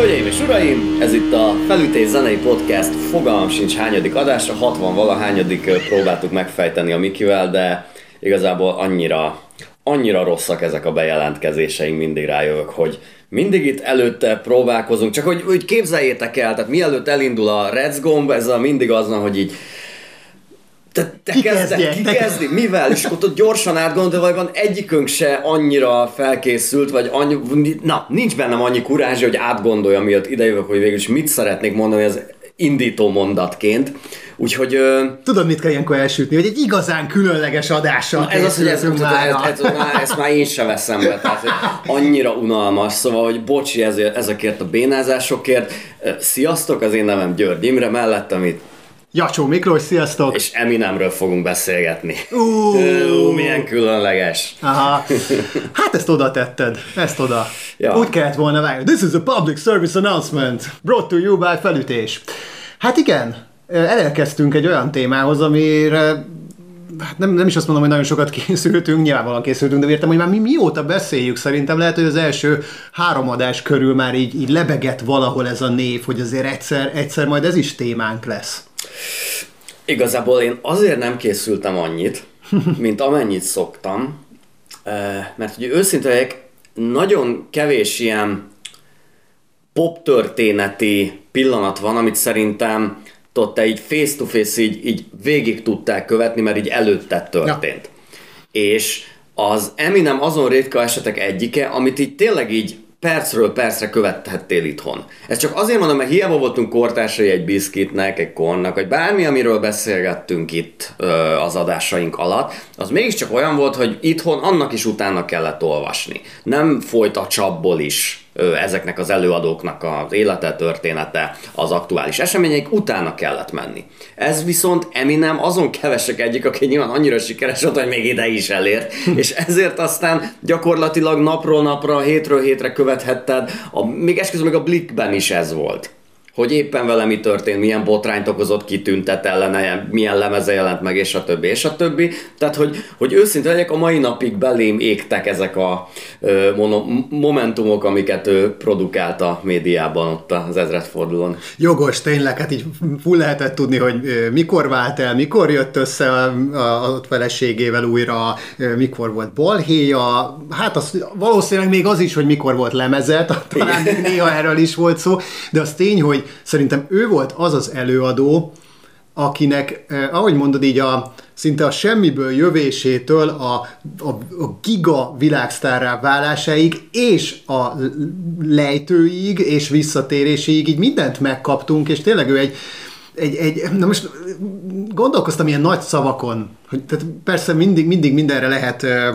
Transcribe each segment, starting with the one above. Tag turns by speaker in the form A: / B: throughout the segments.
A: Hölgyeim és uraim, ez itt a Felütés Zenei Podcast, fogalmam sincs hányadik adásra, 60 valahányadik próbáltuk megfejteni a Mikivel, de igazából annyira, annyira rosszak ezek a bejelentkezéseink, mindig rájövök, hogy mindig itt előtte próbálkozunk, csak hogy, hogy képzeljétek el, tehát mielőtt elindul a Reds gomb, ez a mindig az, van, hogy így te, te
B: Ki
A: kezded,
B: kezdje?
A: ki kezdi, mivel? És akkor ott gyorsan átgondolva, van egyikünk se annyira felkészült, vagy annyi, na, nincs bennem annyi kurázs, hogy átgondolja, miatt idejövök, hogy végül is mit szeretnék mondani az indító mondatként. Úgyhogy ö,
B: Tudod, mit kell ilyenkor elsütni? Hogy egy igazán különleges adással
A: ez az, hogy ez, ez, ez, ez, ez, ezt már én sem veszem be, tehát hogy annyira unalmas, szóval, hogy bocsi ezért, ezekért a bénázásokért. Sziasztok, az én nevem György Imre, mellettem itt,
B: Jacsó Miklós, sziasztok!
A: és Eminemről fogunk beszélgetni.
B: Ú,
A: Ú, milyen különleges.
B: Aha. Hát ezt oda tetted, ezt oda.
A: Ja.
B: Úgy kellett volna vágni. This is a public service announcement brought to you by Felütés. Hát igen, elérkeztünk egy olyan témához, amire hát nem, nem is azt mondom, hogy nagyon sokat készültünk, nyilvánvalóan készültünk, de értem, hogy már mi mióta beszéljük, szerintem lehet, hogy az első három adás körül már így, így lebegett valahol ez a név, hogy azért egyszer, egyszer majd ez is témánk lesz.
A: Igazából én azért nem készültem annyit, mint amennyit szoktam, eh, mert hogy legyek, nagyon kevés ilyen pop történeti pillanat van, amit szerintem tudod, te így face to face így, így végig tudták követni, mert így előtte történt. Ja. És az Eminem azon ritka esetek egyike, amit így tényleg így percről percre követhettél itthon. Ez csak azért mondom, mert hiába voltunk kortársai egy biszkitnek, egy kornak, vagy bármi, amiről beszélgettünk itt ö, az adásaink alatt, az mégiscsak olyan volt, hogy itthon annak is utána kellett olvasni. Nem folyt a csapból is ezeknek az előadóknak az élete, története, az aktuális eseményeik, utána kellett menni. Ez viszont Eminem azon kevesek egyik, aki nyilván annyira sikeres volt, hogy még ide is elért, és ezért aztán gyakorlatilag napról napra, hétről hétre követhetted, a, még esküszöm, még a Blickben is ez volt hogy éppen vele mi történt, milyen botrányt okozott, kitüntet ellene, milyen lemeze jelent meg, és a többi, és a többi. Tehát, hogy, hogy őszinte legyek, a mai napig belém égtek ezek a ö, mono, momentumok, amiket ő produkált a médiában ott az ezredfordulón.
B: Jogos, tényleg, hát így full lehetett tudni, hogy mikor vált el, mikor jött össze a, a, a feleségével újra, mikor volt balhéja, hát az, valószínűleg még az is, hogy mikor volt lemezet, talán még néha erről is volt szó, de az tény, hogy szerintem ő volt az az előadó, akinek, eh, ahogy mondod így, a, szinte a semmiből jövésétől a, a, a giga világsztárrá válásáig, és a lejtőig, és visszatéréséig, így mindent megkaptunk, és tényleg ő egy, egy, egy, na most gondolkoztam ilyen nagy szavakon, hogy tehát persze mindig, mindig mindenre lehet ö,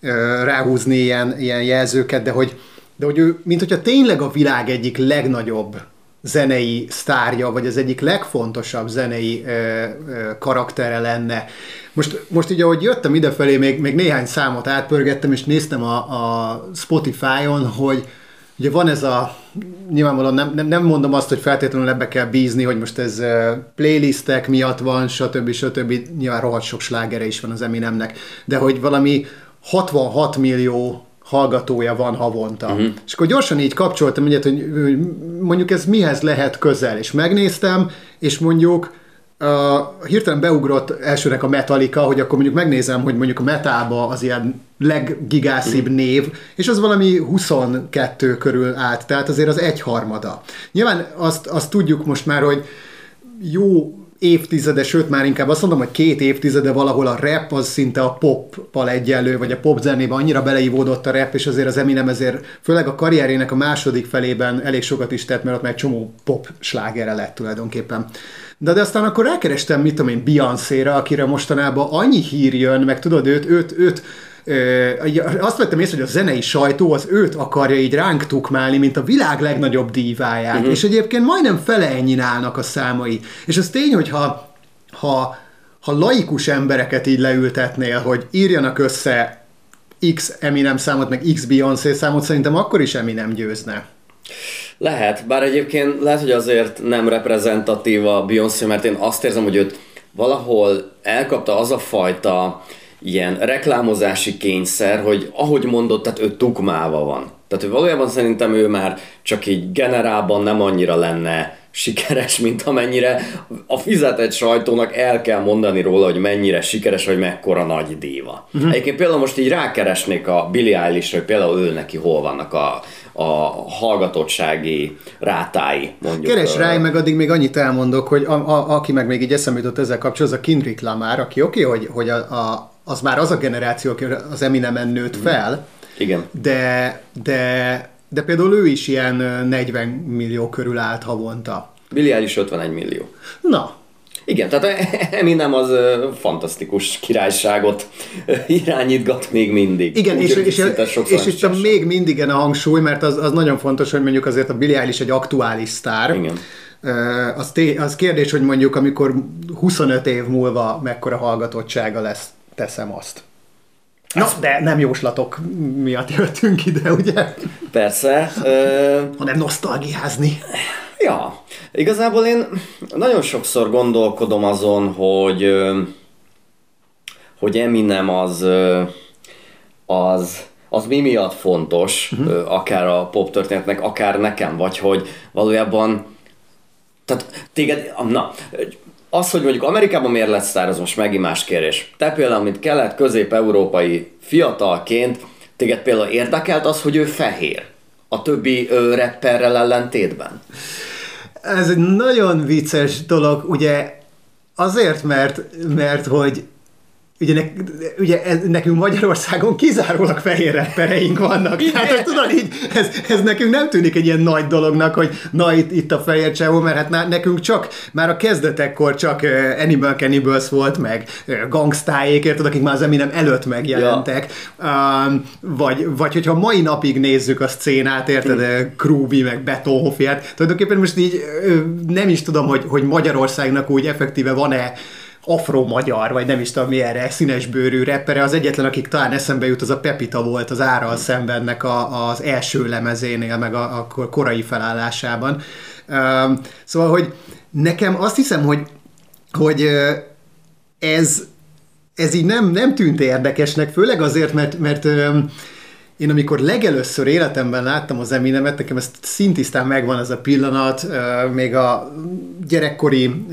B: ö, ráhúzni ilyen, ilyen jelzőket, de hogy, de hogy ő, mint hogyha tényleg a világ egyik legnagyobb zenei sztárja, vagy az egyik legfontosabb zenei ö, ö, karaktere lenne. Most, most így, ahogy jöttem idefelé, még, még néhány számot átpörgettem, és néztem a, a Spotify-on, hogy ugye van ez a, nyilvánvalóan nem, nem, nem mondom azt, hogy feltétlenül ebbe kell bízni, hogy most ez ö, playlistek miatt van, stb. stb. Nyilván rohadt sok slágere is van az Eminemnek, de hogy valami 66 millió hallgatója van havonta. Uh-huh. És akkor gyorsan így kapcsoltam egyet, hogy mondjuk ez mihez lehet közel, és megnéztem, és mondjuk uh, hirtelen beugrott elsőnek a Metallica, hogy akkor mondjuk megnézem, hogy mondjuk a metába az ilyen leggigászibb uh-huh. név, és az valami 22 körül állt, tehát azért az egyharmada. Nyilván azt, azt tudjuk most már, hogy jó évtizede, sőt már inkább azt mondom, hogy két évtizede valahol a rap az szinte a poppal egyenlő, vagy a pop zenébe annyira beleívódott a rap, és azért az Eminem ezért, főleg a karrierjének a második felében elég sokat is tett, mert ott már egy csomó pop slágere lett tulajdonképpen. De, de aztán akkor rákerestem, mit tudom én, Beyoncé-ra, akire mostanában annyi hír jön, meg tudod, őt, őt, őt azt vettem észre, hogy a zenei sajtó az őt akarja így ránk tukmálni, mint a világ legnagyobb díváját, uh-huh. és egyébként majdnem fele ennyin állnak a számai. És az tény, hogy ha, ha, ha laikus embereket így leültetnél, hogy írjanak össze X Eminem számot, meg X Beyoncé számot, szerintem akkor is Eminem győzne.
A: Lehet, bár egyébként lehet, hogy azért nem reprezentatív a Beyoncé, mert én azt érzem, hogy őt valahol elkapta az a fajta ilyen reklámozási kényszer, hogy ahogy mondott, tehát ő tukmálva van. Tehát hogy valójában szerintem ő már csak így generálban nem annyira lenne sikeres, mint amennyire a fizetett sajtónak el kell mondani róla, hogy mennyire sikeres, vagy mekkora nagy díva. Uh-huh. Egyébként például most így rákeresnék a Billie eilish hogy például ő neki hol vannak a, a hallgatottsági rátái, mondjuk.
B: Keres rá, meg addig még annyit elmondok, hogy a, a, aki meg még így eszembe jutott ezzel kapcsolatban, az a Kendrick Lamar, aki oké, okay, hogy, hogy a, a, az már az a generáció, aki az Eminemen nőtt mhm. fel,
A: Igen.
B: De, de de például ő is ilyen 40 millió körül állt havonta.
A: Billy is 51 millió.
B: Na,
A: igen, tehát Eminem az fantasztikus királyságot irányítgat még mindig.
B: Igen, Úgy, és, és, és, és itt még mindig a hangsúly, mert az, az nagyon fontos, hogy mondjuk azért a Billy is egy aktuális sztár.
A: Igen.
B: Az, té, az kérdés, hogy mondjuk amikor 25 év múlva mekkora hallgatottsága lesz, teszem azt. Na, de nem jóslatok miatt jöttünk ide, ugye?
A: Persze.
B: Ö... Hanem nosztalgiázni.
A: Ja, igazából én nagyon sokszor gondolkodom azon, hogy hogy Eminem az az az mi miatt fontos, uh-huh. akár a pop történetnek, akár nekem, vagy hogy valójában tehát téged, na, az, hogy mondjuk Amerikában miért lett sztár, az most megint más kérdés. Te például, mint kelet-közép-európai fiatalként, téged például érdekelt az, hogy ő fehér a többi ö, rapperrel ellentétben?
B: Ez egy nagyon vicces dolog, ugye azért, mert, mert hogy ugye, ne, ugye ez, nekünk Magyarországon kizárólag fehér rappereink vannak. Igen. Tehát ez, tudod, így, ez, ez, nekünk nem tűnik egy ilyen nagy dolognak, hogy na itt, itt a fehér csávó, mert hát na, nekünk csak, már a kezdetekkor csak uh, Animal Cannibals volt, meg uh, gangstáék, érted, akik már az Eminem előtt megjelentek. Ja. Um, vagy, vagy hogyha mai napig nézzük a szcénát, érted, mm. Krúbi, meg Betonhofját, tulajdonképpen most így uh, nem is tudom, hogy, hogy Magyarországnak úgy effektíve van-e afro-magyar, vagy nem is tudom mi erre, színesbőrű reppere, az egyetlen, akik talán eszembe jut, az a Pepita volt az Áral szembennek a, az első lemezénél, meg a, a korai felállásában. Um, szóval, hogy nekem azt hiszem, hogy, hogy ez, ez így nem, nem tűnt érdekesnek, főleg azért, mert, mert én amikor legelőször életemben láttam az Eminemet, nekem ezt szintisztán megvan ez a pillanat, még a gyerekkori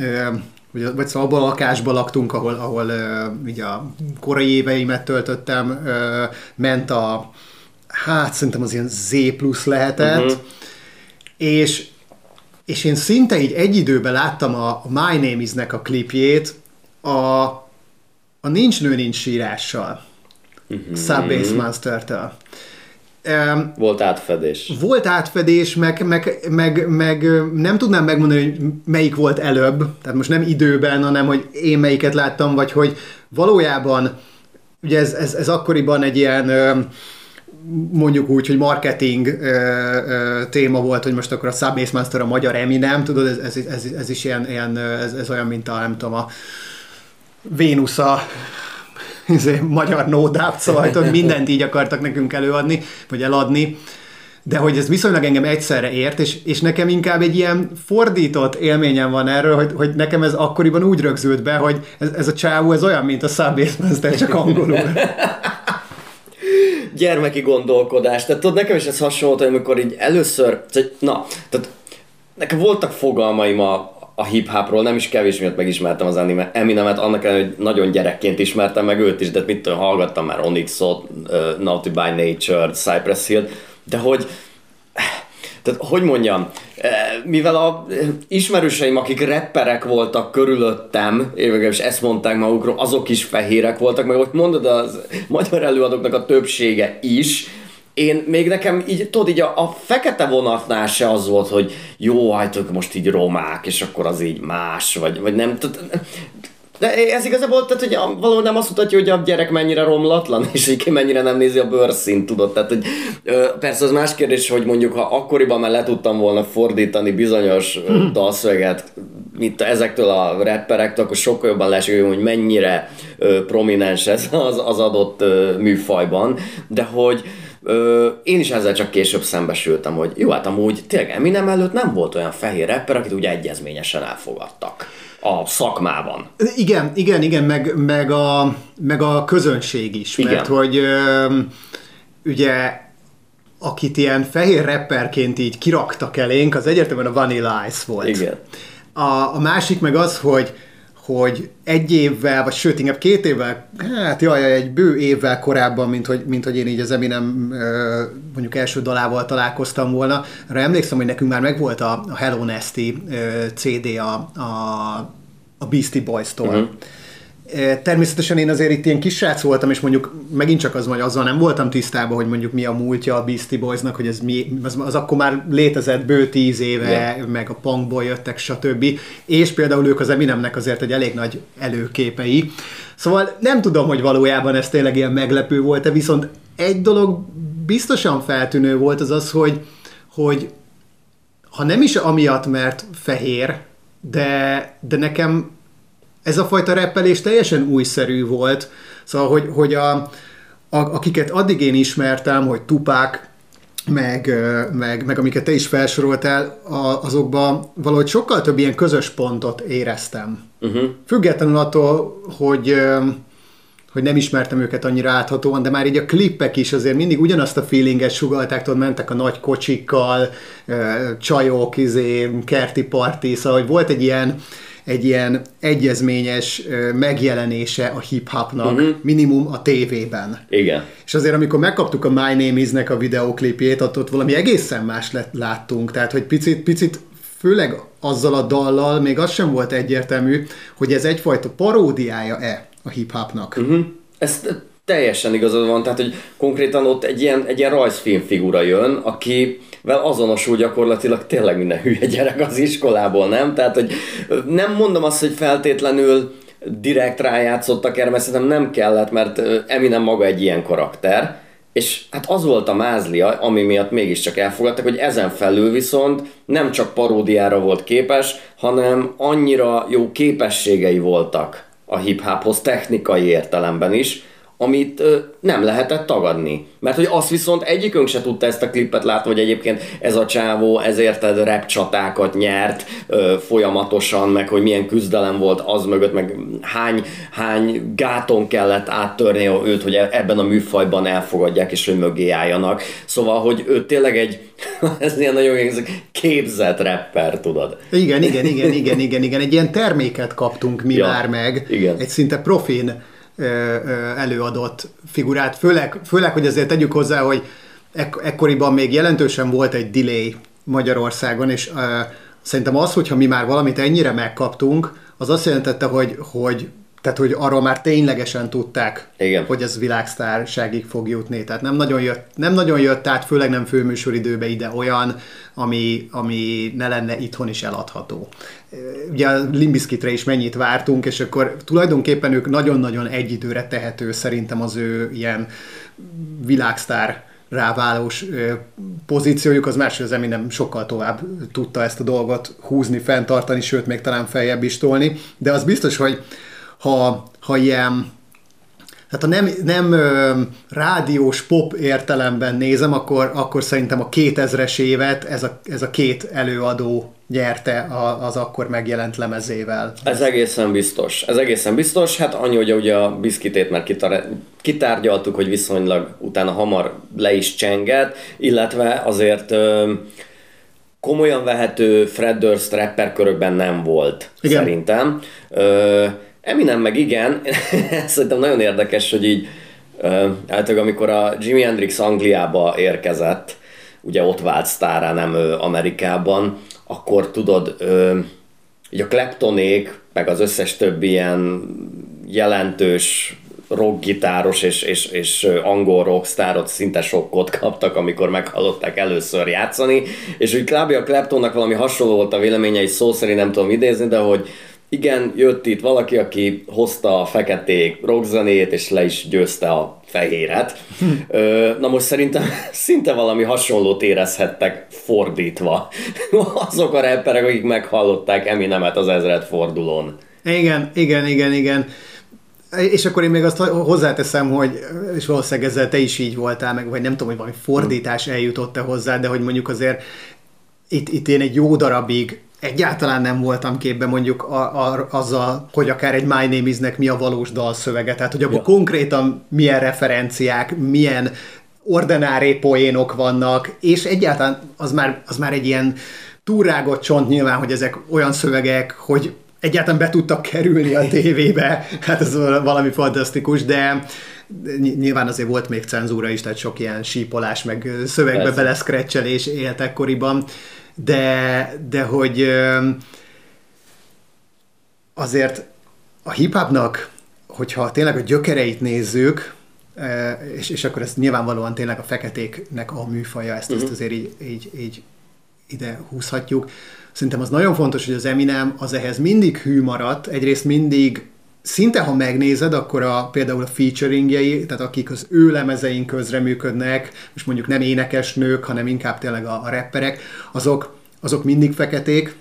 B: vagy, vagy szóval abban a lakásban laktunk, ahol, ahol uh, ugye a korai éveimet töltöttem, uh, ment a, hát szerintem az ilyen Z plusz lehetett, uh-huh. és, és én szinte így egy időben láttam a My Name Is-nek a klipjét a, a Nincs Nő Nincs sírással, uh-huh. Subbase Monster-től.
A: Volt átfedés.
B: Volt átfedés, meg, meg, meg, meg nem tudnám megmondani, hogy melyik volt előbb, tehát most nem időben, hanem hogy én melyiket láttam, vagy hogy valójában, ugye ez, ez, ez akkoriban egy ilyen mondjuk úgy, hogy marketing ö, ö, téma volt, hogy most akkor a Subbase Master a magyar Eminem, tudod, ez, ez, ez, ez is ilyen, ilyen ez, ez olyan, mint a, nem tudom, a Vénusz a magyar no doubt, szóval hogy mindent így akartak nekünk előadni, vagy eladni, de hogy ez viszonylag engem egyszerre ért, és, és nekem inkább egy ilyen fordított élményem van erről, hogy, hogy nekem ez akkoriban úgy rögzült be, hogy ez, ez a csávó, ez olyan, mint a Subbase csak angolul.
A: Gyermeki gondolkodás. Tehát tudod, nekem is ez hasonló, hogy amikor így először, na, tehát nekem voltak fogalmaim a, a hip-hopról. Nem is kevés miatt megismertem az Eminemet, annak ellenére, hogy nagyon gyerekként ismertem meg őt is, de mit tudom, hallgattam már Onyxot, uh, Naughty by Nature, Cypress Hill, de hogy tehát hogy mondjam, mivel a ismerőseim, akik rapperek voltak körülöttem, és ezt mondták magukról, azok is fehérek voltak, meg hogy mondod, az magyar előadóknak a többsége is, én még nekem így, tudod, így a, a fekete vonatnál se az volt, hogy jó, hát most így romák, és akkor az így más, vagy, vagy nem. De ez igazából, tehát, hogy valahol nem azt mutatja, hogy a gyerek mennyire romlatlan, és ki mennyire nem nézi a bőrszint, tudod. Tehát, hogy persze az más kérdés, hogy mondjuk, ha akkoriban már le tudtam volna fordítani bizonyos hmm. dalszöveget, mint ezektől a rapperektől, akkor sokkal jobban lesik, hogy mennyire prominens ez az, az adott műfajban, de hogy Ö, én is ezzel csak később szembesültem, hogy jó, hát amúgy tényleg Eminem előtt nem volt olyan fehér rapper, akit ugye egyezményesen elfogadtak a szakmában.
B: Igen, igen, igen, meg, meg, a, meg a közönség is, igen. mert hogy ö, ugye akit ilyen fehér rapperként így kiraktak elénk, az egyértelműen a Vanilla Ice volt.
A: Igen.
B: A, a másik meg az, hogy hogy egy évvel, vagy sőt, inkább két évvel, hát jaj, egy bő évvel korábban, mint hogy, mint hogy én így az Eminem mondjuk első dalával találkoztam volna. Arra emlékszem, hogy nekünk már megvolt a, Hello Nasty CD a, a, a Beastie Boys-tól. Uh-huh Természetesen én azért itt ilyen kisrác voltam, és mondjuk megint csak az, hogy azzal nem voltam tisztában, hogy mondjuk mi a múltja a Beastie Boysnak, hogy ez mi, az, az akkor már létezett bő tíz éve, yeah. meg a punkból jöttek, stb. És például ők az Eminemnek azért egy elég nagy előképei. Szóval nem tudom, hogy valójában ez tényleg ilyen meglepő volt-e, viszont egy dolog biztosan feltűnő volt az az, hogy, hogy ha nem is amiatt, mert fehér, de, de nekem ez a fajta reppelés teljesen újszerű volt, szóval, hogy, hogy a, a, akiket addig én ismertem, hogy Tupák, meg, meg, meg amiket te is felsoroltál, azokban valahogy sokkal több ilyen közös pontot éreztem. Uh-huh. Függetlenül attól, hogy hogy nem ismertem őket annyira áthatóan, de már így a klippek is azért mindig ugyanazt a feelinget sugalták, tudod, mentek a nagy kocsikkal, csajok, izé, kerti parti, szóval hogy volt egy ilyen, egy ilyen egyezményes megjelenése a hip-hopnak, uh-huh. minimum a tévében.
A: Igen.
B: És azért, amikor megkaptuk a My Name Is-nek a videóklipjét, ott, ott valami egészen más lett, láttunk, tehát hogy picit, picit főleg azzal a dallal még az sem volt egyértelmű, hogy ez egyfajta paródiája-e a hip-hopnak.
A: Uh-huh. Ez teljesen igazad van, tehát hogy konkrétan ott egy ilyen, egy ilyen rajzfilm figura jön, aki vel azonosul gyakorlatilag tényleg minden hülye gyerek az iskolából, nem? Tehát, hogy nem mondom azt, hogy feltétlenül direkt rájátszottak erre, mert szerintem nem kellett, mert Eminem maga egy ilyen karakter, és hát az volt a mázlia, ami miatt mégiscsak elfogadtak, hogy ezen felül viszont nem csak paródiára volt képes, hanem annyira jó képességei voltak a hip-hophoz technikai értelemben is, amit ö, nem lehetett tagadni. Mert hogy azt viszont egyikünk se tudta ezt a klippet látni, hogy egyébként ez a csávó ezért rap csatákat nyert ö, folyamatosan, meg hogy milyen küzdelem volt az mögött, meg hány, hány gáton kellett áttörni őt, hogy e, ebben a műfajban elfogadják és hogy mögé álljanak. Szóval, hogy ő tényleg egy, ez ilyen nagyon képzett rapper, tudod.
B: Igen, igen, igen, igen, igen, igen. Egy ilyen terméket kaptunk mi ja, már meg. Igen. Egy szinte profin előadott figurát, főleg, főleg, hogy azért tegyük hozzá, hogy ek- ekkoriban még jelentősen volt egy delay Magyarországon, és uh, szerintem az, hogyha mi már valamit ennyire megkaptunk, az azt jelentette, hogy, hogy tehát, hogy arról már ténylegesen tudták, Igen. hogy ez világsztárságig fog jutni. Tehát nem nagyon jött, nem nagyon jött át, főleg nem főműsoridőbe ide olyan, ami, ami ne lenne itthon is eladható. Ugye a Limbiskitre is mennyit vártunk, és akkor tulajdonképpen ők nagyon-nagyon egy időre tehető szerintem az ő ilyen világsztár ráválós pozíciójuk, az más, hogy az Eminem sokkal tovább tudta ezt a dolgot húzni, fenntartani, sőt, még talán feljebb is tolni, de az biztos, hogy ha, ha ilyen tehát ha nem, nem ö, rádiós pop értelemben nézem, akkor, akkor szerintem a 2000-es évet ez a, ez a két előadó nyerte a, az akkor megjelent lemezével.
A: Ez egészen biztos. Ez egészen biztos. Hát annyi, hogy ugye a biszkitét már kitar- kitárgyaltuk, hogy viszonylag utána hamar le is csengett, illetve azért ö, komolyan vehető Fred Durst rapper körökben nem volt, Igen. szerintem. Ö, Eminem meg igen, szerintem nagyon érdekes, hogy így általában amikor a Jimi Hendrix Angliába érkezett, ugye ott vált sztárá, nem Amerikában, akkor tudod, így a Kleptonék, meg az összes többi ilyen jelentős rockgitáros és, és, és angol rockstárot szinte sokkot kaptak, amikor meghallották először játszani, és úgy kb. a Kleptonnak valami hasonló volt a véleménye, egy szó szerint nem tudom idézni, de hogy igen, jött itt valaki, aki hozta a feketék rockzenét, és le is győzte a fehéret. Na most szerintem szinte valami hasonlót érezhettek fordítva azok a rapperek, akik meghallották Eminemet az ezred fordulón.
B: Igen, igen, igen, igen. És akkor én még azt hozzáteszem, hogy, és valószínűleg ezzel te is így voltál, meg vagy nem tudom, hogy valami fordítás eljutott-e hozzá, de hogy mondjuk azért itt, itt én egy jó darabig egyáltalán nem voltam képben mondjuk a, a, azzal, hogy akár egy My Name Is-nek mi a valós dalszövege, tehát hogy abban ja. konkrétan milyen referenciák, milyen ordenáré poénok vannak, és egyáltalán az már, az már egy ilyen túrágott csont nyilván, hogy ezek olyan szövegek, hogy egyáltalán be tudtak kerülni a tévébe, hát ez valami fantasztikus, de nyilván azért volt még cenzúra is, tehát sok ilyen sípolás, meg szövegbe beleszkrecselés élt ekkoriban, de, de hogy azért a hip-hopnak, hogyha tényleg a gyökereit nézzük, és, és akkor ez nyilvánvalóan tényleg a feketéknek a műfaja, ezt, uh-huh. ezt azért így, így, így ide húzhatjuk. Szerintem az nagyon fontos, hogy az Eminem az ehhez mindig hű maradt, egyrészt mindig szinte ha megnézed, akkor a, például a featuringjei, tehát akik az ő lemezein közreműködnek, és mondjuk nem énekesnők, hanem inkább tényleg a, a rapperek, azok, azok mindig feketék,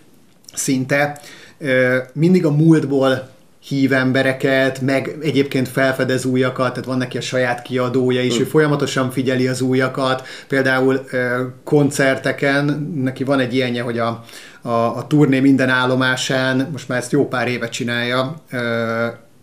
B: szinte, mindig a múltból hív embereket, meg egyébként felfedez újakat, tehát van neki a saját kiadója is, ő folyamatosan figyeli az újakat, például koncerteken, neki van egy ilyenje, hogy a, a, a turné minden állomásán, most már ezt jó pár éve csinálja,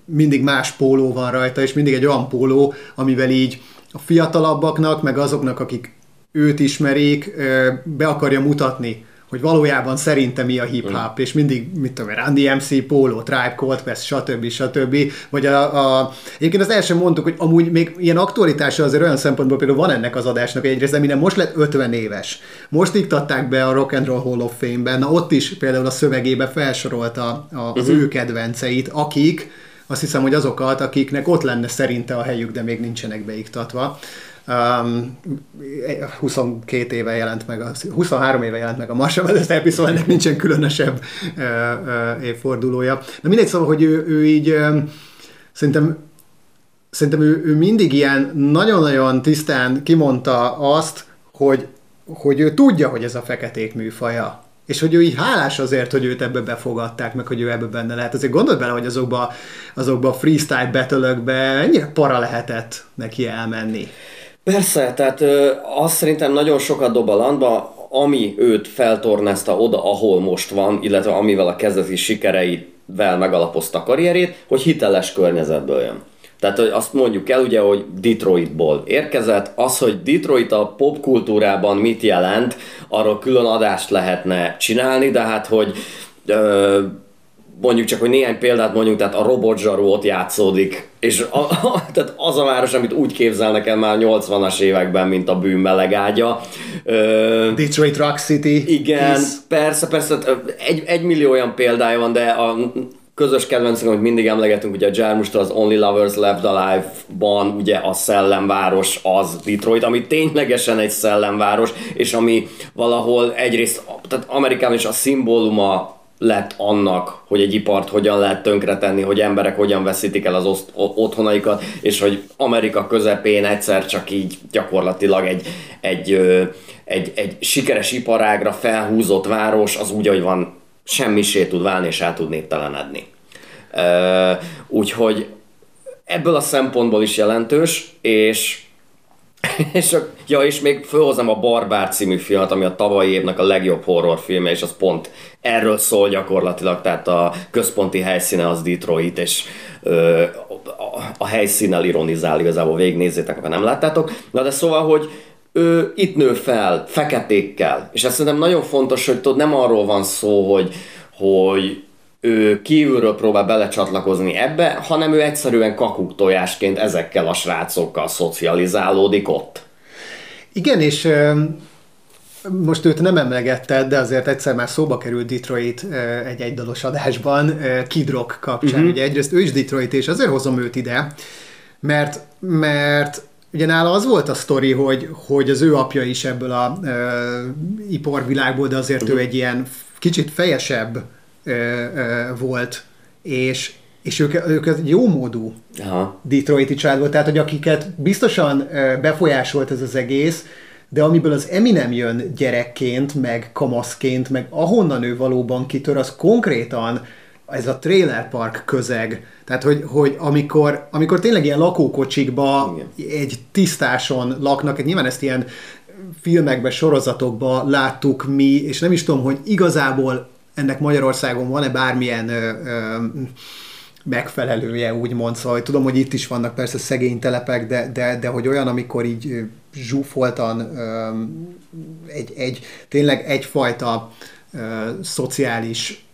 B: mindig más póló van rajta, és mindig egy olyan póló, amivel így a fiatalabbaknak, meg azoknak, akik őt ismerik, be akarja mutatni hogy valójában szerintem mi a hip-hop, mm. és mindig, mit tudom Randy MC, Polo, Tribe Called Quest, stb. stb. Vagy a, a, egyébként az első mondtuk, hogy amúgy még ilyen aktualitása azért olyan szempontból például van ennek az adásnak egyrészt, de minden most lett 50 éves. Most iktatták be a Rock and Roll Hall of Fame-ben, na ott is például a szövegébe felsorolta az uh-huh. ő kedvenceit, akik azt hiszem, hogy azokat, akiknek ott lenne szerinte a helyük, de még nincsenek beiktatva. Um, 22 éve jelent meg, a, 23 éve jelent meg a Marshall Mathers episode, szóval ennek nincsen különösebb uh, uh, évfordulója. De mindegy, szóval, hogy ő, ő így um, szerintem szerintem ő, ő mindig ilyen nagyon-nagyon tisztán kimondta azt, hogy, hogy ő tudja, hogy ez a feketék műfaja. És hogy ő így hálás azért, hogy őt ebbe befogadták, meg hogy ő ebbe benne lehet. Azért gondold bele, hogy azokba, azokba freestyle battle ennyire para lehetett neki elmenni.
A: Persze, tehát ö, azt szerintem nagyon sokat dob a landba, ami őt feltornázta oda, ahol most van, illetve amivel a kezdeti sikereivel megalapozta a karrierét, hogy hiteles környezetből jön. Tehát hogy azt mondjuk el ugye, hogy Detroitból érkezett. Az, hogy Detroit a popkultúrában mit jelent, arról külön adást lehetne csinálni, de hát hogy ö, mondjuk csak, hogy néhány példát mondjuk, tehát a robotzsarú ott játszódik, és a, a, tehát az a város, amit úgy képzelnek el már 80-as években, mint a bűn melegágya.
B: Ö, Detroit Rock City.
A: Igen, is. persze, persze, egy, egy millió olyan példája van, de a közös kedvencünk, amit mindig emlegetünk, ugye a Jarmustól az Only Lovers Left Alive-ban ugye a szellemváros az Detroit, ami ténylegesen egy szellemváros, és ami valahol egyrészt, tehát Amerikában is a szimbóluma lett annak, hogy egy ipart hogyan lehet tönkretenni, hogy emberek hogyan veszítik el az oszt- otthonaikat, és hogy Amerika közepén egyszer csak így gyakorlatilag egy, egy, egy, egy sikeres iparágra felhúzott város az úgy, hogy van semmisé tud válni és el tud néptelenedni. Úgyhogy ebből a szempontból is jelentős, és és, a, ja, és még fölhozom a Barbár című filmet, ami a tavalyi évnek a legjobb horrorfilme, és az pont erről szól gyakorlatilag, tehát a központi helyszíne az Detroit, és ö, a, a helyszínnel ironizál igazából, végignézzétek, ha nem láttátok. Na de szóval, hogy ő itt nő fel, feketékkel, és ezt szerintem nagyon fontos, hogy tudod, nem arról van szó, hogy, hogy ő kívülről próbál belecsatlakozni ebbe, hanem ő egyszerűen kakuk tojásként ezekkel a srácokkal szocializálódik ott.
B: Igen, és most őt nem emlegetted, de azért egyszer már szóba került Detroit egy egydalos adásban, Kid Rock kapcsán. Uh-huh. Ugye egyrészt ő is Detroit, és azért hozom őt ide, mert, mert ugye nála az volt a sztori, hogy, hogy az ő apja is ebből a uh, iparvilágból, de azért uh-huh. ő egy ilyen kicsit fejesebb volt, és, és ők, ők egy jó módú Aha. Detroiti család volt, tehát hogy akiket biztosan befolyásolt ez az egész, de amiből az Eminem jön gyerekként, meg kamaszként, meg ahonnan ő valóban kitör, az konkrétan ez a trailer park közeg. Tehát, hogy, hogy amikor, amikor tényleg ilyen lakókocsikba Igen. egy tisztáson laknak, nyilván ezt ilyen filmekben, sorozatokban láttuk mi, és nem is tudom, hogy igazából ennek Magyarországon van-e bármilyen ö, ö, megfelelője, úgymond, szóval tudom, hogy itt is vannak persze szegény telepek, de, de, de hogy olyan, amikor így zsúfoltan egy, egy, tényleg egyfajta szociális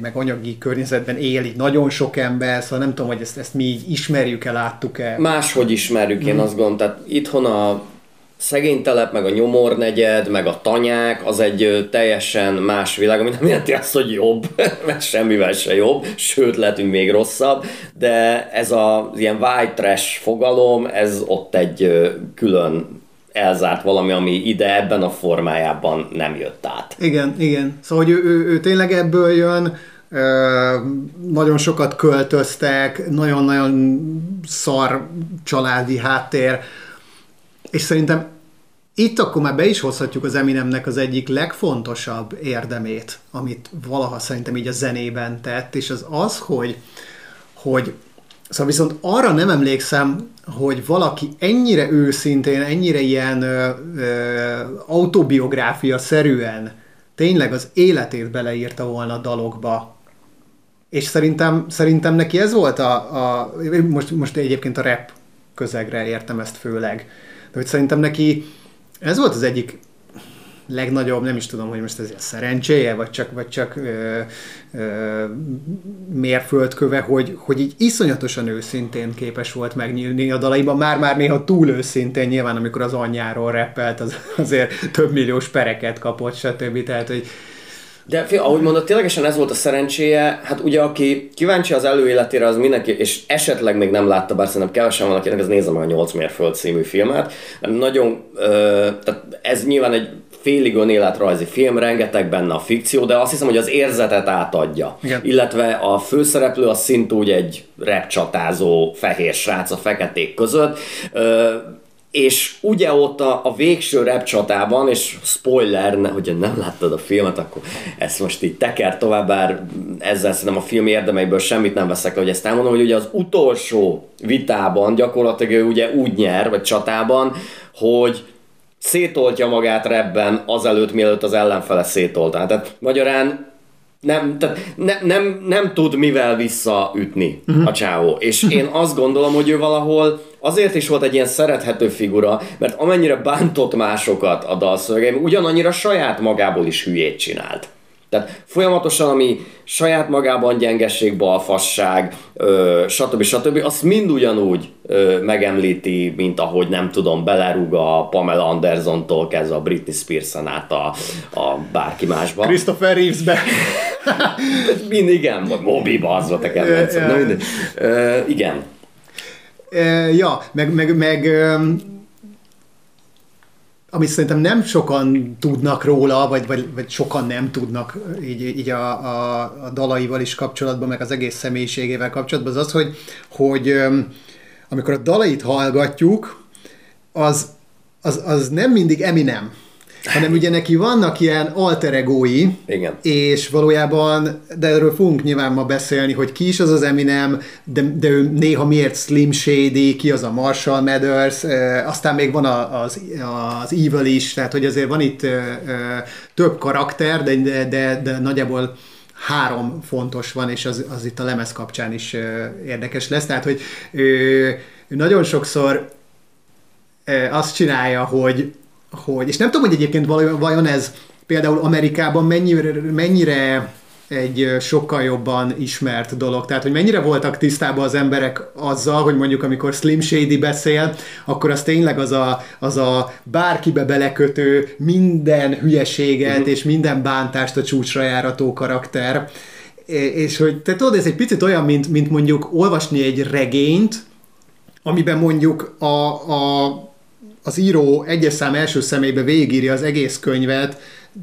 B: meg anyagi környezetben él így nagyon sok ember, szóval nem tudom, hogy ezt, ezt mi így ismerjük-e, láttuk-e.
A: Máshogy ismerjük, én mm. azt gondolom. Tehát itthon a szegény telep, meg a nyomornegyed, meg a tanyák, az egy teljesen más világ, ami nem jelenti azt, hogy jobb, mert semmivel se jobb, sőt, lehetünk még rosszabb, de ez az ilyen white trash fogalom, ez ott egy külön elzárt valami, ami ide ebben a formájában nem jött át.
B: Igen, igen. Szóval, hogy ő, ő, ő tényleg ebből jön, nagyon sokat költöztek, nagyon-nagyon szar családi háttér, és szerintem itt akkor már be is hozhatjuk az Eminemnek az egyik legfontosabb érdemét, amit valaha szerintem így a zenében tett, és az az, hogy, hogy Szóval viszont arra nem emlékszem, hogy valaki ennyire őszintén, ennyire ilyen ö, ö, autobiográfia szerűen tényleg az életét beleírta volna a dalokba. És szerintem, szerintem neki ez volt a, a most, most egyébként a rap közegre értem ezt főleg, de hogy szerintem neki ez volt az egyik legnagyobb, nem is tudom, hogy most ez a szerencséje, vagy csak, vagy csak ö, ö, mérföldköve, hogy, hogy így iszonyatosan őszintén képes volt megnyílni a dalaiban, már-már néha túl őszintén, nyilván amikor az anyjáról reppelt, az azért több milliós pereket kapott, stb. Tehát, hogy
A: de fél, ahogy mondod, ténylegesen ez volt a szerencséje, hát ugye aki kíváncsi az előéletére, az mindenki, és esetleg még nem látta, bár szerintem kevesen van, akinek ez nézze meg a 8 mérföld című filmet. Nagyon, ö, tehát ez nyilván egy félig önéletrajzi film, rengeteg benne a fikció, de azt hiszem, hogy az érzetet átadja. Igen. Illetve a főszereplő az szintúgy egy repcsatázó fehér srác a feketék között. Ö, és ugye ott a, a végső repcsatában, és spoiler, ne, hogyha nem láttad a filmet, akkor ezt most így teker tovább, bár ezzel szerintem a film érdemeiből semmit nem veszek le, hogy ezt elmondom, hogy ugye az utolsó vitában gyakorlatilag ő ugye úgy nyer, vagy csatában, hogy szétoltja magát rebben azelőtt, mielőtt az ellenfele szétolta. Tehát magyarán nem, tehát ne, nem, nem tud mivel visszaütni uh-huh. a csávó. És én azt gondolom, hogy ő valahol azért is volt egy ilyen szerethető figura, mert amennyire bántott másokat a dalszövegeim, ugyanannyira saját magából is hülyét csinált. Tehát folyamatosan, ami saját magában gyengesség, balfasság, ö, stb. stb. azt mind ugyanúgy ö, megemlíti, mint ahogy nem tudom, belerúg a Pamela Anderson-tól kezdve a Britney spears át a, a bárki másba.
B: Christopher Reeves-be.
A: mind igen, vagy moby az volt a kedvencem. Ja, ja. igen.
B: Ja, meg, meg, meg amit szerintem nem sokan tudnak róla, vagy, vagy, vagy sokan nem tudnak így, így a, a, a dalaival is kapcsolatban, meg az egész személyiségével kapcsolatban, az az, hogy, hogy amikor a dalait hallgatjuk, az, az, az nem mindig Eminem hanem ugye neki vannak ilyen alter egói,
A: Igen.
B: és valójában, de erről fogunk nyilván ma beszélni, hogy ki is az az Eminem, de, de ő néha miért Slim Shady, ki az a Marshall Mathers, e, aztán még van az, az Evil is, tehát hogy azért van itt e, e, több karakter, de, de, de, de nagyjából három fontos van, és az, az itt a lemez kapcsán is e, érdekes lesz, tehát hogy ő, ő nagyon sokszor e, azt csinálja, hogy hogy, és nem tudom, hogy egyébként vajon ez például Amerikában mennyire, mennyire egy sokkal jobban ismert dolog. Tehát, hogy mennyire voltak tisztában az emberek azzal, hogy mondjuk amikor Slim Shady beszél, akkor az tényleg az a, az a bárkibe belekötő minden hülyeséget uh-huh. és minden bántást a csúcsra járató karakter. És hogy te tudod, ez egy picit olyan, mint, mint mondjuk olvasni egy regényt, amiben mondjuk a, a az író egyes szám első személybe végírja az egész könyvet,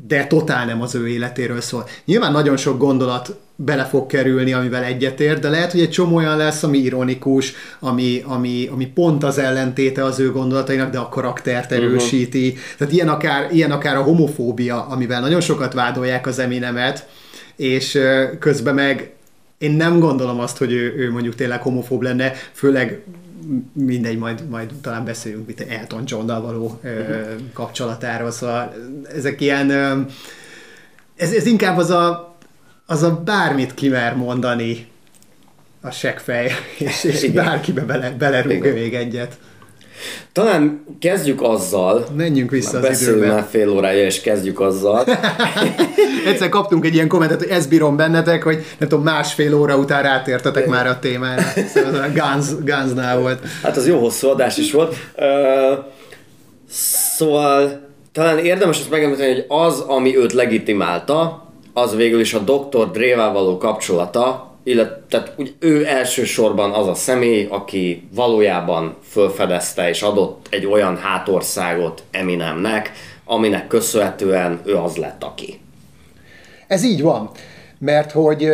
B: de totál nem az ő életéről szól. Nyilván nagyon sok gondolat bele fog kerülni, amivel egyetért, de lehet, hogy egy csomó olyan lesz, ami ironikus, ami, ami, ami pont az ellentéte az ő gondolatainak, de a karaktert mhm. erősíti. Uh-huh. Tehát ilyen akár, ilyen akár a homofóbia, amivel nagyon sokat vádolják az Eminemet, és közben meg én nem gondolom azt, hogy ő, ő mondjuk tényleg homofób lenne, főleg mindegy, majd, majd talán beszéljünk mit Elton John-dal való ö, kapcsolatáról, szóval ezek ilyen, ö, ez, ez inkább az a, az a bármit kimer mondani a seggfej, és, és bárkibe bele, belerúg még egyet.
A: Talán kezdjük azzal,
B: Menjünk vissza az
A: beszélünk
B: időbe.
A: már fél órája, és kezdjük azzal.
B: Egyszer kaptunk egy ilyen kommentet, hogy ezt bírom bennetek, hogy nem tudom, másfél óra után rátértetek már a témára. Szóval a Guns, Gunsnál volt.
A: Hát az jó hosszú adás is volt. Szóval talán érdemes azt megemlíteni, hogy az, ami őt legitimálta, az végül is a Dr. Dre-vel való kapcsolata, illetve tehát úgy ő elsősorban az a személy, aki valójában felfedezte és adott egy olyan hátországot Eminemnek, aminek köszönhetően ő az lett, aki.
B: Ez így van, mert hogy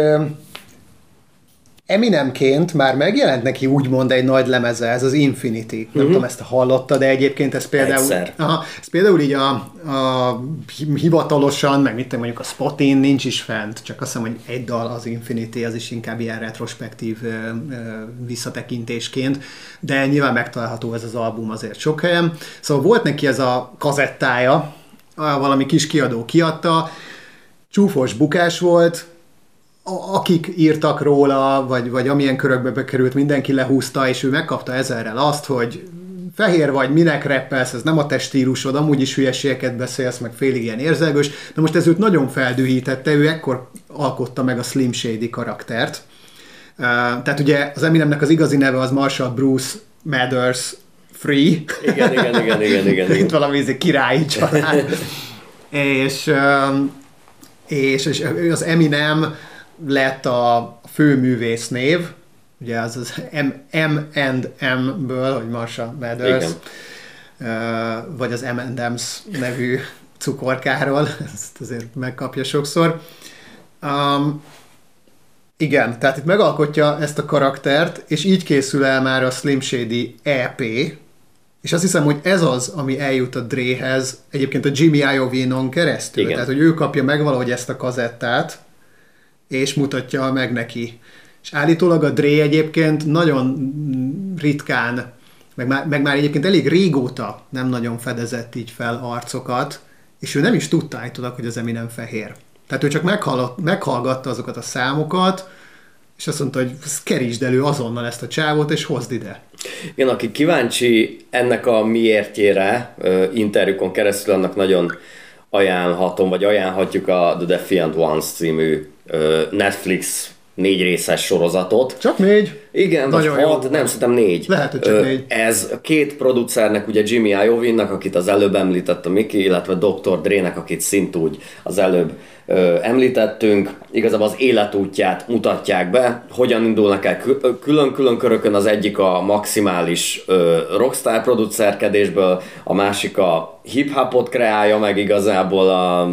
B: Eminemként már megjelent neki úgymond egy nagy lemeze, ez az Infinity. Nem uh-huh. tudom, ezt hallotta, de egyébként ez például...
A: Egyszer.
B: Aha, ez például így a, a hi- hivatalosan, meg mit mondjuk a Spotin nincs is fent, csak azt hiszem, hogy egy dal az Infinity, az is inkább ilyen retrospektív ö, ö, visszatekintésként, de nyilván megtalálható ez az album azért sok helyen. Szóval volt neki ez a kazettája, valami kis kiadó kiadta, csúfos bukás volt, akik írtak róla, vagy, vagy amilyen körökbe bekerült, mindenki lehúzta, és ő megkapta ezerrel azt, hogy fehér vagy, minek reppelsz, ez nem a te stílusod, amúgy is hülyeségeket beszélsz, meg félig ilyen érzelgős, de most ez őt nagyon feldühítette, ő ekkor alkotta meg a Slim Shady karaktert. Uh, tehát ugye az Eminemnek az igazi neve az Marshall Bruce Mathers Free,
A: Igen, igen, igen, igen, igen. igen.
B: valami izé királyi család. és, és, és az Eminem lett a főművész név, ugye az az M, M and M-ből, hogy Marsha Mathers, vagy az M&M's nevű cukorkáról, ezt azért megkapja sokszor. Um, igen, tehát itt megalkotja ezt a karaktert, és így készül el már a Slim Shady EP, és azt hiszem, hogy ez az, ami eljut a Dréhez, egyébként a Jimmy Iovinon keresztül.
A: Igen.
B: Tehát, hogy ő kapja meg valahogy ezt a kazettát, és mutatja meg neki. És állítólag a Dre egyébként nagyon ritkán, meg már, meg már egyébként elég régóta nem nagyon fedezett így fel arcokat, és ő nem is tudta állítólag, hogy az Eminem fehér. Tehát ő csak meghallgatta azokat a számokat, és azt mondta, hogy kerítsd elő azonnal ezt a csávót, és hozd ide.
A: Igen, aki kíváncsi ennek a miértjére interjúkon keresztül, annak nagyon ajánlhatom, vagy ajánlhatjuk a The Defiant Ones című Netflix négy részes sorozatot.
B: Csak négy.
A: Igen, vagy
B: Nagyon jó
A: hat,
B: volt.
A: nem, szerintem négy.
B: Lehet, hogy csak négy.
A: Ez két producernek, ugye Jimmy Iovinnak, akit az előbb említett a Miki, illetve Dr. Dre-nek, akit szintúgy az előbb ö, említettünk, igazából az életútját mutatják be, hogyan indulnak el külön-külön körökön, az egyik a maximális ö, rockstar producerkedésből, a másik a hip-hopot kreálja meg igazából a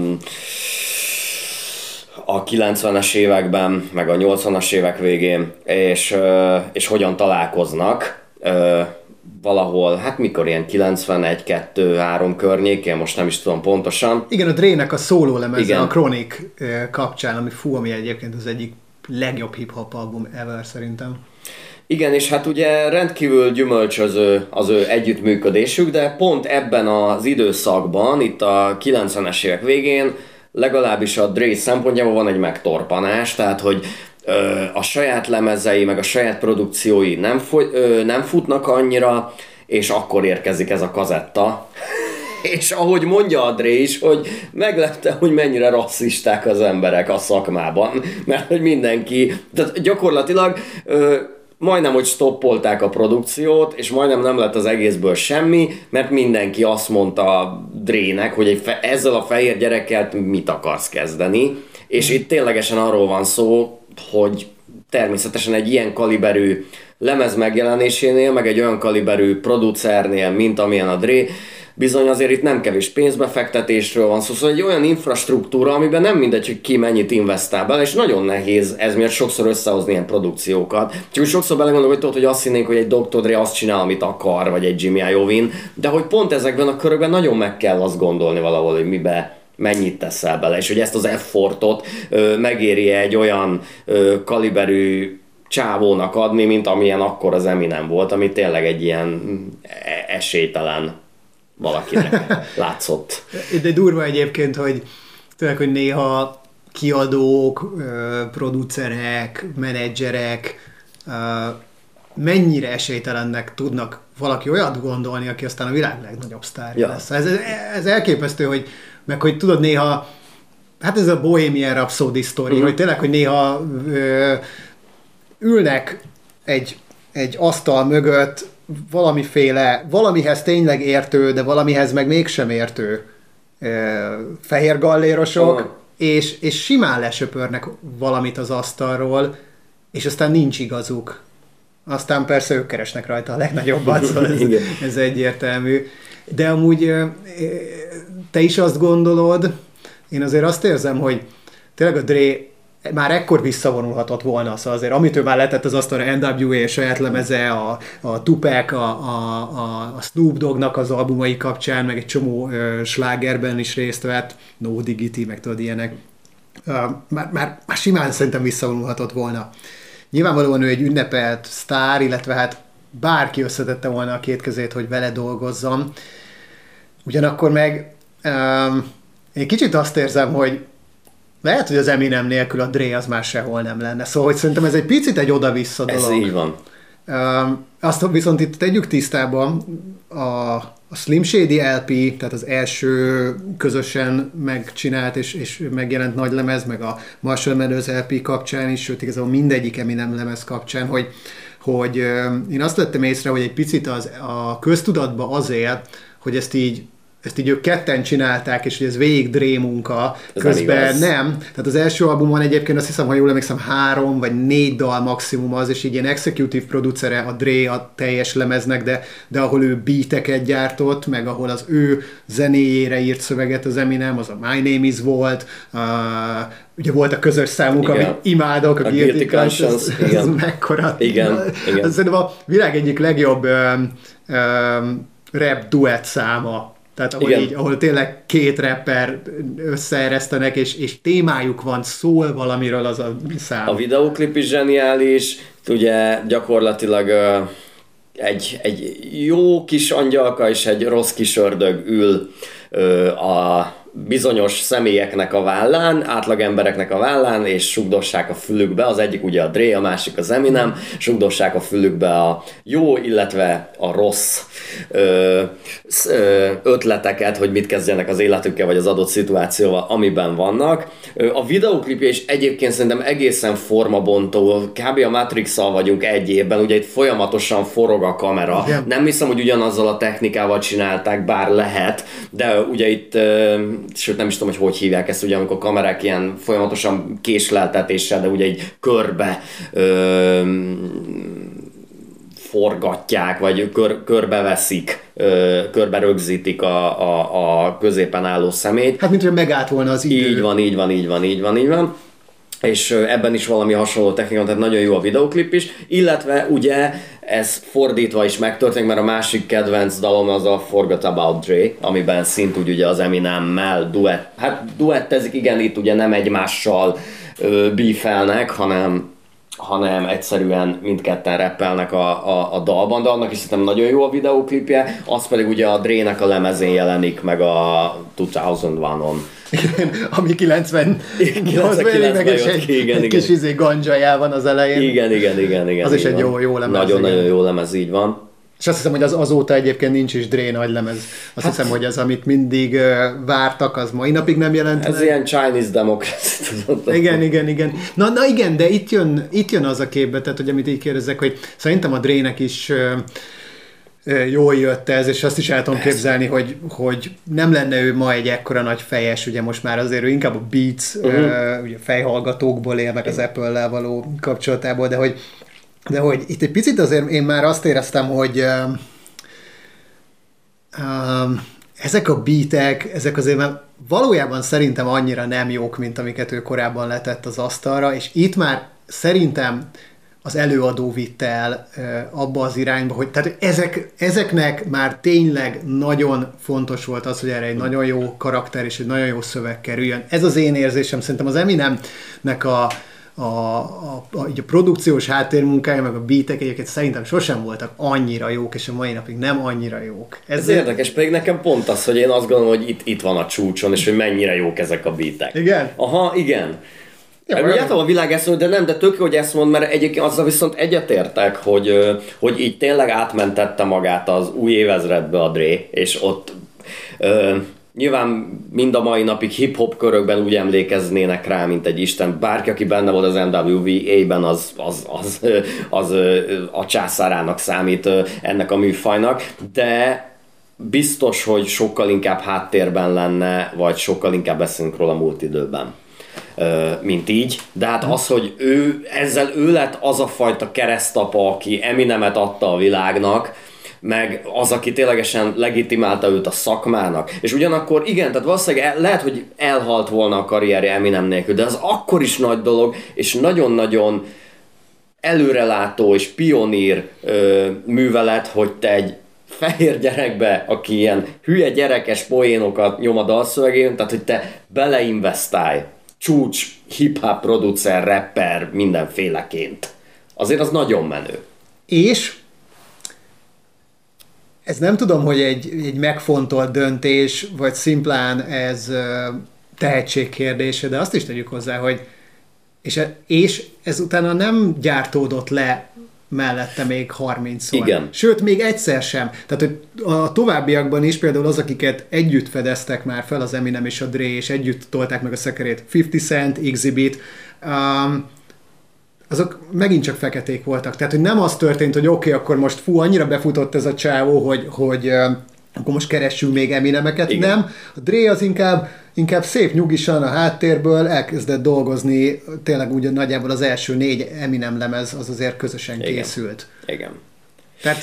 A: a 90-es években, meg a 80-as évek végén, és, és hogyan találkoznak valahol, hát mikor ilyen 91, 2, 3 környékén, most nem is tudom pontosan.
B: Igen, a Dre-nek a szóló lemeze
A: Igen.
B: a Chronic kapcsán, ami fú, ami egyébként az egyik legjobb hip-hop album ever szerintem.
A: Igen, és hát ugye rendkívül gyümölcsöző az ő együttműködésük, de pont ebben az időszakban, itt a 90-es évek végén, legalábbis a Dre szempontjából van egy megtorpanás, tehát hogy ö, a saját lemezei, meg a saját produkciói nem, foly, ö, nem futnak annyira, és akkor érkezik ez a kazetta. És ahogy mondja a Dre is, hogy meglepte, hogy mennyire rasszisták az emberek a szakmában, mert hogy mindenki, tehát gyakorlatilag ö, majdnem, hogy stoppolták a produkciót, és majdnem nem lett az egészből semmi, mert mindenki azt mondta Drének, hogy egy fe- ezzel a fehér gyerekkel mit akarsz kezdeni, és itt ténylegesen arról van szó, hogy természetesen egy ilyen kaliberű lemez megjelenésénél, meg egy olyan kaliberű producernél, mint amilyen a Dre, bizony azért itt nem kevés pénzbefektetésről van szó, szóval egy olyan infrastruktúra, amiben nem mindegy, hogy ki mennyit investál bele, és nagyon nehéz ez miatt sokszor összehozni ilyen produkciókat. Csak úgy sokszor belegondolok, hogy tudod, hogy azt hinnénk, hogy egy Dr. Dre azt csinál, amit akar, vagy egy Jimmy Iovine, de hogy pont ezekben a körökben nagyon meg kell azt gondolni valahol, hogy mibe mennyit teszel bele, és hogy ezt az effortot megéri egy olyan ö, kaliberű csávónak adni, mint amilyen akkor az Eminem volt, ami tényleg egy ilyen mm, e- esélytelen valakinek látszott.
B: De durva egyébként, hogy tényleg, hogy néha kiadók, producerek, menedzserek mennyire esélytelennek tudnak valaki olyat gondolni, aki aztán a világ legnagyobb sztárja
A: Ja.
B: lesz. Ez, ez elképesztő, hogy meg hogy tudod néha, hát ez a Bohemian Rhapsody sztori,
A: Mhm.
B: hogy tényleg, hogy néha ö, ülnek egy, egy asztal mögött valamiféle, valamihez tényleg értő, de valamihez meg mégsem értő fehér gallérosok,
A: Aha.
B: és, és simán lesöpörnek valamit az asztalról, és aztán nincs igazuk. Aztán persze ők keresnek rajta a legnagyobbat, szóval ez, ez egyértelmű. De amúgy te is azt gondolod, én azért azt érzem, hogy tényleg a Dre már ekkor visszavonulhatott volna, szóval azért amit ő már letett az asztalra, NWA saját lemeze, a, a Tupac, a, a, a, Snoop Doggnak az albumai kapcsán, meg egy csomó ö, slágerben is részt vett, No Diggity, meg tudod ilyenek. Ö, már, már, már simán szerintem visszavonulhatott volna. Nyilvánvalóan ő egy ünnepelt sztár, illetve hát bárki összetette volna a két kezét, hogy vele dolgozzam. Ugyanakkor meg um, én kicsit azt érzem, hogy lehet, hogy az Eminem nélkül a Dre az már sehol nem lenne. Szóval hogy szerintem ez egy picit egy oda-vissza
A: Ez
B: dolog.
A: így van.
B: Um, azt viszont itt tegyük tisztába, a, a Slim Shady LP, tehát az első közösen megcsinált és, és megjelent nagy lemez, meg a Marshall Mathers LP kapcsán is, sőt igazából mindegyik Eminem lemez kapcsán, hogy, hogy én azt vettem észre, hogy egy picit az, a köztudatba azért, hogy ezt így ezt így ők ketten csinálták, és hogy ez végig Dre munka,
A: Ez nem
B: közben
A: igaz.
B: nem. Tehát az első albumon egyébként azt hiszem, ha jól emlékszem, három vagy négy dal maximum az, és így ilyen executive producere a Dre a teljes lemeznek, de, de ahol ő beateket gyártott, meg ahol az ő zenéjére írt szöveget az Eminem, az a My Name Is volt, uh, ugye volt a közös számuk,
A: Igen.
B: amit imádok, a,
A: A
B: Guilty,
A: Guilty
B: Conscience,
A: Conscience,
B: ez
A: igen.
B: mekkora.
A: Igen, igen.
B: Ez szerintem a világ egyik legjobb um, um, rap duett száma. Tehát ahol,
A: Igen.
B: így, ahol tényleg két rapper összeeresztenek, és, és témájuk van, szól valamiről az a szám.
A: A videóklip is zseniális, ugye gyakorlatilag ö, egy, egy jó kis angyalka és egy rossz kis ördög ül ö, a bizonyos személyeknek a vállán, átlag embereknek a vállán, és sugdossák a fülükbe, az egyik ugye a Dre, a másik az Eminem, sugdossák a fülükbe a jó, illetve a rossz ö, ö, ötleteket, hogy mit kezdjenek az életükkel, vagy az adott szituációval, amiben vannak. A videóklipje is egyébként szerintem egészen formabontó, kb. a matrix vagyunk egy évben, ugye itt folyamatosan forog a kamera.
B: Igen.
A: Nem hiszem, hogy ugyanazzal a technikával csinálták, bár lehet, de ugye itt, sőt nem is tudom, hogy hogy hívják ezt, ugye amikor a kamerák ilyen folyamatosan késleltetéssel, de ugye egy körbe ö, forgatják, vagy kör, körbeveszik, ö, körbe rögzítik a, a, a középen álló szemét.
B: Hát, mint hogy megállt volna az idő.
A: Így van, így van, így van, így van, így van. És ebben is valami hasonló technika, tehát nagyon jó a videoklip is, illetve ugye ez fordítva is megtörténik, mert a másik kedvenc dalom az a Forgot About Dre, amiben szintúgy ugye az Eminemmel duett, hát duettezik, igen, itt ugye nem egymással ö, beefelnek, hanem hanem egyszerűen mindketten rappelnek a, a, a dalban, de annak is szerintem nagyon jó a videóklipje, az pedig ugye a Dre-nek a lemezén jelenik meg a 2001-on.
B: Igen, ami 90
A: 90
B: meg és egy,
A: igen,
B: egy
A: igen.
B: kis izé gandzsajál van az elején.
A: Igen, igen, igen, igen.
B: Az is egy
A: van.
B: jó- jó lemez,
A: Nagyon-nagyon jó lemez, így van.
B: És azt hiszem, hogy az azóta egyébként nincs is Dre nagy lemez. Azt
A: Hát-
B: hiszem, hogy az, amit mindig uh, vártak, az mai napig nem jelent
A: Ez
B: meg.
A: ilyen Chinese democracy?
B: Igen, igen, igen. Na, na igen, de itt jön, itt jön az a képbe, tehát, hogy amit így kérdezek, hogy szerintem a Drének is ö, jól jött ez, és azt is el tudom képzelni, hogy, hogy nem lenne ő ma egy ekkora nagy fejes, ugye most már azért ő inkább a Beats, uh-huh. ugye fejhallgatókból él, meg az Apple-lel való kapcsolatából, de hogy, de hogy itt egy picit azért én már azt éreztem, hogy Um, ezek a beatek, ezek azért már valójában szerintem annyira nem jók, mint amiket ő korábban letett az asztalra, és itt már szerintem az előadó vitte el abba az irányba, hogy tehát ezek, ezeknek már tényleg nagyon fontos volt az, hogy erre egy nagyon jó karakter és egy nagyon jó szöveg kerüljön. Ez az én érzésem, szerintem az Eminemnek a, a, a, a, így a produkciós háttérmunkája, meg a beatek egyébként szerintem sosem voltak annyira jók, és a mai napig nem annyira jók.
A: Ez érdekes, pedig nekem pont az, hogy én azt gondolom, hogy itt, itt van a csúcson, és hogy mennyire jók ezek a beatek.
B: Igen?
A: Aha, igen. Ja, Elmondjátom a világ ezt de nem, de tök jó, hogy ezt mond, mert egyébként azzal viszont egyetértek, hogy, hogy így tényleg átmentette magát az új évezredbe a Dré, és ott ö, Nyilván mind a mai napig hip-hop körökben úgy emlékeznének rá, mint egy isten. Bárki, aki benne volt az NWA-ben, az, az, az, az, az a császárának számít ennek a műfajnak, de biztos, hogy sokkal inkább háttérben lenne, vagy sokkal inkább beszélünk róla múlt időben mint így, de hát az, hogy ő, ezzel ő lett az a fajta keresztapa, aki Eminemet adta a világnak, meg az, aki ténylegesen legitimálta őt a szakmának. És ugyanakkor igen, tehát valószínűleg el, lehet, hogy elhalt volna a karrierje Eminem nélkül, de az akkor is nagy dolog, és nagyon-nagyon előrelátó és pionír ö, művelet, hogy te egy fehér gyerekbe, aki ilyen hülye gyerekes poénokat nyom a dalszövegén, tehát hogy te beleinvestálj csúcs hip-hop producer, rapper mindenféleként. Azért az nagyon menő.
B: És ez nem tudom, hogy egy, egy megfontolt döntés, vagy szimplán ez tehetség kérdése, de azt is tegyük hozzá, hogy és, és ez utána nem gyártódott le mellette még 30 szor.
A: Igen.
B: Sőt, még egyszer sem. Tehát, hogy a továbbiakban is például az, akiket együtt fedeztek már fel, az Eminem és a Dre, és együtt tolták meg a szekerét, 50 Cent, Exhibit, um, azok megint csak feketék voltak. Tehát, hogy nem az történt, hogy oké, okay, akkor most fú, annyira befutott ez a csávó, hogy, hogy akkor most keressünk még Eminemeket. Igen. Nem. A Dre az inkább, inkább szép nyugisan a háttérből elkezdett dolgozni, tényleg ugye nagyjából az első négy Eminem lemez az azért közösen Igen. készült.
A: Igen.
B: Tehát,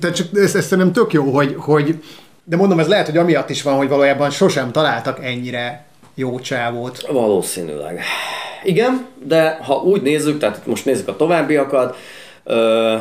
B: tehát csak ez, ez szerintem tök jó, hogy, hogy de mondom, ez lehet, hogy amiatt is van, hogy valójában sosem találtak ennyire jó csávót.
A: Valószínűleg. Igen, de ha úgy nézzük, tehát most nézzük a továbbiakat, ö,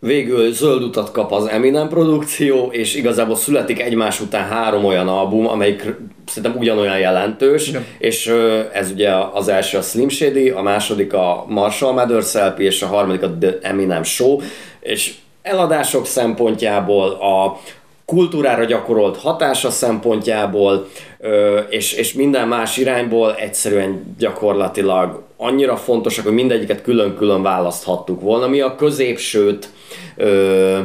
A: végül zöld utat kap az Eminem produkció, és igazából születik egymás után három olyan album, amelyik szerintem ugyanolyan jelentős, Igen. és ez ugye az első a Slim Shady, a második a Marshall Mathers LP, és a harmadik a The Eminem Show, és eladások szempontjából, a kultúrára gyakorolt hatása szempontjából, és, és minden más irányból egyszerűen gyakorlatilag annyira fontosak, hogy mindegyiket külön-külön választhattuk volna. Mi a középsőt ö,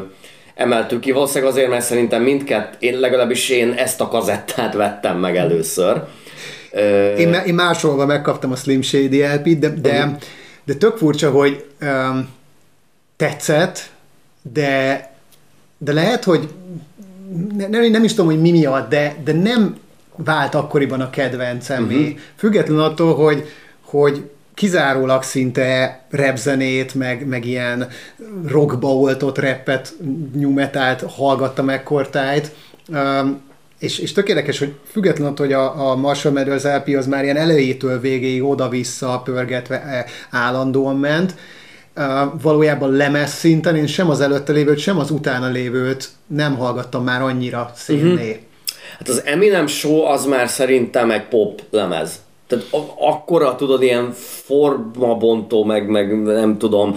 A: emeltük ki, valószínűleg azért, mert szerintem mindkett, én legalábbis én ezt a kazettát vettem meg először.
B: Ö, én, én másolva megkaptam a Slim Shady LP-t, de, de, uh-huh. de tök furcsa, hogy um, tetszett, de, de lehet, hogy nem, nem is tudom, hogy mi miatt, de, de nem vált akkoriban a kedvencem. Uh-huh. Független attól, hogy, hogy kizárólag szinte repzenét, meg, meg ilyen rockba oltott rappet, new metalt hallgattam ekkortájt. Um, és, és tökéletes, hogy független attól, hogy a, a Marshall Mathers LP az már ilyen elejétől végéig oda-vissza pörgetve e, állandóan ment, uh, valójában lemez szinten én sem az előtte lévőt, sem az utána lévőt nem hallgattam már annyira színné. Uh-huh.
A: Hát az Eminem Show az már szerintem egy pop lemez. Tehát akkora, tudod, ilyen formabontó, meg, meg nem tudom,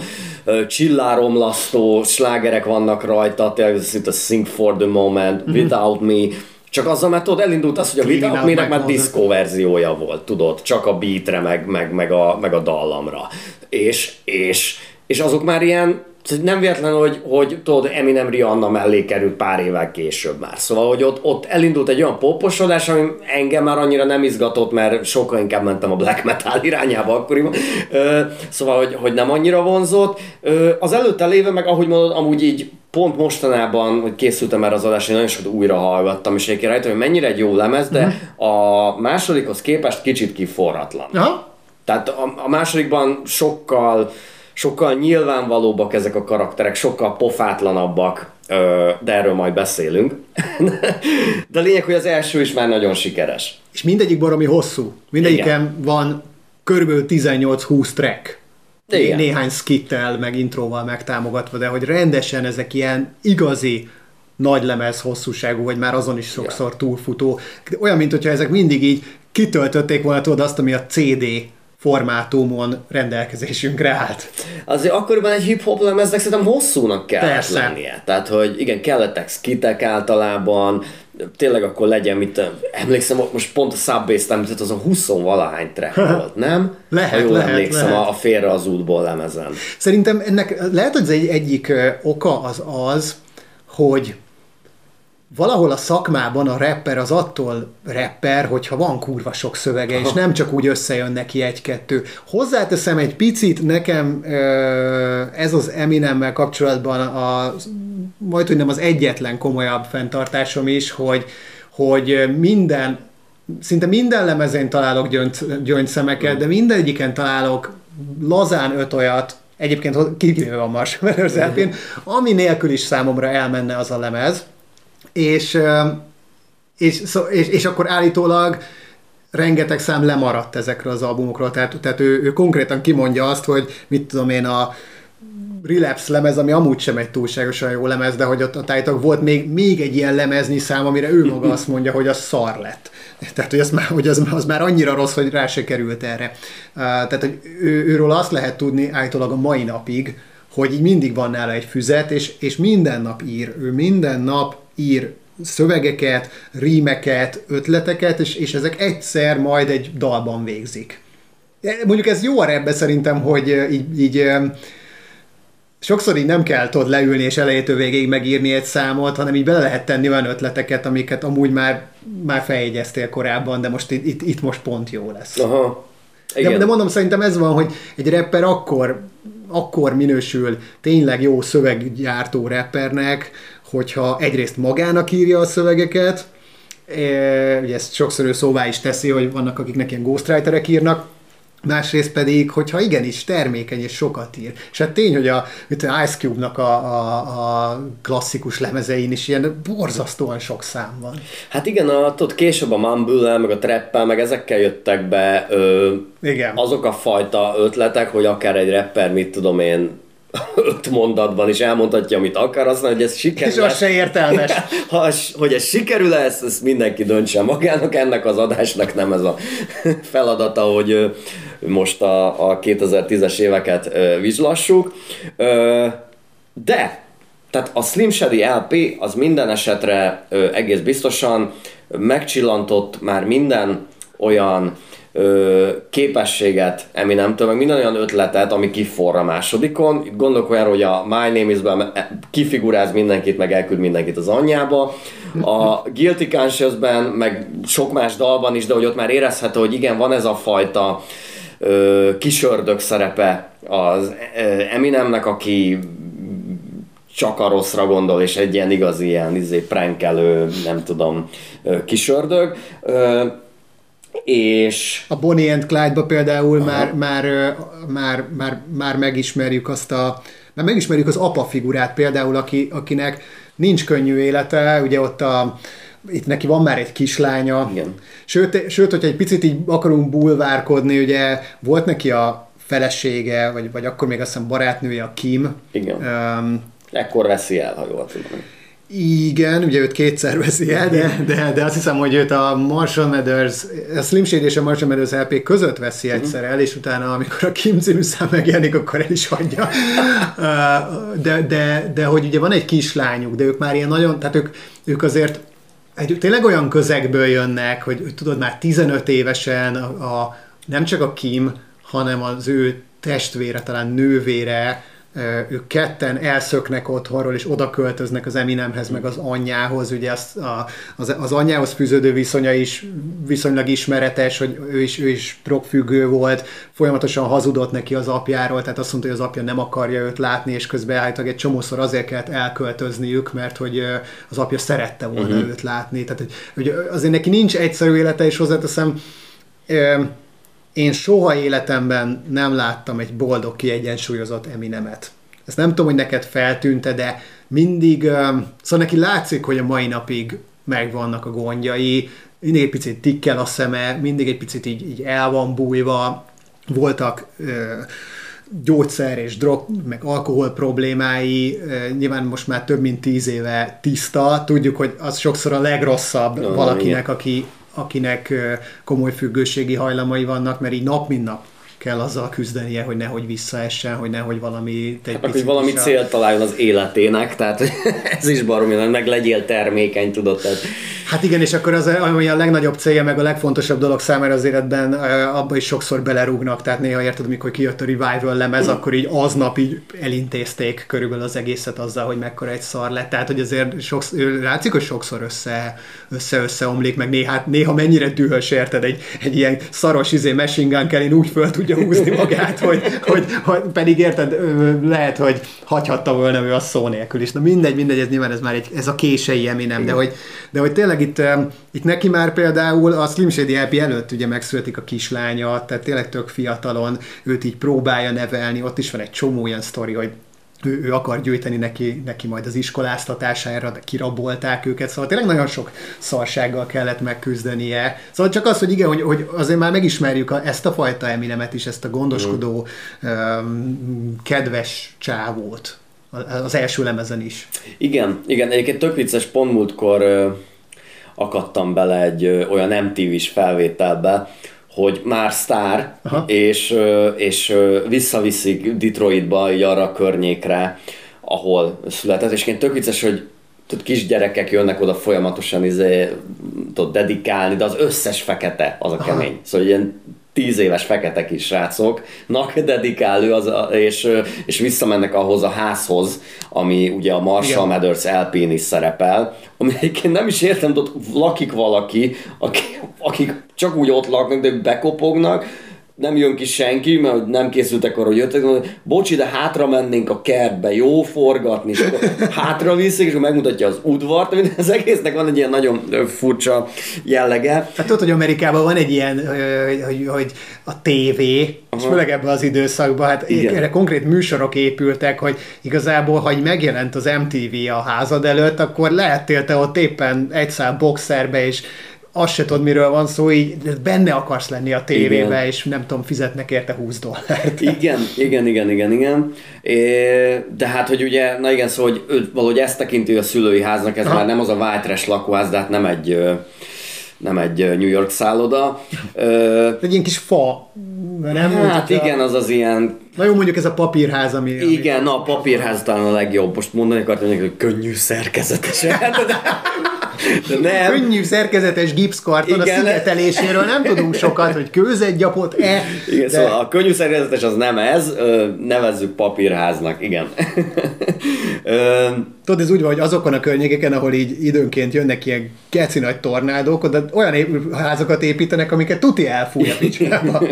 A: csilláromlasztó slágerek vannak rajta, tényleg a Sing for the Moment, mm-hmm. Without Me, csak azzal, mert tudod, elindult az, hogy a Without Me-nek már disco verziója volt, tudod, csak a beatre, meg, meg, meg, a, meg a dallamra. És, és, és azok már ilyen nem véletlen, hogy, hogy tudod, Eminem Rihanna mellé került pár évvel később már. Szóval, hogy ott, ott elindult egy olyan poposodás, ami engem már annyira nem izgatott, mert sokkal inkább mentem a black metal irányába akkoriban. Szóval, hogy, hogy nem annyira vonzott. Az előtte lévő, meg ahogy mondod, amúgy így pont mostanában, hogy készültem erre az adásra, nagyon sokat újra hallgattam, és egyébként rajta, hogy mennyire egy jó lemez, de uh-huh. a másodikhoz képest kicsit kiforratlan.
B: Aha.
A: Tehát a, a másodikban sokkal sokkal nyilvánvalóbbak ezek a karakterek, sokkal pofátlanabbak, de erről majd beszélünk. de lényeg, hogy az első is már nagyon sikeres.
B: És mindegyik baromi hosszú. Mindegyiken van körülbelül 18-20 track. Igen. Néhány skittel, meg intróval megtámogatva, de hogy rendesen ezek ilyen igazi nagy lemez hosszúságú, vagy már azon is sokszor túlfutó. Olyan, mint hogyha ezek mindig így kitöltötték volna tudod azt, ami a CD formátumon rendelkezésünkre állt.
A: Azért akkoriban egy hip-hop lemeznek szerintem hosszúnak kellett Persze. lennie. Tehát, hogy igen, kellettek skitek általában, tényleg akkor legyen, mit emlékszem, most pont a Subway-t említett, azon 20 valahány track volt, nem?
B: Lehet, ha
A: jól
B: lehet,
A: emlékszem
B: lehet.
A: a félre az útból lemezen.
B: Szerintem ennek lehet, hogy az egy, egyik oka az az, hogy valahol a szakmában a rapper az attól rapper, hogyha van kurva sok szövege, és nem csak úgy összejön neki egy-kettő. Hozzáteszem egy picit, nekem ez az Eminemmel kapcsolatban a, majd hogy nem az egyetlen komolyabb fenntartásom is, hogy, hogy minden, szinte minden lemezén találok gyöngy, gyöngyszemeket, de mindegyiken találok lazán öt olyat, egyébként kivéve a Marshmallows ami nélkül is számomra elmenne az a lemez, és, és, és, és akkor állítólag rengeteg szám lemaradt ezekről az albumokról, tehát, tehát ő, ő konkrétan kimondja azt, hogy mit tudom én, a Relapse lemez, ami amúgy sem egy túlságosan jó lemez, de hogy ott a tájtak volt még, még egy ilyen lemezni szám, amire ő maga azt mondja, hogy az szar lett. Tehát, hogy az már, hogy az, az már annyira rossz, hogy rá se került erre. Uh, tehát, hogy ő, őről azt lehet tudni állítólag a mai napig, hogy így mindig van nála egy füzet, és, és minden nap ír. Ő minden nap ír szövegeket, rímeket, ötleteket, és, és ezek egyszer majd egy dalban végzik. Mondjuk ez jó a ebbe szerintem, hogy így, így sokszor így nem kell tudod leülni és elejétől végéig megírni egy számot, hanem így bele lehet tenni olyan ötleteket, amiket amúgy már, már feljegyeztél korábban, de most itt, itt, itt most pont jó lesz.
A: Aha.
B: Igen. De, de mondom, szerintem ez van, hogy egy rapper akkor, akkor minősül tényleg jó szöveggyártó rappernek, hogyha egyrészt magának írja a szövegeket, e, ugye ezt sokszor ő szóvá is teszi, hogy vannak akiknek ilyen ghostwriterek írnak, másrészt pedig, hogyha igenis termékeny és sokat ír. És hát tény, hogy a, mint a Ice Cube-nak a, a, a klasszikus lemezein is ilyen borzasztóan sok szám van.
A: Hát igen, a, tudod, később a mumble meg a trappel, meg ezekkel jöttek be ö,
B: igen.
A: azok a fajta ötletek, hogy akár egy rapper, mit tudom én, öt mondatban is elmondhatja, amit akar, aztán, hogy ez sikerül.
B: És az se értelmes.
A: Ha, hogy ez sikerül lesz, ezt mindenki döntse magának, ennek az adásnak nem ez a feladata, hogy most a, a 2010-es éveket vizslassuk. De, tehát a Slim Shady LP az minden esetre egész biztosan megcsillantott már minden olyan ö, képességet Eminemtől, meg minden olyan ötletet, ami kiforra másodikon. Itt gondolok olyan, hogy a My Name is kifiguráz mindenkit, meg elküld mindenkit az anyjába. A Guilty Conscious-ben, meg sok más dalban is, de hogy ott már érezhető, hogy igen, van ez a fajta ö, kisördög szerepe az Eminemnek, aki csak a rosszra gondol, és egy ilyen igazi ilyen izé, prankelő, nem tudom, kisördög és...
B: A Bonnie and Clyde-ba például már, már, már, már, már megismerjük azt a már megismerjük az apa figurát például, aki, akinek nincs könnyű élete, ugye ott a, itt neki van már egy kislánya,
A: Igen.
B: Sőt, sőt, hogyha egy picit így akarunk bulvárkodni, ugye volt neki a felesége, vagy, vagy akkor még azt hiszem barátnője, a Kim.
A: Igen. Um, Ekkor veszi el, ha jól tudom.
B: Igen, ugye őt kétszer veszi el, de, de, de azt hiszem, hogy őt a Marshall Mathers, a Slim Shady és a Marshall Mathers LP között veszi uh-huh. egyszer el, és utána, amikor a Kim című szám megjelenik, akkor el is hagyja. De, de, de hogy ugye van egy kislányuk, de ők már ilyen nagyon, tehát ők, ők azért egy, tényleg olyan közegből jönnek, hogy, hogy tudod, már 15 évesen a, a, nem csak a Kim, hanem az ő testvére, talán nővére, ők ketten elszöknek otthonról, és oda költöznek az Eminemhez, meg az anyjához, ugye az, a, az, az anyjához fűződő viszonya is viszonylag ismeretes, hogy ő is, ő is drogfüggő volt, folyamatosan hazudott neki az apjáról, tehát azt mondta, hogy az apja nem akarja őt látni, és közben állítólag egy csomószor azért kellett elköltözniük, mert hogy az apja szerette volna uh-huh. őt látni. Tehát hogy, hogy azért neki nincs egyszerű élete, és hozzáteszem, én soha életemben nem láttam egy boldog, kiegyensúlyozott Eminemet. Ezt nem tudom, hogy neked feltűnte, de mindig, szóval neki látszik, hogy a mai napig megvannak a gondjai, mindig egy picit tikkel a szeme, mindig egy picit így, így el van bújva, voltak gyógyszer és drog, meg alkohol problémái, nyilván most már több mint tíz éve tiszta, tudjuk, hogy az sokszor a legrosszabb no, valakinek, aki, akinek komoly függőségi hajlamai vannak, mert így nap mint nap kell azzal küzdenie, hogy nehogy visszaessen, hogy nehogy valami...
A: Hát, hogy valami a... célt találjon az életének, tehát ez is baromi, meg legyél termékeny, tudod. Tehát...
B: Hát igen, és akkor az, ami a legnagyobb célja, meg a legfontosabb dolog számára az életben, abba is sokszor belerúgnak, tehát néha érted, amikor kijött a Revival lemez, akkor így aznap így elintézték körülbelül az egészet azzal, hogy mekkora egy szar lett. Tehát, hogy azért sokszor, látszik, hogy sokszor össze, össze, összeomlik, meg néha, néha mennyire dühös, érted, egy, egy ilyen szaros izé Machine Gun Kelly úgy föl tudja húzni magát, hogy, hogy, hogy, pedig érted, lehet, hogy hagyhatta volna ő a szó nélkül is. Na mindegy, mindegy, ez nyilván ez már egy, ez a kései Eminem, de hogy, de hogy tényleg itt, itt neki már például a Slim Shady LP előtt ugye megszületik a kislánya, tehát tényleg tök fiatalon őt így próbálja nevelni, ott is van egy csomó ilyen sztori, hogy ő, ő akar gyűjteni neki, neki majd az iskoláztatására, de kirabolták őket, szóval tényleg nagyon sok szarsággal kellett megküzdenie. Szóval csak az, hogy igen, hogy, hogy azért már megismerjük a, ezt a fajta Eminemet is, ezt a gondoskodó, mm. um, kedves csávót az első lemezen is.
A: Igen, igen, egyébként tök vicces, pont múltkor uh, akadtam bele egy uh, olyan MTV-s felvételbe, hogy már sztár, és, és visszaviszik Detroitba, így arra a környékre, ahol született, és én tök vicces, hogy tudod, kisgyerekek jönnek oda folyamatosan izé, tudod, dedikálni, de az összes fekete az a kemény. Aha. Szóval ilyen tíz éves fekete kis srácoknak dedikálő, az a, és, és visszamennek ahhoz a házhoz, ami ugye a Marshall Igen. Mathers lp is szerepel, ami egyébként nem is értem, hogy lakik valaki, akik, akik csak úgy ott laknak, de bekopognak, nem jön ki senki, mert nem készültek arra, hogy jöttek, hogy bocsi, de hátra mennénk a kertbe, jó forgatni, és akkor hátra viszik, és megmutatja az udvart, amit az egésznek van egy ilyen nagyon furcsa jellege.
B: Hát tudod, hogy Amerikában van egy ilyen, hogy, hogy a tévé, Aha. és főleg ebben az időszakban, hát Igen. erre konkrét műsorok épültek, hogy igazából, ha megjelent az MTV a házad előtt, akkor lehettél te ott éppen egy szám boxerbe, és azt se tudod, miről van szó, így benne akarsz lenni a tévébe, igen. és nem tudom, fizetnek érte 20 dollárt.
A: Igen, igen, igen, igen, igen. É, de hát, hogy ugye, na igen, szóval, hogy ő valahogy ezt tekinti a szülői háznak, ez ha. már nem az a trash lakóház, de hát nem egy nem egy New York szálloda.
B: egy ilyen kis fa,
A: nem? Hát igen, az az ilyen...
B: Na jó, mondjuk ez a papírház, ami...
A: Igen, ami... na a papírház talán a legjobb. Most mondani akartam, hogy könnyű szerkezetes.
B: De nem. Könnyű szerkezetes gipszkarton Igen. a szigeteléséről nem tudunk sokat, hogy kőzetgyapot-e.
A: Igen, de... szóval a könnyű szerkezetes az nem ez, nevezzük papírháznak, igen.
B: Tudod, ez úgy van, hogy azokon a környékeken, ahol így időnként jönnek ilyen keci nagy tornádók, de olyan házakat építenek, amiket tuti elfúj a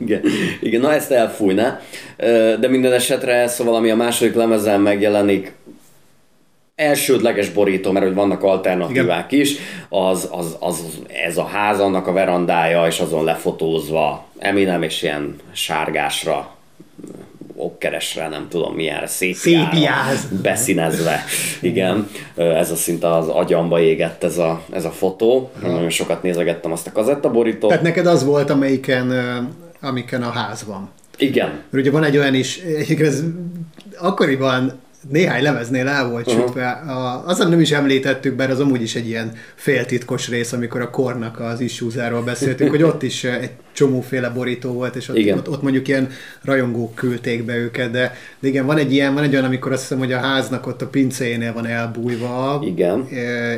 A: igen, igen, na ezt elfújna. De minden esetre, szóval ami a második lemezen megjelenik, elsődleges borító, mert hogy vannak alternatívák Igen. is, az, az, az, ez a ház, annak a verandája, és azon lefotózva Eminem, és ilyen sárgásra okkeresre, nem tudom milyen szépiáz. beszínezve. Igen, ez a szinte az agyamba égett ez a, ez a fotó. Nagyon sokat nézegettem azt a kazettaborítót.
B: Tehát neked az volt, amelyiken, amiken a ház van.
A: Igen.
B: Mert ugye van egy olyan is, ez akkoriban néhány lemeznél el volt uh-huh. sütve. A, azon nem is említettük, bár az amúgy is egy ilyen féltitkos rész, amikor a kornak az issuezáról beszéltünk, hogy ott is egy csomóféle borító volt, és ott, igen. ott, ott mondjuk ilyen rajongók küldték be őket, de, de igen, van egy ilyen, van egy olyan, amikor azt hiszem, hogy a háznak ott a pincéjénél van elbújva.
A: Igen.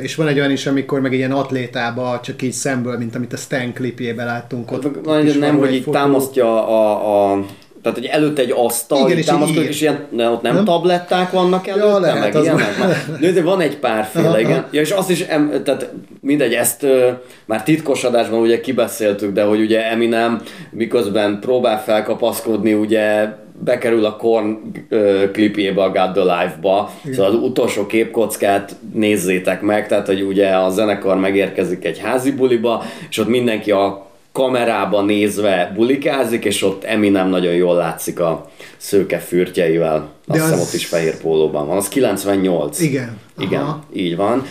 B: És van egy olyan is, amikor meg egy ilyen atlétába, csak így szemből, mint amit a Stan klipjében láttunk. Ott,
A: ott van, nem, hogy így támasztja a, a tehát, hogy előtte egy asztal, igen, és, támaszkodott, és ilyen, ne, ott nem, nem, tabletták vannak előtte, ja, lehet, meg ilyenek? Van. Van egy párféle, igen. Ja, és azt is, em, tehát mindegy, ezt uh, már titkos adásban ugye kibeszéltük, de hogy ugye Eminem miközben próbál felkapaszkodni, ugye bekerül a Korn uh, klipjébe, a God the Life-ba, Igen. szóval az utolsó képkockát nézzétek meg, tehát hogy ugye a zenekar megérkezik egy házi buliba, és ott mindenki a kamerába nézve bulikázik, és ott Eminem nagyon jól látszik a szőke fürtjeivel. Azt hiszem az... ott is fehér pólóban van. Az 98.
B: Igen.
A: Igen, Aha. így van.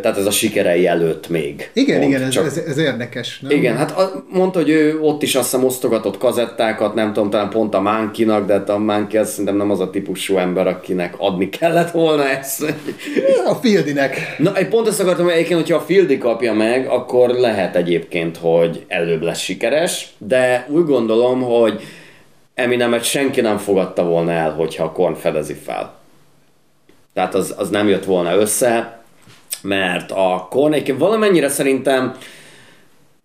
A: Tehát ez a sikerei előtt még.
B: Igen, pont, igen, ez, csak... ez, ez érdekes.
A: Nem? Igen, hát a, mondta, hogy ő ott is azt hiszem osztogatott kazettákat, nem tudom, talán pont a Mánkinak, de hát a Mánki azt szerintem nem az a típusú ember, akinek adni kellett volna ezt.
B: A Fieldinek.
A: Na, egy pont ezt akartam, hogy egyébként, hogyha a Fieldi kapja meg, akkor lehet egyébként, hogy előbb lesz sikeres, de úgy gondolom, hogy Eminemet senki nem fogadta volna el, hogyha a Korn fedezi fel. Tehát az, az nem jött volna össze, mert a Korn egyébként valamennyire szerintem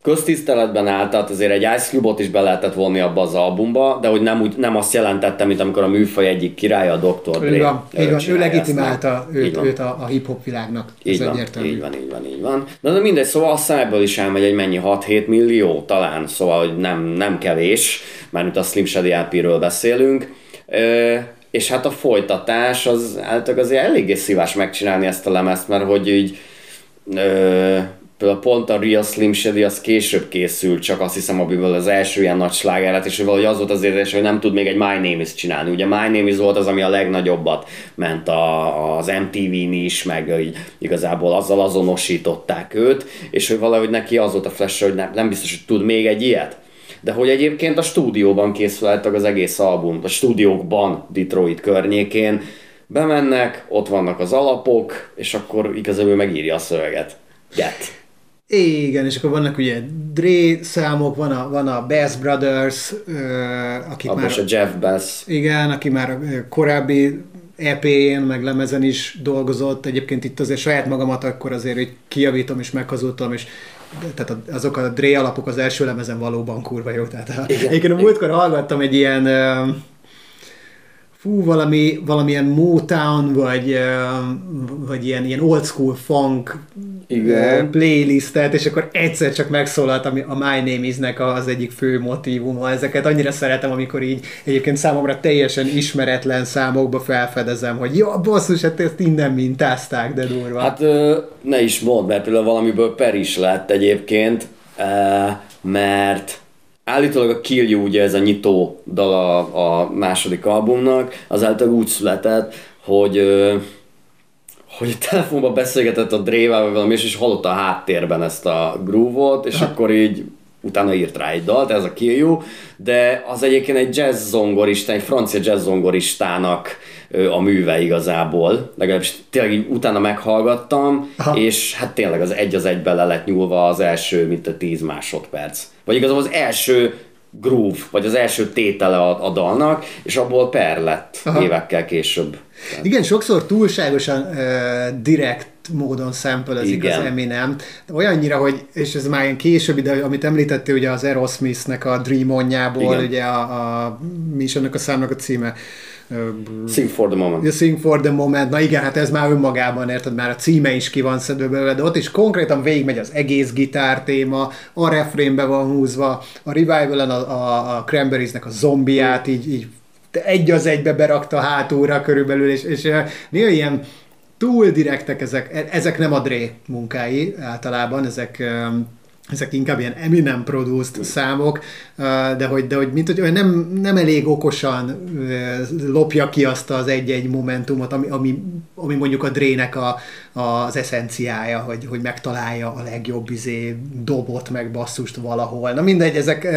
A: köztiszteletben állt, tehát azért egy Ice Cube-ot is be lehetett vonni abba az albumba, de hogy nem, úgy, nem azt jelentette, mint amikor a műfaj egyik királya, a Dr. Dre.
B: Igen, igen, ő legitimálta őt, őt a, a hip-hop világnak.
A: Így van, így van, így van, így van. De, de mindegy, szóval aztán ebből is elmegy egy mennyi 6-7 millió talán, szóval hogy nem, nem kevés, mármint a Slim Shady LP-ről beszélünk. Ö, és hát a folytatás az általában azért eléggé szívás megcsinálni ezt a lemezt, mert hogy így ö, például pont a Real Slim Shady az később készült, csak azt hiszem, amiből az első ilyen nagy sláger lett, és valahogy az volt az érzés, hogy nem tud még egy My Name Is csinálni. Ugye My Name Is volt az, ami a legnagyobbat ment a, az MTV-n is, meg így, igazából azzal azonosították őt, és hogy valahogy neki az volt a flash hogy nem, nem biztos, hogy tud még egy ilyet. De hogy egyébként a stúdióban készültek az egész album, a stúdiókban Detroit környékén, bemennek, ott vannak az alapok, és akkor igazából megírja a szöveget. Get.
B: Igen, és akkor vannak ugye Dre számok, van a, van a Bass Brothers, akik
A: Abba
B: már...
A: a Jeff Bass.
B: Igen, aki már korábbi EP-én, meg lemezen is dolgozott. Egyébként itt azért saját magamat akkor azért hogy kijavítom és meghazudtam, és tehát azok a Dre alapok az első lemezen valóban kurva jó. Tehát a, egyébként a múltkor hallgattam egy ilyen fú, valami, valamilyen Motown, vagy, vagy ilyen, ilyen old school funk Igen. playlistet, és akkor egyszer csak megszólalt ami a My Name Is-nek az egyik fő motivuma. Ezeket annyira szeretem, amikor így egyébként számomra teljesen ismeretlen számokba felfedezem, hogy jó, basszus, hát ezt innen mintázták, de durva.
A: Hát ne is mondd, mert például valamiből per is lett egyébként, mert Állítólag a Kill You, ugye ez a nyitó dal a, második albumnak, az által úgy született, hogy hogy a telefonban beszélgetett a Drével, vagy valami, és hallotta a háttérben ezt a groove-ot, és akkor így utána írt rá egy dalt, ez a Kill You, de az egyébként egy jazz zongorista, egy francia jazz zongoristának a műve igazából, legalábbis tényleg így utána meghallgattam, Aha. és hát tényleg az egy az egybe le lett nyúlva az első, mint a 10 másodperc. Vagy igazából az első groove, vagy az első tétele a, a dalnak, és abból per lett Aha. évekkel később.
B: Igen, sokszor túlságosan uh, direkt módon szempelezik az Eminem. Olyannyira, hogy, és ez már ilyen későbbi, de amit említettél, ugye az Aerosmith-nek a Dream On-jából, ugye a, a, mi is annak a számnak a címe?
A: Sing for the moment.
B: Sing for the moment. Na igen, hát ez már önmagában, érted, már a címe is ki van szedve belőle, de ott is konkrétan végigmegy az egész gitár téma, a refrénbe van húzva, a revival a, a, a Cranberriesnek a zombiát így, így egy az egybe berakta hátulra körülbelül, és, és néha ilyen túl direktek ezek, e, ezek nem a Dre munkái általában, ezek ezek inkább ilyen Eminem produced számok, de hogy, de hogy mint hogy nem, nem elég okosan lopja ki azt az egy-egy momentumot, ami, ami, ami mondjuk a drének a, az eszenciája, hogy, hogy megtalálja a legjobb izé, dobot, meg basszust valahol. Na mindegy, ezek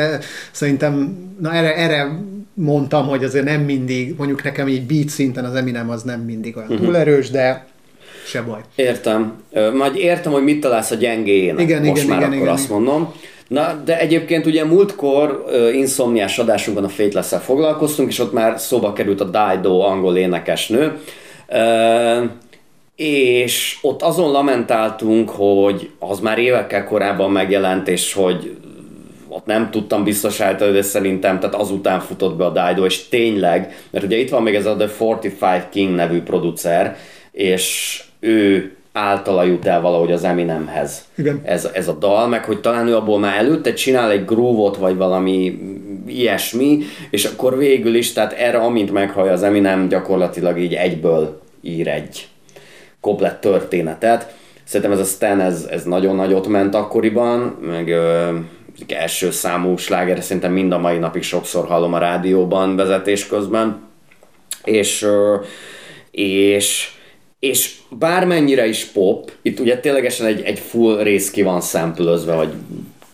B: szerintem, na erre, erre mondtam, hogy azért nem mindig, mondjuk nekem így beat szinten az Eminem az nem mindig olyan uh-huh. túlerős, de se baj.
A: Értem. Majd értem, hogy mit találsz a gyengéjének. Igen, Most igen, már igen, akkor igen, azt igen. mondom. Na, de egyébként ugye múltkor uh, inszomniás adásunkban a faithless foglalkoztunk, és ott már szóba került a Dido angol énekesnő. Uh, és ott azon lamentáltunk, hogy az már évekkel korábban megjelent, és hogy ott nem tudtam biztos által, de szerintem tehát azután futott be a Dido, és tényleg, mert ugye itt van még ez a The 45 King nevű producer, és ő általa jut el valahogy az Eminemhez Igen. Ez, ez a dal, meg hogy talán ő abból már előtte csinál egy groove vagy valami ilyesmi, és akkor végül is, tehát erre amint meghallja az Eminem, gyakorlatilag így egyből ír egy komplett történetet. Szerintem ez a Stan, ez, ez nagyon nagyot ment akkoriban, meg ö, első számú sláger, szerintem mind a mai napig sokszor hallom a rádióban vezetés közben, és, ö, és és bármennyire is pop, itt ugye ténylegesen egy, egy full rész ki van szempülözve, vagy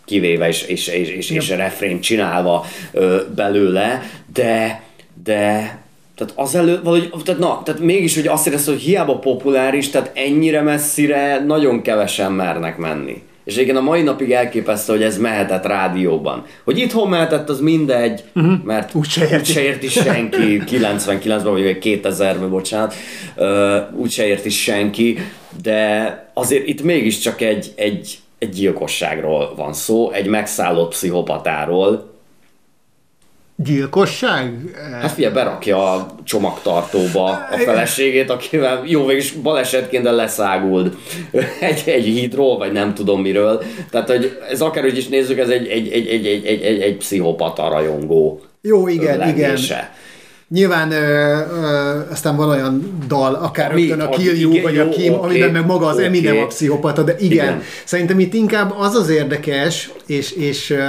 A: kivéve és, és, és, és, és refrén csinálva ö, belőle, de, de tehát azelőtt valahogy, tehát na, tehát mégis, hogy azt éreztem, hogy hiába populáris, tehát ennyire messzire nagyon kevesen mernek menni. És igen, a mai napig elképesztő, hogy ez mehetett rádióban. Hogy itthon mehetett, az mindegy, uh-huh. mert
B: úgy se érti.
A: se érti senki, 99-ben vagy 2000-ben, bocsánat, uh, úgy se érti senki, de azért itt mégiscsak egy, egy, egy gyilkosságról van szó, egy megszállott pszichopatáról,
B: Gyilkosság?
A: Hát figyelj, berakja a csomagtartóba a feleségét, akivel jó, végig balesetként leszáguld egy, egy hídról, vagy nem tudom miről. Tehát, hogy ez akárhogy is nézzük, ez egy, egy, egy, egy, egy, egy, egy, egy pszichopata rajongó
B: Jó, igen, legése. igen. Nyilván ö, ö, aztán van olyan dal, akár Ami, rögtön a Kill You, vagy a Kim, okay, amiben meg maga az okay. Eminem a pszichopata, de igen, igen. Szerintem itt inkább az az érdekes, és, és ö,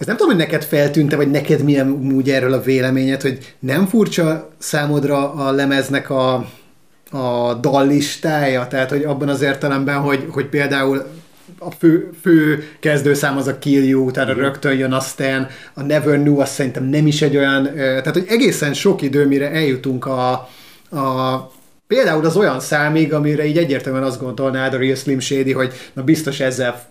B: ez nem tudom, hogy neked feltűnte, vagy neked milyen úgy erről a véleményed, hogy nem furcsa számodra a lemeznek a, a dallistája, tehát hogy abban az értelemben, hogy, hogy például a fő, fő kezdőszám az a Kill You, utána mm. rögtön jön aztán a Never Knew, azt szerintem nem is egy olyan, tehát hogy egészen sok idő, mire eljutunk a, a Például az olyan számig, amire így egyértelműen azt gondolnád a Real Slim Shady, hogy na biztos ezzel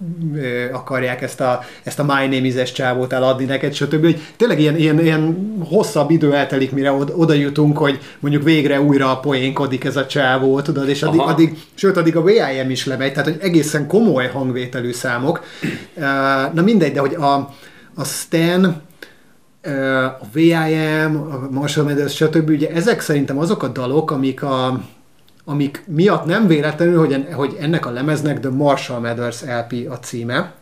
B: akarják ezt a, ezt a My Name is csávót eladni neked, stb. Hogy tényleg ilyen, ilyen, ilyen hosszabb idő eltelik, mire oda, jutunk, hogy mondjuk végre újra poénkodik ez a csávó, tudod, és addig, addig sőt, addig a VIM is lemegy, tehát hogy egészen komoly hangvételű számok. Na mindegy, de hogy a, a Stan a VIM, a Marshall Mathers, stb. Ugye ezek szerintem azok a dalok, amik, a, amik miatt nem véletlenül, hogy, en, hogy ennek a lemeznek The Marshall Mathers LP a címe.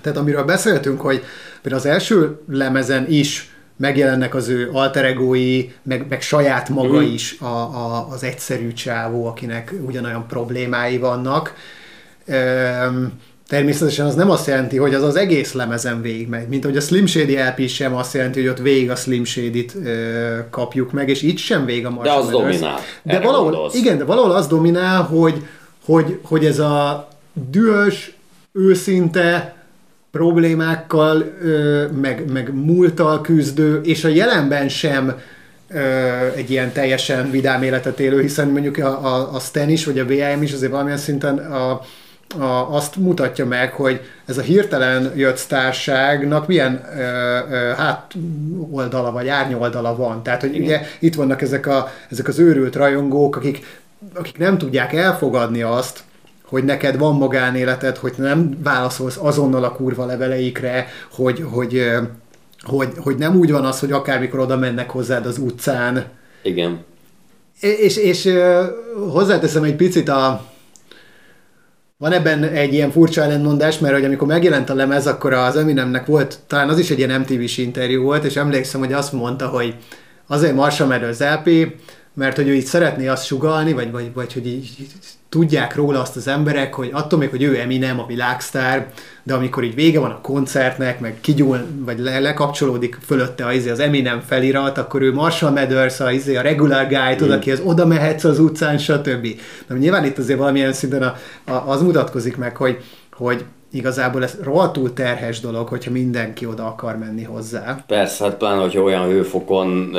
B: Tehát amiről beszéltünk, hogy például az első lemezen is megjelennek az ő alteregói, meg, meg saját maga mm. is a, a, az egyszerű csávó, akinek ugyanolyan problémái vannak. Um, Természetesen az nem azt jelenti, hogy az az egész lemezen végigmegy, mint hogy a Slim Shady LP sem azt jelenti, hogy ott végig a Slim Shady-t ö, kapjuk meg, és itt sem vég a
A: Marshall De az Mathers. dominál.
B: De valahol, igen, de valahol az dominál, hogy, hogy, hogy ez a dühös, őszinte, problémákkal, ö, meg, meg múltal küzdő, és a jelenben sem egy ilyen teljesen vidám életet élő, hiszen mondjuk a, a, a Stan is, vagy a VIM is azért valamilyen szinten a, a, azt mutatja meg, hogy ez a hirtelen jött sztárságnak milyen ö, ö, hát oldala vagy árnyoldala van. Tehát, hogy ugye itt vannak ezek, a, ezek az őrült rajongók, akik, akik nem tudják elfogadni azt, hogy neked van magánéleted, hogy nem válaszolsz azonnal a kurva leveleikre, hogy, hogy, hogy, hogy nem úgy van az, hogy akármikor oda mennek hozzád az utcán.
A: Igen.
B: És, és, és hozzáteszem egy picit a, van ebben egy ilyen furcsa ellentmondás, mert hogy amikor megjelent a lemez, akkor az Eminemnek volt, talán az is egy ilyen MTV-s interjú volt, és emlékszem, hogy azt mondta, hogy azért Marsa az LP, mert hogy ő így szeretné azt sugalni, vagy, vagy, vagy hogy így tudják róla azt az emberek, hogy attól még, hogy ő Eminem, a világsztár, de amikor így vége van a koncertnek, meg kigyúl, vagy le, lekapcsolódik fölötte az, izé, az Eminem felirat, akkor ő Marshall Mathers, a, izé, a regular guy, mm. tud, aki az oda mehetsz az utcán, stb. De nyilván itt azért valamilyen szinten a, a, az mutatkozik meg, hogy, hogy igazából ez rohadtul terhes dolog, hogyha mindenki oda akar menni hozzá.
A: Persze, hát pláne, hogyha olyan hőfokon,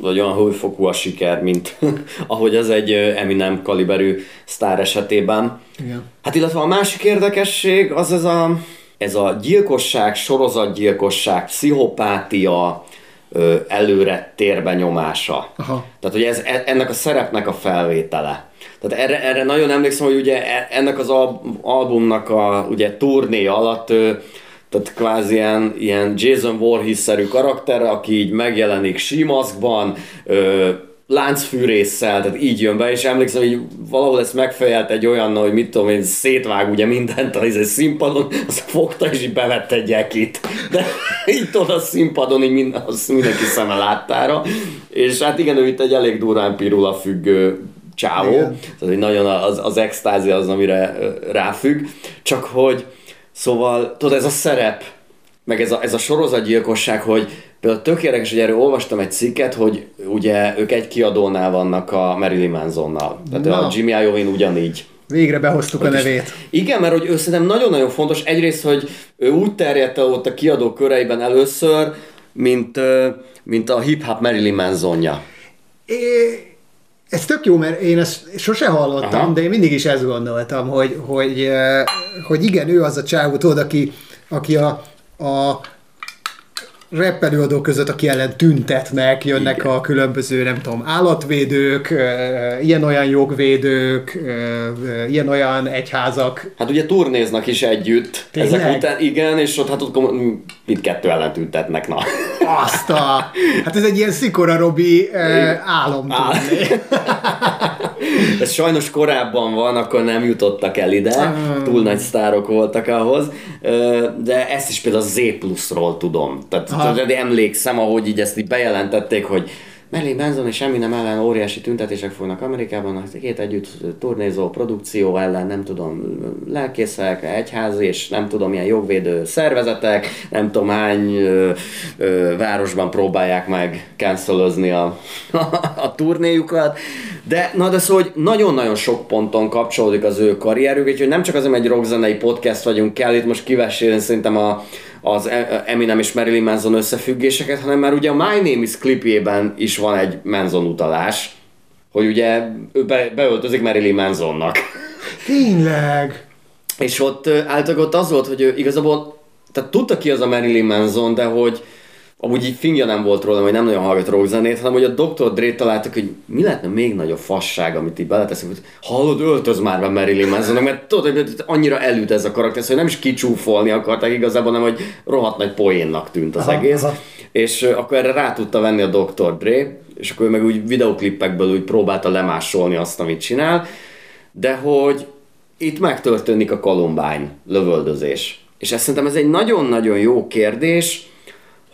A: vagy olyan hőfokú a siker, mint ahogy az egy Eminem kaliberű sztár esetében.
B: Igen.
A: Hát illetve a másik érdekesség az ez a, ez a gyilkosság, sorozatgyilkosság, pszichopátia, előre térbe nyomása. Aha. Tehát, hogy ez, e, ennek a szerepnek a felvétele. Tehát erre, erre nagyon emlékszem, hogy ugye e, ennek az albumnak a ugye turné alatt tehát kvázi ilyen, ilyen Jason Voorhees-szerű karakter, aki így megjelenik símaszkban, láncfűrészsel, tehát így jön be, és emlékszem, hogy valahol ezt megfejelt egy olyan, hogy mit tudom én, szétvág ugye mindent az egy színpadon, az fogta és így bevette egy ekit. De így tudod a színpadon, így mind, az mindenki szeme láttára. És hát igen, ő itt egy elég durán pirula függő csávó, Igen. tehát nagyon az, az extázi az, amire ráfügg, csak hogy szóval, tudod, ez a szerep, meg ez a, ez a sorozatgyilkosság, hogy Például tök érdekes, hogy erről olvastam egy cikket, hogy ugye ők egy kiadónál vannak a Marilyn Mansonnal. Tehát
B: Na.
A: a Jimmy Iovine ugyanígy.
B: Végre behoztuk a nevét.
A: Igen, mert hogy ő szerintem nagyon-nagyon fontos. Egyrészt, hogy ő úgy terjedt el ott a kiadó köreiben először, mint, mint a hip-hop Marilyn Mansonja.
B: É, ez tök jó, mert én ezt sose hallottam,
A: Aha.
B: de én mindig is ezt gondoltam, hogy, hogy, eh, hogy igen, ő az a csávó, tudod, aki, aki a, a rap előadók között, aki ellen tüntetnek, jönnek
A: Igen.
B: a különböző, nem tudom, állatvédők, ilyen-olyan jogvédők, ilyen-olyan egyházak.
A: Hát ugye turnéznak is együtt.
B: Tényleg?
A: Ezek után, igen, és ott hát ott mindkettő ellen tüntetnek, na.
B: Azt a... Hát ez egy ilyen Szikora Robi álom.
A: Á. Ez sajnos korábban van, akkor nem jutottak el ide, túl nagy sztárok voltak ahhoz, de ezt is például a Z pluszról tudom. Tehát Tudod, emlékszem, ahogy így ezt így bejelentették, hogy Melly Benson és Eminem ellen óriási tüntetések fognak Amerikában, a két együtt turnézó produkció ellen, nem tudom, lelkészek, egyház és nem tudom, milyen jogvédő szervezetek, nem tudom hány ö, ö, városban próbálják meg cancelozni a, a turnéjukat, de na de szóval, hogy nagyon-nagyon sok ponton kapcsolódik az ő karrierük, úgyhogy nem csak azért, egy rockzenei podcast vagyunk, kell itt most kivesélni szerintem a, az Eminem és Marilyn Manson összefüggéseket, hanem már ugye a My Name is klipjében is van egy Manson utalás, hogy ugye ő be, beöltözik Marilyn Mansonnak.
B: Tényleg.
A: És ott általában ott az volt, hogy ő igazából, tehát tudta ki az a Marilyn Manson, de hogy amúgy így fingja nem volt róla, hogy nem nagyon hallgat rockzenét, hanem hogy a Dr. Dre találtak, hogy mi lehetne még nagyobb fasság, amit így beleteszünk, hogy hallod, öltöz már be Marilyn Manson, mert tudod, hogy annyira elüt ez a karakter, hogy nem is kicsúfolni akarták igazából, hanem hogy rohadt nagy poénnak tűnt az
B: Aha,
A: egész.
B: aha.
A: És akkor erre rá tudta venni a Dr. Dre, és akkor ő meg úgy videoklippekből úgy próbálta lemásolni azt, amit csinál, de hogy itt megtörténik a Columbine lövöldözés. És ezt szerintem ez egy nagyon-nagyon jó kérdés,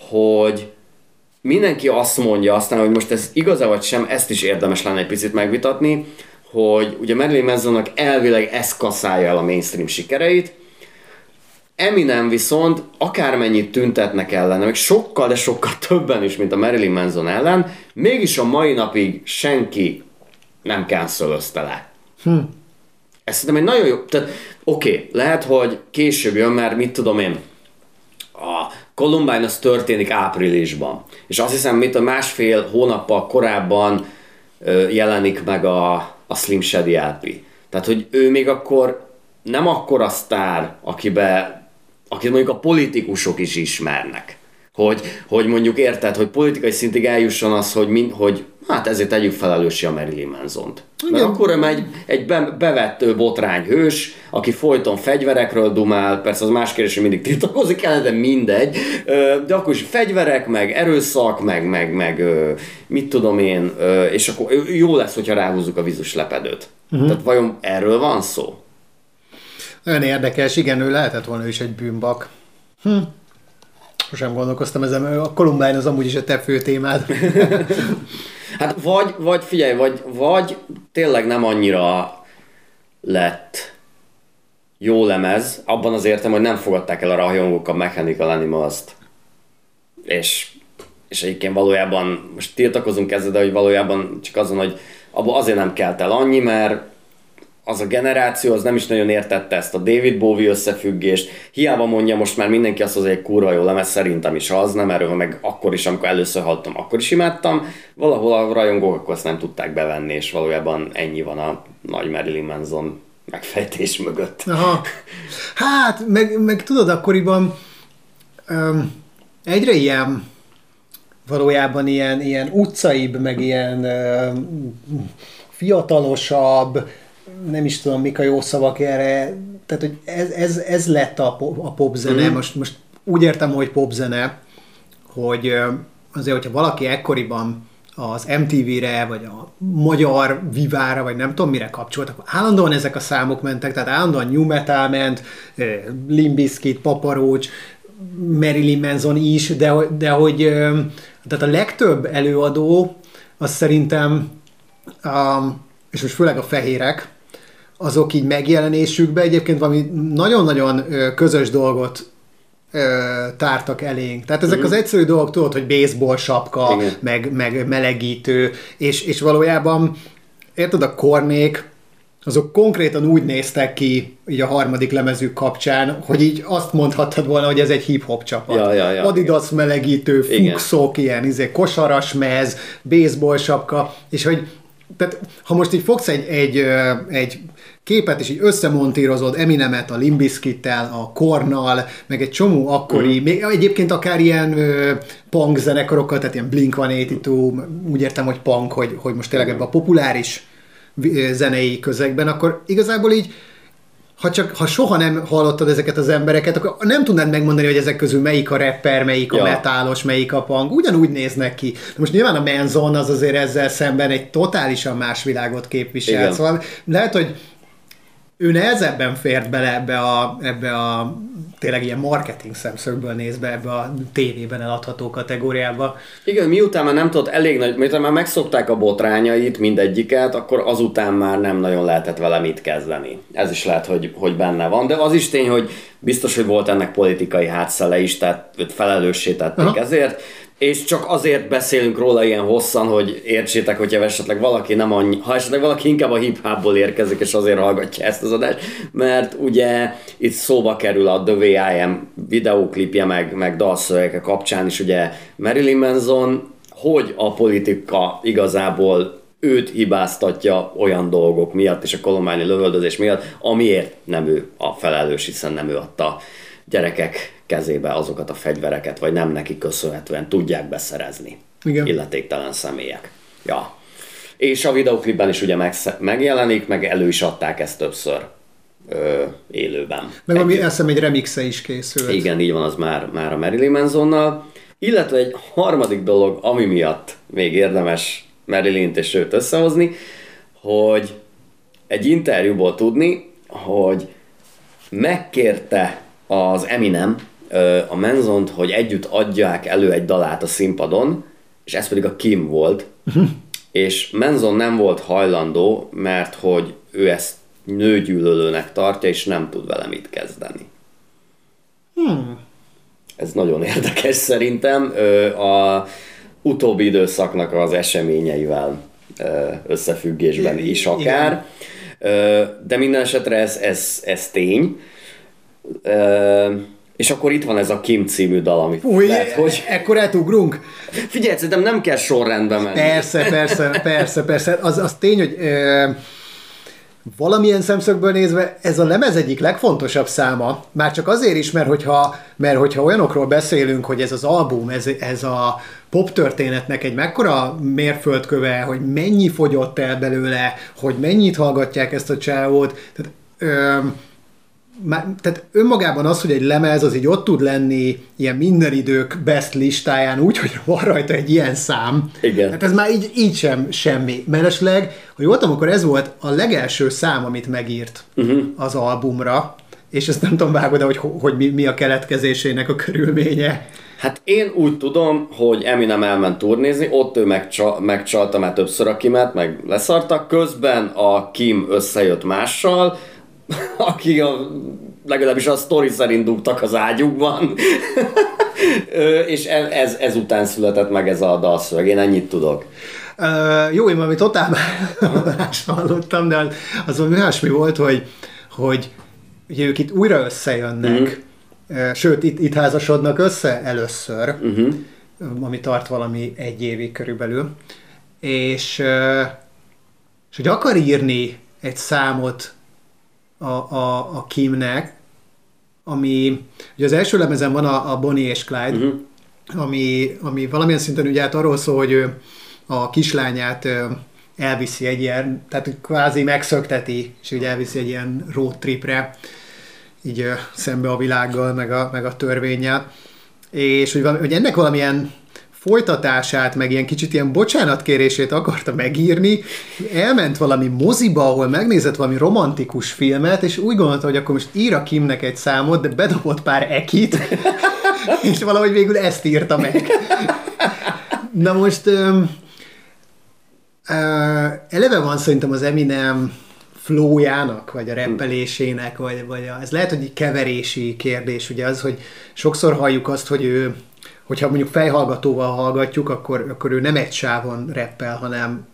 A: hogy mindenki azt mondja aztán, hogy most ez igaz vagy sem, ezt is érdemes lenne egy picit megvitatni, hogy ugye Marilyn Mansonnak elvileg ez kaszálja el a mainstream sikereit, Eminem viszont akármennyit tüntetnek ellene, meg sokkal, de sokkal többen is, mint a Marilyn Manson ellen, mégis a mai napig senki nem cancelözte le. Hm. Ez szerintem egy nagyon jó, tehát oké, okay, lehet, hogy később jön, mert mit tudom én, a Columbine az történik áprilisban, és azt hiszem, mit a másfél hónappal korábban ö, jelenik meg a, a Slim Shady LP. Tehát, hogy ő még akkor nem akkora sztár, akibe, akit mondjuk a politikusok is ismernek. Hogy, hogy mondjuk érted, hogy politikai szintig eljusson az, hogy, min, hogy hát ezért tegyük felelőssé a Marilyn Manson-t. Mert akkor egy, egy be, bevett botrányhős, aki folyton fegyverekről dumál, persze az más kérdés, hogy mindig tiltakozik el, de mindegy. De akkor is fegyverek, meg erőszak, meg, meg, meg mit tudom én, és akkor jó lesz, hogyha ráhúzzuk a vízus lepedőt. Uh-huh. Tehát vajon erről van szó?
B: Nagyon érdekes, igen, ő lehetett volna ő is egy bűnbak. Hm. Sosem gondolkoztam ezen, a Columbine az amúgy is a te fő témád.
A: Hát vagy, vagy figyelj, vagy, vagy tényleg nem annyira lett jó lemez, abban az értem, hogy nem fogadták el a rajongók a Mechanical Animals-t. És, és egyébként valójában, most tiltakozunk ezzel, de hogy valójában csak azon, hogy abban azért nem kelt el annyi, mert az a generáció az nem is nagyon értette ezt a David Bowie összefüggést. Hiába mondja most már mindenki azt, hogy egy kurva jó lemez, szerintem is az, nem erről meg akkor is, amikor először hallottam, akkor is imádtam. Valahol a rajongók akkor ezt nem tudták bevenni, és valójában ennyi van a nagy Marilyn Manson megfejtés mögött.
B: Aha. Hát, meg, meg tudod, akkoriban um, egyre ilyen valójában ilyen, ilyen utcaibb, meg ilyen um, fiatalosabb, nem is tudom, mik a jó szavak erre, tehát, hogy ez, ez, ez lett a, a popzene, mm. most, most úgy értem, hogy popzene, hogy azért, hogyha valaki ekkoriban az MTV-re, vagy a magyar Vivára, vagy nem tudom mire kapcsolt, akkor állandóan ezek a számok mentek, tehát állandóan New Metal ment, Bizkit, Paparocs, Marilyn Manson is, de, de hogy tehát a legtöbb előadó, az szerintem, és most főleg a fehérek, azok így megjelenésükbe egyébként valami nagyon-nagyon közös dolgot ö, tártak elénk. Tehát ezek mm. az egyszerű dolgok, tudod, hogy baseball sapka, meg, meg melegítő, és, és valójában érted, a kornék, azok konkrétan úgy néztek ki így a harmadik lemezük kapcsán, hogy így azt mondhattad volna, hogy ez egy hip-hop csapat.
A: Ja, ja, ja,
B: Adidas melegítő, fuxok, ilyen izé, kosaras mez, baseball sapka, és hogy tehát, ha most így fogsz egy, egy, egy képet, és így összemontírozod Eminemet a Limbiskittel, a Kornal, meg egy csomó akkori, mm. még egyébként akár ilyen ö, punk zenekarokkal, tehát ilyen Blink-182, úgy értem, hogy punk, hogy, hogy most tényleg ebben a populáris zenei közegben, akkor igazából így ha, csak, ha soha nem hallottad ezeket az embereket, akkor nem tudnád megmondani, hogy ezek közül melyik a rapper, melyik a ja. metálos, melyik a punk. Ugyanúgy néznek ki. De most nyilván a Menzon az azért ezzel szemben egy totálisan más világot képvisel. Igen. Szóval lehet, hogy ő nehezebben fért bele ebbe a, ebbe a tényleg ilyen marketing szemszögből nézve ebbe a tévében eladható kategóriába.
A: Igen, miután már nem tudott elég nagy, miután már megszokták a botrányait mindegyiket, akkor azután már nem nagyon lehetett vele mit kezdeni. Ez is lehet, hogy, hogy benne van, de az is tény, hogy biztos, hogy volt ennek politikai hátszele is, tehát őt felelőssé tették Aha. ezért és csak azért beszélünk róla ilyen hosszan, hogy értsétek, hogyha esetleg valaki nem annyi, ha esetleg valaki inkább a hip hopból érkezik, és azért hallgatja ezt az adást, mert ugye itt szóba kerül a The V.I.M. videóklipje, meg, meg dalszövege kapcsán is ugye Marilyn Manson, hogy a politika igazából őt hibáztatja olyan dolgok miatt, és a kolományi lövöldözés miatt, amiért nem ő a felelős, hiszen nem ő adta gyerekek kezébe azokat a fegyvereket, vagy nem neki köszönhetően tudják beszerezni Igen. illetéktelen személyek. Ja. És a videoklipben is ugye megjelenik, meg elő is adták ezt többször ö, élőben.
B: Meg ami eszem egy remixe is készült.
A: Igen, így van, az már, már a Marilyn Mansonnal. Illetve egy harmadik dolog, ami miatt még érdemes Marilyn-t és őt összehozni, hogy egy interjúból tudni, hogy megkérte az Eminem a Menzont, hogy együtt adják elő egy dalát a színpadon, és ez pedig a Kim volt, uh-huh. és Menzon nem volt hajlandó, mert hogy ő ezt nőgyűlölőnek tartja, és nem tud vele mit kezdeni. Hmm. Ez nagyon érdekes szerintem. A utóbbi időszaknak az eseményeivel összefüggésben is akár. Igen. De minden esetre ez, ez, ez tény. És akkor itt van ez a Kim című dal, amit
B: Új, lehet, hogy... ekkor eltugrunk?
A: Figyelj, szerintem nem kell sorrendbe menni.
B: Persze, persze, persze, persze. Az, az tény, hogy e, valamilyen szemszögből nézve ez a lemez egyik legfontosabb száma. Már csak azért is, mert hogyha, mert hogyha olyanokról beszélünk, hogy ez az album, ez, ez a pop történetnek egy mekkora mérföldköve, hogy mennyi fogyott el belőle, hogy mennyit hallgatják ezt a csávót. Tehát, ö, már, tehát önmagában az, hogy egy lemez az így ott tud lenni ilyen minden idők best listáján úgy, hogy van rajta egy ilyen szám.
A: Igen.
B: Hát ez már így, így sem semmi. Mellesleg, hogy voltam, akkor ez volt a legelső szám, amit megírt uh-huh. az albumra, és ezt nem tudom vágod, hogy, hogy mi, mi a keletkezésének a körülménye.
A: Hát én úgy tudom, hogy Eminem elment turnézni, ott ő megcsa, megcsalta már többször a Kimet, meg leszartak, közben a Kim összejött mással, aki a, legalábbis a sztori szerint dugtak az ágyukban. és e, ez, ez után született meg ez a dalszöveg, én ennyit tudok.
B: Uh, jó, én valami totál más hallottam, de az, az olyasmi volt, hogy, hogy ugye ők itt újra összejönnek, uh-huh. sőt, itt, itt házasodnak össze először, uh-huh. ami tart valami egy évig körülbelül, és, és hogy akar írni egy számot a, a, a Kimnek, ami, ugye az első lemezen van a, a Bonnie és Clyde, uh-huh. ami, ami valamilyen szinten ugye hát arról szól, hogy ő a kislányát elviszi egy ilyen, tehát kvázi megszökteti, és ugye elviszi egy ilyen road tripre, így szembe a világgal, meg a, meg a törvényel. És hogy, hogy ennek valamilyen folytatását, meg ilyen kicsit ilyen bocsánatkérését akarta megírni, elment valami moziba, ahol megnézett valami romantikus filmet, és úgy gondolta, hogy akkor most ír a Kimnek egy számot, de bedobott pár ekit, és valahogy végül ezt írta meg. Na most um, uh, eleve van szerintem az Eminem flójának, vagy a reppelésének, vagy, vagy a, ez lehet, hogy egy keverési kérdés, ugye az, hogy sokszor halljuk azt, hogy ő, hogyha mondjuk fejhallgatóval hallgatjuk, akkor, akkor ő nem egy sávon reppel, hanem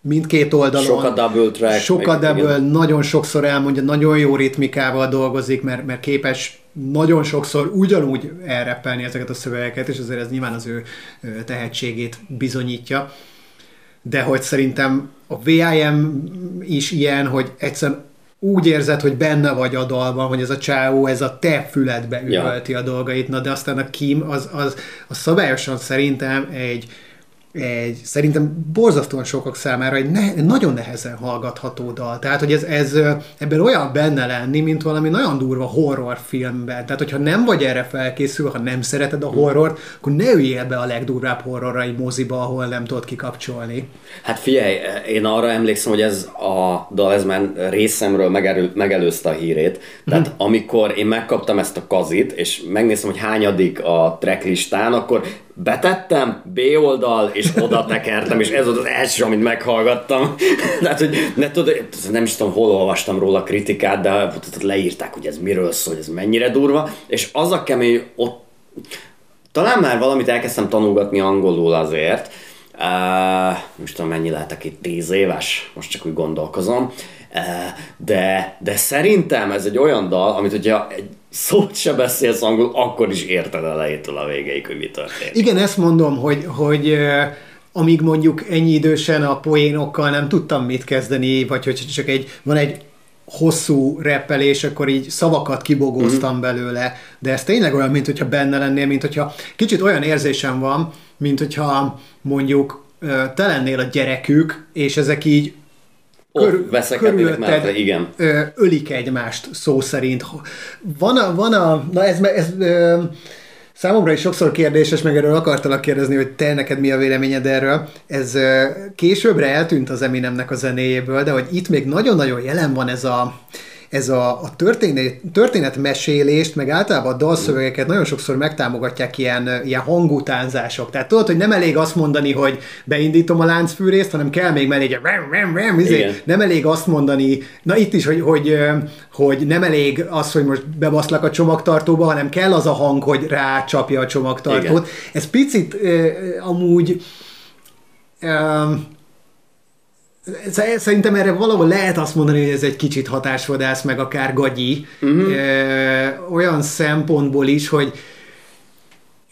B: mindkét oldalon.
A: Sok a double track.
B: Sok a double, igen. nagyon sokszor elmondja, nagyon jó ritmikával dolgozik, mert, mert képes nagyon sokszor ugyanúgy elreppelni ezeket a szövegeket, és azért ez nyilván az ő tehetségét bizonyítja. De hogy szerintem a VIM is ilyen, hogy egyszerűen úgy érzed, hogy benne vagy a dalban, hogy ez a csáó, ez a te füledbe üvölti ja. a dolgait, na de aztán a Kim az, az, az szabályosan szerintem egy, egy szerintem borzasztóan sokak számára egy ne, nagyon nehezen hallgatható dal. Tehát, hogy ez, ez ebben olyan benne lenni, mint valami nagyon durva horrorfilmben. Tehát, hogyha nem vagy erre felkészül, ha nem szereted a horrort, akkor ne üljél be a legdurvább horrorra egy moziba, ahol nem tudod kikapcsolni.
A: Hát figyelj, én arra emlékszem, hogy ez a dal, ez már részemről megerő, megelőzte a hírét. Tehát hmm. amikor én megkaptam ezt a kazit, és megnéztem, hogy hányadik a tracklistán, akkor betettem, B oldal, és oda tekertem, és ez volt az első, amit meghallgattam. Tehát, hogy ne tudod, nem is tudom, hol olvastam róla kritikát, de leírták, hogy ez miről szól, hogy ez mennyire durva, és az a kemény, ott talán már valamit elkezdtem tanulgatni angolul azért, Uh, most tudom, mennyi lehetek itt, tíz éves, most csak úgy gondolkozom, uh, de, de szerintem ez egy olyan dal, amit hogyha egy szót se beszélsz angol, akkor is érted elejétől a végéig, hogy mi történik.
B: Igen, ezt mondom, hogy, hogy amíg mondjuk ennyi idősen a poénokkal nem tudtam mit kezdeni, vagy hogy csak egy, van egy hosszú reppelés, akkor így szavakat kibogóztam mm-hmm. belőle, de ez tényleg olyan, mint hogyha benne lennél, mint hogyha kicsit olyan érzésem van, mint hogyha mondjuk te lennél a gyerekük, és ezek így
A: Kör, körülötted igen.
B: ölik egymást szó szerint. Van a, van a na ez, ez ö, számomra is sokszor kérdéses, meg erről akartalak kérdezni, hogy te neked mi a véleményed erről. Ez ö, későbbre eltűnt az Eminemnek a zenéjéből, de hogy itt még nagyon-nagyon jelen van ez a ez a, a történet, történetmesélést, meg általában a dalszövegeket nagyon sokszor megtámogatják ilyen, ilyen hangutánzások. Tehát tudod, hogy nem elég azt mondani, hogy beindítom a láncfűrészt, hanem kell még mellé egy rem, rem, rem, izé. nem elég azt mondani, na itt is, hogy, hogy, hogy nem elég az, hogy most bebaszlak a csomagtartóba, hanem kell az a hang, hogy rácsapja a csomagtartót. Igen. Ez picit amúgy Szerintem erre valahol lehet azt mondani, hogy ez egy kicsit hatásvadász, meg akár gagyi. Uh-huh. Olyan szempontból is, hogy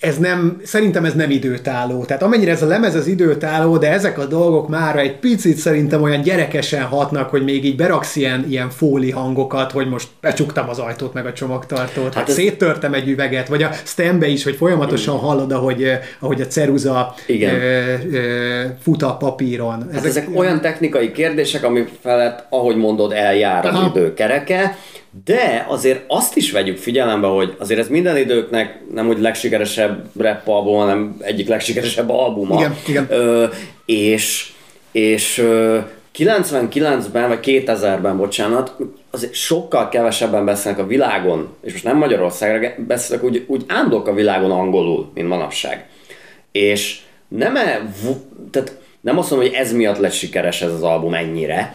B: ez nem, szerintem ez nem időtálló. Tehát amennyire ez a lemez az időtálló, de ezek a dolgok már egy picit szerintem olyan gyerekesen hatnak, hogy még így beraksz ilyen, ilyen fóli hangokat, hogy most becsuktam az ajtót meg a csomagtartót, hát vagy ez... széttörtem egy üveget, vagy a stembe is, hogy folyamatosan mm. hallod, ahogy, ahogy a ceruza Igen. Ö, ö, fut a papíron.
A: Hát ezek, ezek olyan technikai kérdések, ami felett, ahogy mondod, eljár az idő kereke, de azért azt is vegyük figyelembe, hogy azért ez minden időknek nem hogy legsikeresebb rap album, hanem egyik legsikeresebb albuma.
B: Igen, igen.
A: Ö, és és ö, 99-ben, vagy 2000-ben, bocsánat, azért sokkal kevesebben beszélnek a világon, és most nem Magyarországra beszélek, úgy, úgy ándok a világon angolul, mint manapság. És nem, -e, tehát nem azt mondom, hogy ez miatt lett sikeres ez az album ennyire,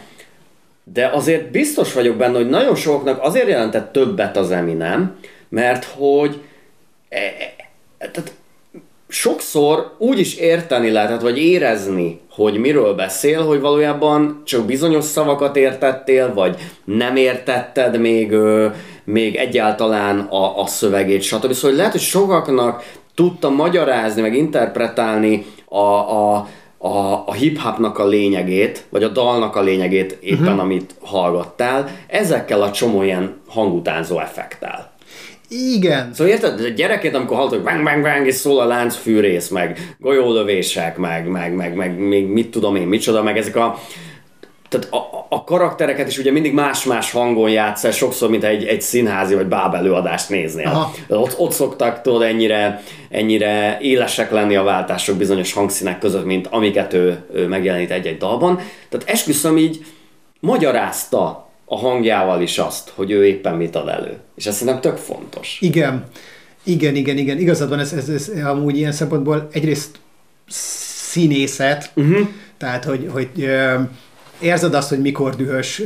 A: de azért biztos vagyok benne, hogy nagyon sokaknak azért jelentett többet az Eminem, mert hogy e, e, tehát sokszor úgy is érteni lehetett, vagy érezni, hogy miről beszél, hogy valójában csak bizonyos szavakat értettél, vagy nem értetted még, még egyáltalán a, a szövegét, stb. Szóval lehet, hogy sokaknak tudta magyarázni, meg interpretálni a, a, a, a hip-hopnak a lényegét, vagy a dalnak a lényegét éppen, uh-huh. amit hallgattál, ezekkel a csomó ilyen hangutánzó effektel.
B: Igen.
A: Szóval érted, a gyerekét, amikor hallott, hogy bang, bang, bang, és szól a láncfűrész, meg golyólövések, meg, meg, meg, meg, még mit tudom én, micsoda, meg ezek a tehát a, a karaktereket is ugye mindig más-más hangon játszál, sokszor, mint egy, egy színházi vagy báb előadást néznél. Ott, ott szoktak tudod ennyire, ennyire élesek lenni a váltások bizonyos hangszínek között, mint amiket ő, ő megjelenít egy-egy dalban. Tehát esküszöm így magyarázta a hangjával is azt, hogy ő éppen mit ad elő. És ez szerintem tök fontos.
B: Igen. Igen, igen, igen. Igazad van, ez, ez, ez amúgy ilyen szempontból egyrészt színészet, uh-huh. tehát hogy, hogy érzed azt, hogy mikor dühös,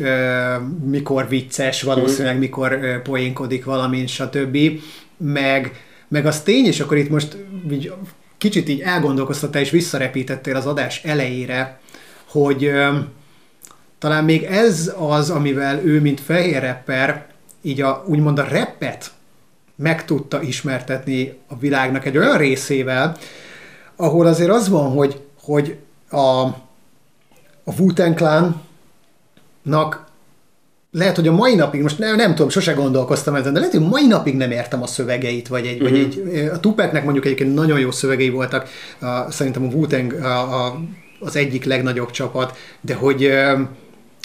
B: mikor vicces, valószínűleg mikor poénkodik valamin, stb. Meg, meg az tény, és akkor itt most így, kicsit így elgondolkoztattál és visszarepítettél az adás elejére, hogy talán még ez az, amivel ő, mint fehér rapper, így a, úgymond a rappet meg tudta ismertetni a világnak egy olyan részével, ahol azért az van, hogy, hogy a, a Wu-Tang Clan-nak lehet, hogy a mai napig, most nem, nem tudom, sose gondolkoztam ezen, de lehet, hogy mai napig nem értem a szövegeit, vagy egy, uh-huh. vagy mhm. egy a Tupacnek mondjuk egyébként nagyon jó szövegei voltak, a, szerintem a wu a, a, az egyik legnagyobb csapat, de hogy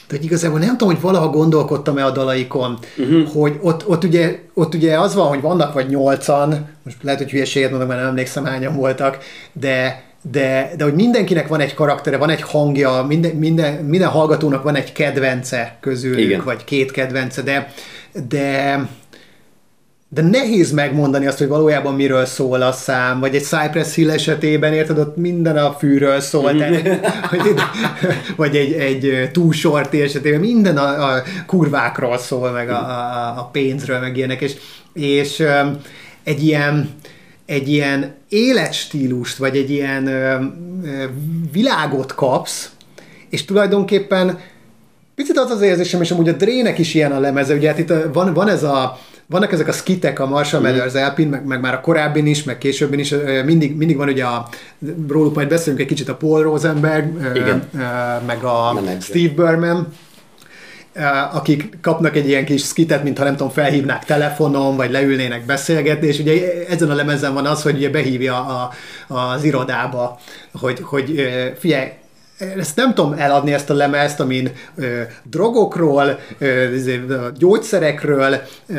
B: de hogy igazából nem tudom, hogy valaha gondolkodtam-e a dalaikon, uh-huh. hogy ott, ott, ugye, ott ugye az van, hogy vannak vagy nyolcan, most lehet, hogy hülyeséget mondok, mert nem emlékszem hányan voltak, de, de, de hogy mindenkinek van egy karaktere, van egy hangja, minden, minden, minden hallgatónak van egy kedvence közülük, Igen. vagy két kedvence, de, de de nehéz megmondani azt, hogy valójában miről szól a szám, vagy egy Cypress Hill esetében, érted, ott minden a fűről szól, mm. tehát, vagy, vagy egy, egy Too Short esetében minden a, a kurvákról szól, meg a, a, a pénzről, meg ilyenek, és, és egy ilyen, egy ilyen életstílust, vagy egy ilyen ö, ö, világot kapsz, és tulajdonképpen picit az az érzésem, és amúgy a Drének is ilyen a lemeze, ugye hát itt van, van ez a vannak ezek a skitek a Marshall mm. Mathers LP-n, meg, meg, már a korábbin is, meg későbbin is, mindig, mindig van ugye a, róluk majd beszélünk egy kicsit a Paul Rosenberg, Igen. meg a Menedzser. Steve Berman, akik kapnak egy ilyen kis skitet, mintha nem tudom, felhívnák telefonon, vagy leülnének beszélgetni, és ugye ezen a lemezen van az, hogy ugye behívja a, az irodába, hogy, hogy figyelj, ezt nem tudom eladni ezt a lemezt, amin ö, drogokról, ö, gyógyszerekről, ö,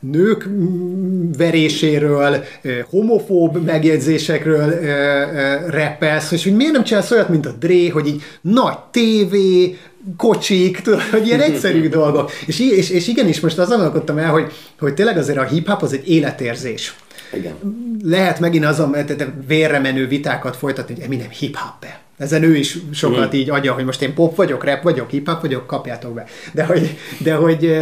B: nők veréséről, ö, homofób megjegyzésekről ö, repelsz, és hogy miért nem csinálsz olyat, mint a Dré, hogy így nagy tévé, kocsik, tudod, hogy ilyen egyszerű dolgok. És, és, és igenis, most azon gondolkodtam el, hogy, hogy tényleg azért a hip-hop az egy életérzés. Igen. Lehet megint azon vérre menő vitákat folytatni, hogy mi nem hip-hop-e ezen ő is sokat mm. így adja, hogy most én pop vagyok, rap vagyok, hip-hop vagyok, kapjátok be. De hogy, de hogy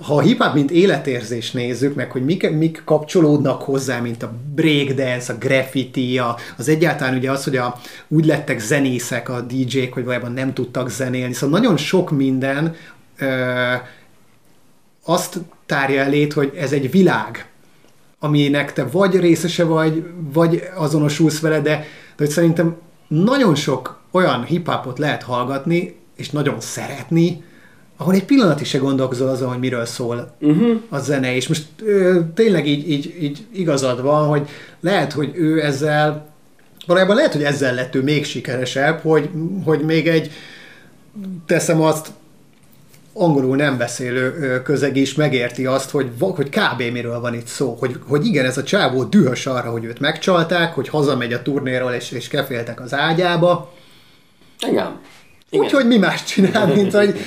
B: ha a hip-hop mint életérzés nézzük, meg hogy mik, mik kapcsolódnak hozzá, mint a breakdance, a graffiti, a, az egyáltalán ugye az, hogy a, úgy lettek zenészek a DJ-k, hogy valójában nem tudtak zenélni. Szóval nagyon sok minden ö, azt tárja elét, hogy ez egy világ, aminek te vagy részese vagy, vagy azonosulsz vele, de, de hogy szerintem nagyon sok olyan hip-hopot lehet hallgatni, és nagyon szeretni, ahol egy pillanatig se gondolkozol azon, hogy miről szól uh-huh. a zene, és most ö, tényleg így, így, így igazad van, hogy lehet, hogy ő ezzel, valójában lehet, hogy ezzel lett ő még sikeresebb, hogy, hogy még egy, teszem azt, angolul nem beszélő közeg is megérti azt, hogy, hogy kb. miről van itt szó, hogy, hogy igen, ez a csávó dühös arra, hogy őt megcsalták, hogy hazamegy a turnéról és, és keféltek az ágyába.
A: Igen.
B: Úgyhogy mi más csinál, mint hogy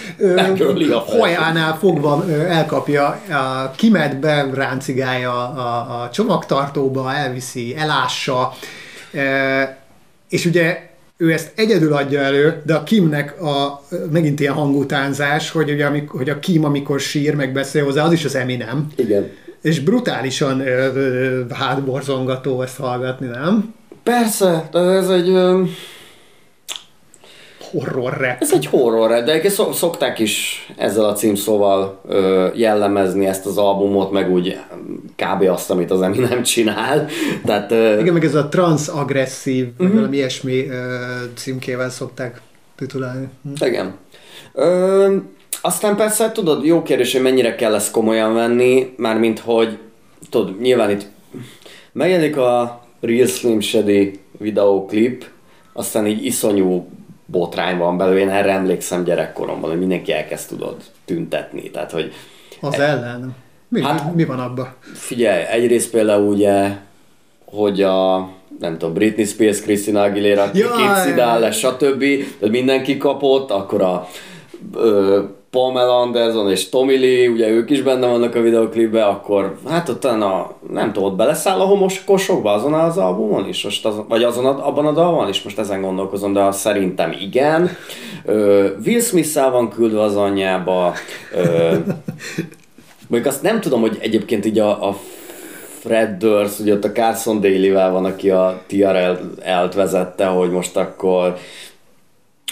B: hajánál fogva ö, elkapja, a, kimet be, ráncigálja a, a csomagtartóba, elviszi, elássa, e, és ugye ő ezt egyedül adja elő, de a Kimnek a, megint ilyen hangutánzás, hogy, ugye, amikor, hogy a Kim, amikor sír, meg beszél hozzá, az is az Eminem.
A: Igen.
B: És brutálisan ö, ö, hátborzongató ezt hallgatni, nem?
A: Persze, de ez egy... Ö
B: horror rap.
A: Ez egy horror rap, de szokták is ezzel a címszóval ö, jellemezni ezt az albumot, meg úgy kb. azt, amit az Eminem csinál. Tehát, ö...
B: Igen, meg ez a trans-agresszív, uh-huh. valami ilyesmi ö, címkével szokták titulálni.
A: Hm. Igen. Ö, aztán persze tudod, jó kérdés, hogy mennyire kell ezt komolyan venni, mármint hogy tudod, nyilván itt megjelenik a Real Slim Shady videóklip, aztán így iszonyú botrány van belőle, én erre emlékszem gyerekkoromban, hogy mindenki elkezd tudod tüntetni, tehát hogy...
B: Az e- ellen? Mi, hát, mi van abban?
A: Figyelj, egyrészt például ugye, hogy a nem tudom, Britney Spears, Christina Aguilera, Kids Idale, stb. Tehát mindenki kapott, akkor a ö, Pamela Anderson és Tommy Lee, ugye ők is benne vannak a videoklipben, akkor hát ott a, nem tudom, ott beleszáll a homos kosokba azon az albumon is, most azon, vagy azon a, abban a dalban is, most ezen gondolkozom, de szerintem igen. Ö, Will smith van küldve az anyjába, ö, mondjuk azt nem tudom, hogy egyébként így a, a Fred Durst, ugye ott a Carson Daly-vel van, aki a TRL-t vezette, hogy most akkor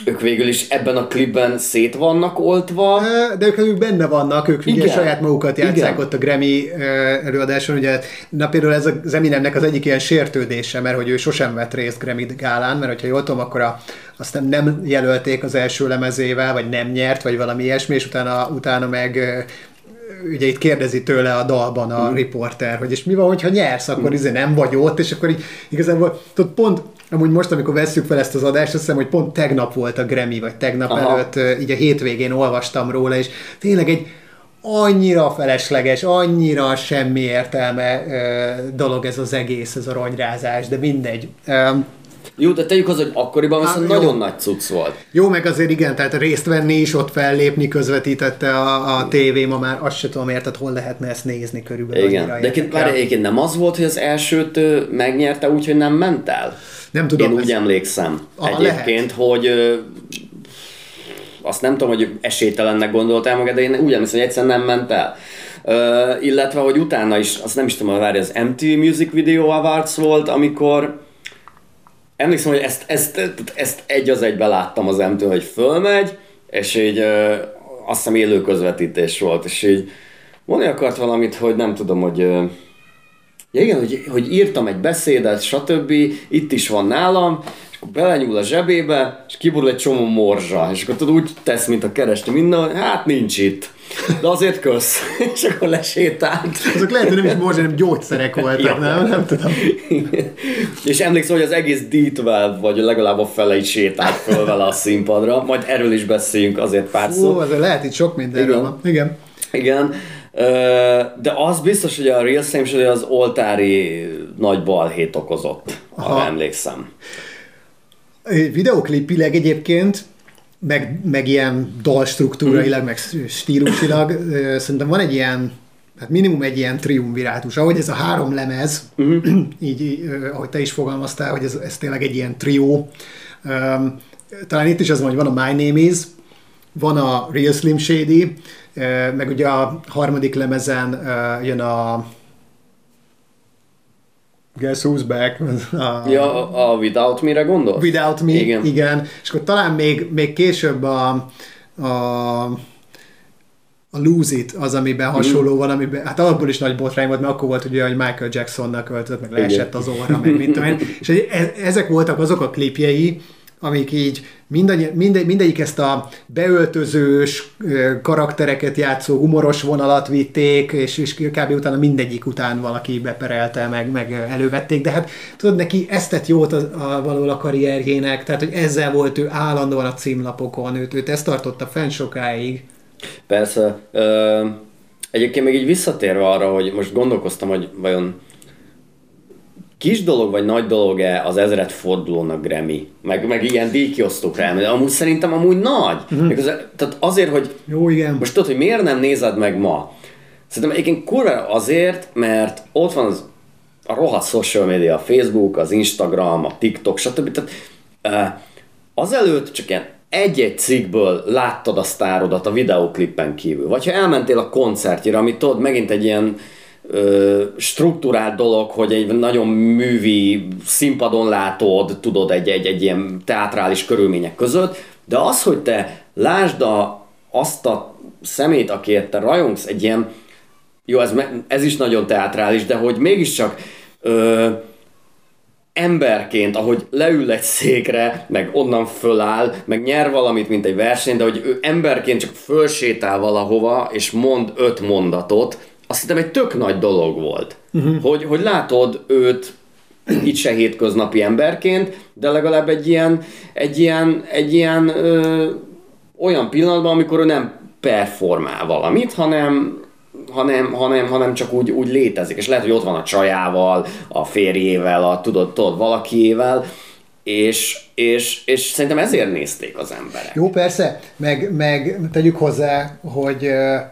A: ők végül is ebben a klipben szét vannak oltva.
B: De ők, ők benne vannak, ők Igen. ugye saját magukat játszák Igen. ott a Grammy előadáson. Ugye, na például ez az Eminemnek az egyik ilyen sértődése, mert hogy ő sosem vett részt Grammy gálán, mert hogyha jól tudom, akkor a, azt nem jelölték az első lemezével, vagy nem nyert, vagy valami ilyesmi, és utána, utána meg ugye itt kérdezi tőle a dalban a mm. riporter, hogy és mi van, hogyha nyersz, akkor mm. izé nem vagy ott, és akkor így igazából tudod, pont Amúgy most, amikor vesszük fel ezt az adást, azt hiszem, hogy pont tegnap volt a Grammy, vagy tegnap Aha. előtt, így a hétvégén olvastam róla, és tényleg egy annyira felesleges, annyira semmi értelme dolog ez az egész, ez a ronyrázás, de mindegy.
A: Jó, de tegyük az, hogy akkoriban viszont nagyon nagy cucc volt.
B: Jó, meg azért igen, tehát részt venni is, ott fellépni, közvetítette a, a tévé, ma már azt sem tudom érted, hol lehetne ezt nézni körülbelül.
A: Igen, de egyébként, már egyébként nem az volt, hogy az elsőt megnyerte úgy, hogy nem ment el?
B: Nem tudom.
A: Én úgy ez... emlékszem ah, egyébként, lehet. hogy azt nem tudom, hogy esélytelennek gondoltál magad, de én úgy emlékszem, hogy egyszerűen nem ment el. Uh, illetve, hogy utána is, azt nem is tudom, hogy várj, az MTV Music Video Awards volt, amikor emlékszem, hogy ezt, ezt, ezt egy az egybe láttam az MTV, hogy fölmegy, és így azt hiszem élő közvetítés volt, és így mondani akart valamit, hogy nem tudom, hogy Ja igen, hogy, hogy írtam egy beszédet, stb. Itt is van nálam, és akkor belenyúl a zsebébe, és kiborul egy csomó morzsa, és akkor tudod úgy tesz, mint a keresti minden, hát nincs itt. De azért kösz. és akkor lesétált.
B: Azok lehet, hogy nem is morzsa, hanem gyógyszerek voltak, ja. nem? Nem tudom.
A: és emlékszem, hogy az egész d vagy legalább a fele is sétált föl vele a színpadra. Majd erről is beszéljünk azért pár szó.
B: Ó, azért lehet itt sok mindenről. Igen.
A: Igen. Igen. De az biztos, hogy a Real Same az oltári nagy balhét okozott, ha emlékszem.
B: Videoklipileg egyébként, meg, meg ilyen dalstruktúrailag, meg stílusilag, szerintem van egy ilyen, hát minimum egy ilyen triumvirátus. Ahogy ez a három lemez, mm-hmm. így, ahogy te is fogalmaztál, hogy ez, ez tényleg egy ilyen trió. Talán itt is az van, hogy van a My Name Is, van a Real Slim Shady, meg ugye a harmadik lemezen jön a Guess Who's Back?
A: A, ja, a Without Me-re gondolsz?
B: Without Me, igen. igen. És akkor talán még, még később a, a a Lose It az, amiben hasonló van, amiben, hát alapból is nagy botrány volt, mert akkor volt ugye, hogy Michael Jacksonnak öltözött, meg leesett az óra, meg mit tudom én. És e, ezek voltak azok a klipjei, amik így mindannyi, minde, mindegyik ezt a beöltözős karaktereket játszó humoros vonalat vitték, és, és kb. utána mindegyik után valaki beperelte, meg, meg elővették, de hát tudod, neki ezt tett jót a, a, való a karrierjének, tehát hogy ezzel volt ő állandóan a címlapokon, őt, őt ezt tartotta fenn sokáig.
A: Persze. Ö, egyébként még így visszatérve arra, hogy most gondolkoztam, hogy vajon kis dolog vagy nagy dolog-e az ezret fordulónak Grammy, meg, meg ilyen díjkiosztókra de amúgy szerintem amúgy nagy. Uh-huh. Az, tehát azért, hogy
B: Jó, igen.
A: most tudod, hogy miért nem nézed meg ma? Szerintem egyébként kurva azért, mert ott van az, a rohadt social media, a Facebook, az Instagram, a TikTok, stb. Tehát, uh, azelőtt csak ilyen egy-egy cikkből láttad a sztárodat a videóklippen kívül. Vagy ha elmentél a koncertjére, amit tudod, megint egy ilyen struktúrált dolog, hogy egy nagyon művi színpadon látod, tudod, egy, egy, egy ilyen teátrális körülmények között, de az, hogy te lásd a, azt a szemét, akiért te rajongsz, egy ilyen, jó, ez, ez is nagyon teátrális, de hogy mégiscsak ö, emberként, ahogy leül egy székre, meg onnan föláll, meg nyer valamit, mint egy verseny, de hogy ő emberként csak fölsétál valahova, és mond öt mondatot, azt hiszem egy tök nagy dolog volt. Uh-huh. Hogy, hogy látod őt itt se hétköznapi emberként, de legalább egy ilyen, egy ilyen, egy ilyen ö, olyan pillanatban, amikor ő nem performál valamit, hanem, hanem, hanem, hanem csak úgy, úgy létezik. És lehet, hogy ott van a csajával, a férjével, a tudod, tudod valakiével, és, és, és szerintem ezért nézték az emberek.
B: Jó, persze, meg, meg tegyük hozzá, hogy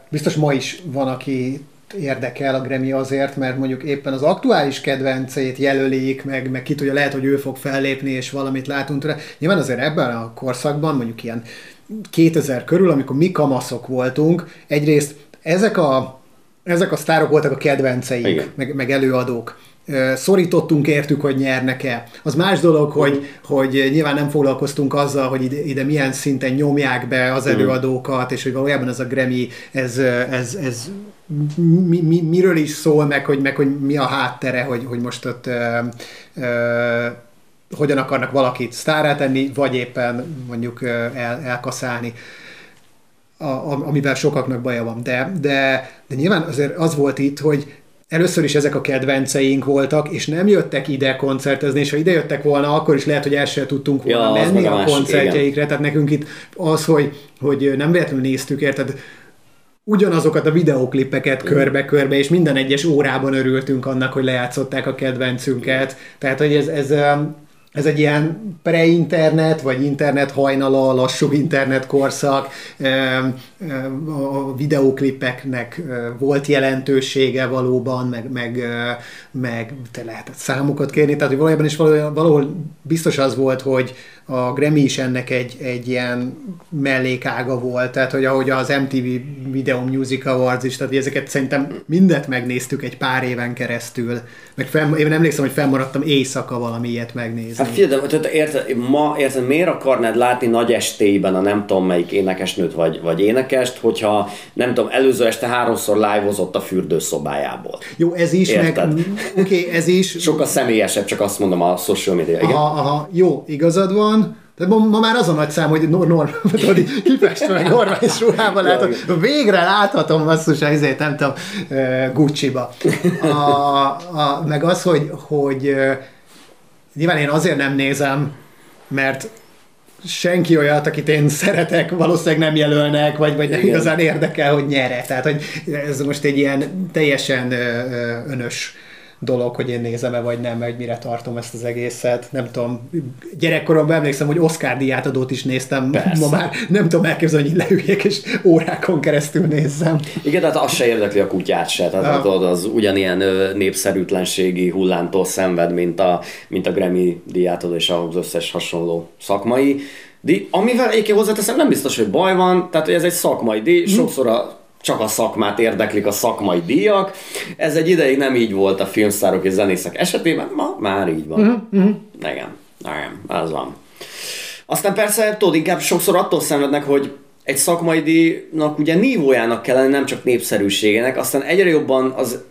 B: biztos ma is van, aki érdekel a Grammy azért, mert mondjuk éppen az aktuális kedvencét jelölik, meg, meg ki tudja, lehet, hogy ő fog fellépni, és valamit látunk tőle. Nyilván azért ebben a korszakban, mondjuk ilyen 2000 körül, amikor mi kamaszok voltunk, egyrészt ezek a, ezek a sztárok voltak a kedvenceink, meg, meg előadók szorítottunk értük, hogy nyernek-e. Az más dolog, hogy, mm. hogy nyilván nem foglalkoztunk azzal, hogy ide, ide milyen szinten nyomják be az előadókat, és hogy valójában ez a Grammy, ez, ez, ez mi, mi, miről is szól, meg hogy, meg hogy mi a háttere, hogy, hogy most ott ö, ö, hogyan akarnak valakit sztárá tenni, vagy éppen mondjuk el, elkaszálni, a, a, amivel sokaknak baja van. De, de, de nyilván azért az volt itt, hogy először is ezek a kedvenceink voltak, és nem jöttek ide koncertezni, és ha ide jöttek volna, akkor is lehet, hogy el sem tudtunk volna ja, menni a, a koncertjeikre. Tehát nekünk itt az, hogy, hogy nem véletlenül néztük, érted, ugyanazokat a videóklipeket körbe-körbe, és minden egyes órában örültünk annak, hogy lejátszották a kedvencünket. Tehát, hogy ez, ez ez egy ilyen pre-internet, vagy internet hajnala, lassú internet korszak, a videóklipeknek volt jelentősége valóban, meg, meg, meg te lehetett számokat kérni, tehát hogy valójában is valahol biztos az volt, hogy, a Grammy is ennek egy, egy ilyen mellékága volt, tehát hogy ahogy az MTV Video Music Awards is, tehát ezeket szerintem mindet megnéztük egy pár éven keresztül, meg fenn, én emlékszem, hogy fennmaradtam éjszaka valami ilyet megnézni.
A: Hát figyelj, de érted, ma érted, miért akarnád látni nagy estélyben a nem tudom melyik énekesnőt vagy, vagy énekest, hogyha nem tudom, előző este háromszor live a fürdőszobájából.
B: Jó, ez is, érted? meg oké, okay, ez is.
A: Sokkal személyesebb, csak azt mondom a social media. Igen?
B: Aha, aha, jó, igazad van, de ma, ma már az a nagy szám, hogy norm, norm tudod, kifestve meg normális ruhában látod, végre láthatom basszus, ezért nem tudom, Gucci-ba. A, a, meg az, hogy, hogy nyilván én azért nem nézem, mert senki olyat, akit én szeretek, valószínűleg nem jelölnek, vagy, vagy nem Igen. igazán érdekel, hogy nyere. Tehát, hogy ez most egy ilyen teljesen önös dolog, hogy én nézem-e vagy nem, hogy mire tartom ezt az egészet. Nem tudom, gyerekkoromban emlékszem, hogy Oscar díjátadót is néztem, Persze. ma már nem tudom elképzelni, hogy leüljek és órákon keresztül nézzem.
A: Igen, tehát az se érdekli a kutyát se, tehát ah. az ugyanilyen népszerűtlenségi hullámtól szenved, mint a, mint a Grammy díjátadó és az összes hasonló szakmai. De amivel egyébként hozzáteszem, nem biztos, hogy baj van, tehát hogy ez egy szakmai díj, hm. sokszor a csak a szakmát érdeklik a szakmai díjak. Ez egy ideig nem így volt a filmszárok és zenészek esetében, ma már így van. Uh-huh. Igen, igen, az van. Aztán persze, tudod, inkább sokszor attól szenvednek, hogy egy szakmai díjnak ugye nívójának kell lenni, nem csak népszerűségének, aztán egyre jobban az,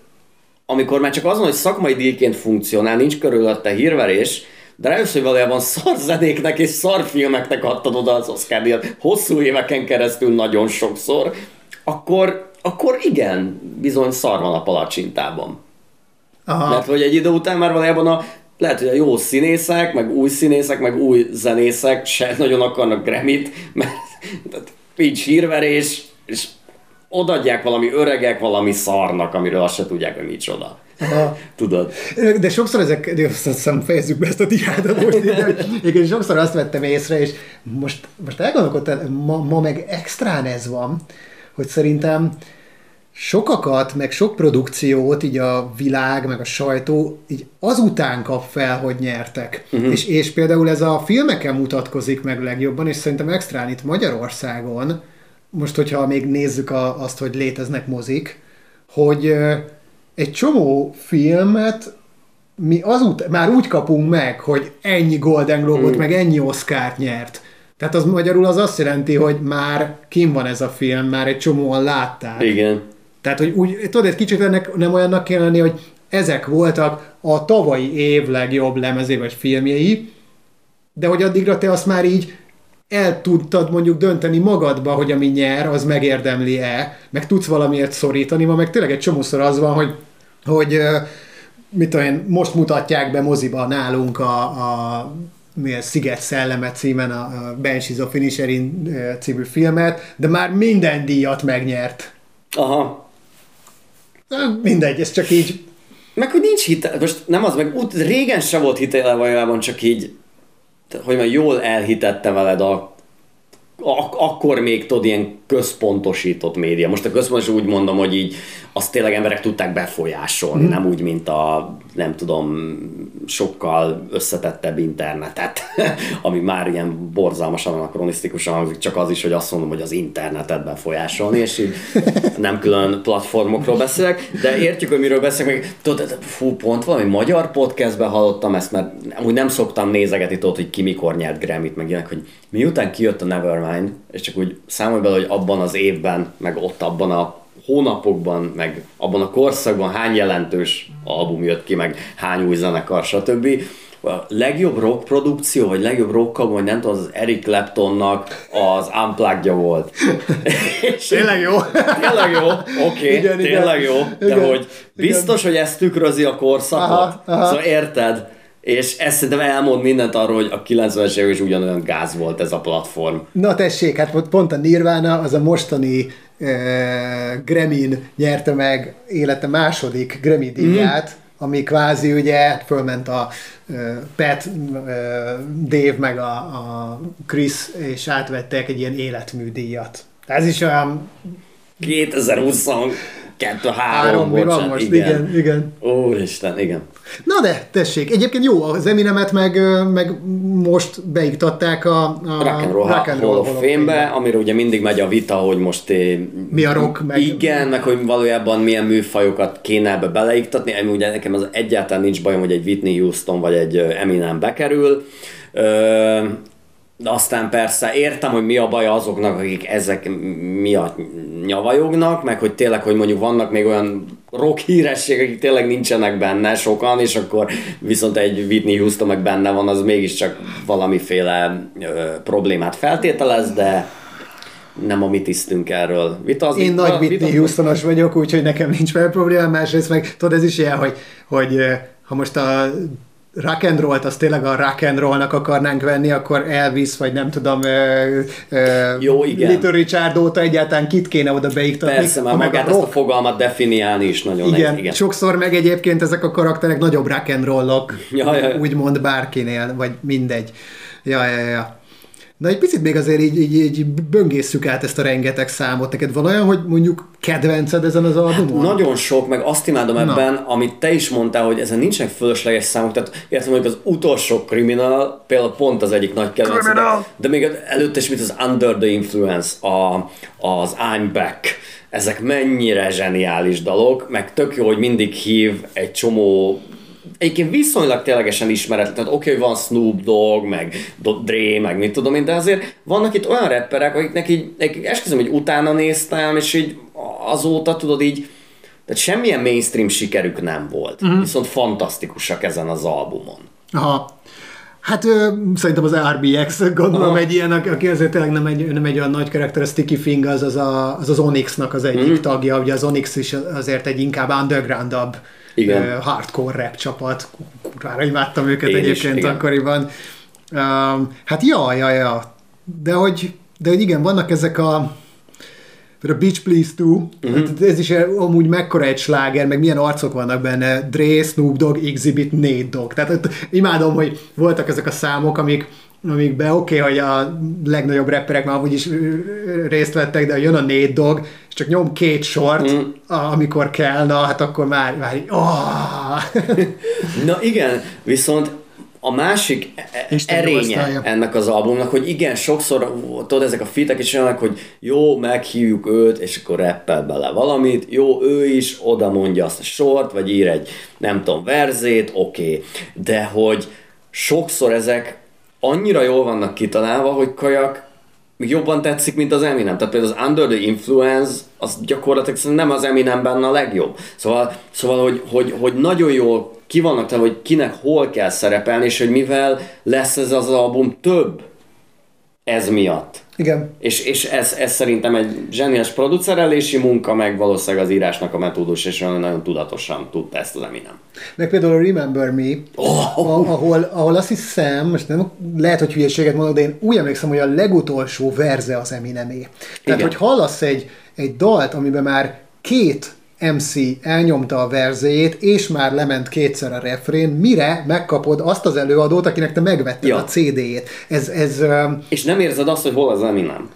A: amikor már csak azon, hogy szakmai díjként funkcionál, nincs körülötte hírverés, de rájössz, hogy valójában szarzenéknek és szarfilmeknek adtad oda az Oscar díjat hosszú éveken keresztül nagyon sokszor, akkor, akkor igen, bizony szar van a palacsintában. Aha. Mert hogy egy idő után már valójában a, lehet, hogy a jó színészek, meg új színészek, meg új zenészek se nagyon akarnak Grammy-t, mert tehát nincs hírverés, és odadják valami öregek valami szarnak, amiről azt se tudják, hogy micsoda. Aha. Tudod.
B: De sokszor ezek, de azt hiszem fejezzük be ezt a diádot most, de sokszor azt vettem észre, és most, most elgondolkodtam, ma, ma meg extrán ez van, hogy szerintem sokakat, meg sok produkciót így a világ, meg a sajtó így azután kap fel, hogy nyertek. Uh-huh. És, és például ez a filmeken mutatkozik meg legjobban, és szerintem extrán itt Magyarországon, most hogyha még nézzük a, azt, hogy léteznek mozik, hogy egy csomó filmet mi azut, már úgy kapunk meg, hogy ennyi Golden Globe-ot, mm. meg ennyi Oscar-t nyert. Tehát az magyarul az azt jelenti, hogy már kim van ez a film, már egy csomóan látták.
A: Igen.
B: Tehát, hogy úgy, tudod, egy kicsit ennek nem olyannak kell lenni, hogy ezek voltak a tavalyi év legjobb lemezé vagy filmjei, de hogy addigra te azt már így el tudtad mondjuk dönteni magadba, hogy ami nyer, az megérdemli-e, meg tudsz valamiért szorítani, ma meg tényleg egy csomószor az van, hogy, hogy mit tudom én, most mutatják be moziba nálunk a, a milyen Sziget szelleme címen a, Banshees of Inisherin című filmet, de már minden díjat megnyert.
A: Aha.
B: Mindegy, ez csak így...
A: Meg hogy nincs hitel, most nem az, meg út, régen se volt hitele valójában, csak így hogy már jól elhitette veled a ak- akkor még tudod, ilyen központosított média. Most a központos úgy mondom, hogy így azt tényleg emberek tudták befolyásolni, mm. nem úgy, mint a nem tudom, sokkal összetettebb internetet, ami már ilyen borzalmasan anakronisztikusan hangzik, csak az is, hogy azt mondom, hogy az internetet befolyásolni, és így nem külön platformokról beszélek, de értjük, hogy miről beszélek, meg tudod, fú, pont valami magyar podcastben hallottam ezt, mert úgy nem szoktam nézegetni, tudod, hogy ki mikor nyert Grammy-t, meg ilyenek, hogy miután kijött a Nevermind, és csak úgy számolj bele, hogy abban az évben, meg ott abban a hónapokban, meg abban a korszakban hány jelentős album jött ki, meg hány új zenekar, stb. A legjobb rock produkció, vagy legjobb rock vagy nem tudom, az Eric Claptonnak az unplugged volt.
B: tényleg jó?
A: tényleg jó, oké, okay, tényleg jó, de igen, hogy biztos, igen. hogy ez tükrözi a korszakot. Aha, aha. Szóval érted? És ezt szerintem elmond mindent arról, hogy a 90-es évek is ugyanolyan gáz volt ez a platform.
B: Na tessék, hát pont a Nirvana az a mostani uh, Gremin nyerte meg élete második Grammy díját, mm. ami kvázi ugye fölment a uh, Pat, uh, Dave meg a, a Chris, és átvettek egy ilyen életműdíjat. Ez is olyan
A: 2020 kettő, három, három mi van most, igen.
B: igen, igen.
A: Úristen, igen.
B: Na de, tessék, egyébként jó, az Eminemet meg, meg most beiktatták a, a
A: Rock and Roll, rock and roll of Fame-be, amire ugye mindig megy a vita, hogy most
B: mi a rock,
A: meg... Igen, meg hogy valójában milyen műfajokat kéne ebbe beleiktatni, ami ugye nekem az egyáltalán nincs bajom, hogy egy Whitney Houston vagy egy Eminem bekerül. Aztán persze értem, hogy mi a baj azoknak, akik ezek miatt nyavajognak, meg hogy tényleg, hogy mondjuk vannak még olyan rock hírességek, akik tényleg nincsenek benne sokan, és akkor viszont egy Whitney Houston meg benne van, az mégiscsak valamiféle ö, problémát feltételez, de nem a mi tisztünk erről.
B: Vitazni, Én nagy Whitney Houstonos vagyok, úgyhogy nekem nincs fel probléma, másrészt meg tudod, ez is ilyen, hogy, hogy ha most a rock and roll-t, azt tényleg a rock and roll-nak akarnánk venni, akkor Elvis, vagy nem tudom, ö, ö, Jó, igen. Little Richard óta egyáltalán kit kéne oda beiktatni.
A: Persze, már magát a ezt a fogalmat definiálni is nagyon
B: igen, nehéz. Igen, sokszor meg egyébként ezek a karakterek nagyobb rock and roll-ok, ja, ja, ja. úgymond bárkinél, vagy mindegy. Ja, ja, ja. Na egy picit még azért így, így, így böngészük át ezt a rengeteg számot. Neked van olyan, hogy mondjuk kedvenced ezen az albumon?
A: Hát nagyon sok, meg azt imádom ebben, Na. amit te is mondtál, hogy ezen nincsenek fölösleges számok, tehát értem, hogy az utolsó Criminal például pont az egyik nagy kedvenc, de, de még előtte is, mint az Under the Influence, a, az I'm Back, ezek mennyire zseniális dalok, meg tök jó, hogy mindig hív egy csomó egyébként viszonylag ténylegesen ismeretlen, tehát oké, okay, hogy van Snoop Dogg, meg Dre, meg mit tudom én, de azért vannak itt olyan rapperek, akiknek így, esküszöm, hogy utána néztem, és így azóta tudod így, tehát semmilyen mainstream sikerük nem volt, uh-huh. viszont fantasztikusak ezen az albumon.
B: Aha. Hát ö, szerintem az RBX, gondolom Aha. egy ilyen, aki azért tényleg nem egy, nem egy olyan nagy karakter, a Sticky Fing az az, a, az, az Onyx-nak az egyik uh-huh. tagja, ugye az Onyx is azért egy inkább undergroundabb igen. hardcore rap csapat, kurvára imádtam őket Én egyébként is, akkoriban. Um, hát ja, ja, ja. De hogy, de hogy igen, vannak ezek a a Beach Please Too, uh-huh. hát ez is amúgy mekkora egy sláger, meg milyen arcok vannak benne, Dre, Snoop Dogg, Exhibit, Nate Dogg. Tehát imádom, hogy voltak ezek a számok, amik amikben oké, okay, hogy a legnagyobb rapperek már is részt vettek, de jön a Nate Dogg, és csak nyom két sort, mm. amikor kell, na hát akkor már, már így, oh!
A: Na igen, viszont a másik Isten erénye ennek az albumnak, hogy igen, sokszor tudod, ezek a fitek is olyanak, hogy jó, meghívjuk őt, és akkor rappel bele valamit, jó, ő is oda mondja azt a sort, vagy ír egy, nem tudom, verzét, oké, okay. de hogy sokszor ezek annyira jól vannak kitalálva, hogy kajak jobban tetszik, mint az Eminem. Tehát például az Under the Influence, az gyakorlatilag nem az Eminem benne a legjobb. Szóval, szóval hogy, hogy, hogy nagyon jól ki vannak te, hogy kinek hol kell szerepelni, és hogy mivel lesz ez az album több ez miatt.
B: Igen.
A: És, és ez, ez szerintem egy zseniás producerelési munka, meg valószínűleg az írásnak a metódus, és nagyon tudatosan tudta ezt az Eminem.
B: Meg például a Remember Me, oh. ahol, ahol azt hiszem, most nem lehet, hogy hülyeséget mondok, de én úgy emlékszem, hogy a legutolsó verze az Eminemé. Tehát, Igen. hogy hallasz egy, egy dalt, amiben már két MC elnyomta a verzét, és már lement kétszer a refrén, mire megkapod azt az előadót, akinek te megvetted
A: Ja.
B: a CD-jét. Ez, ez,
A: És nem érzed azt, hogy hol az Eminem.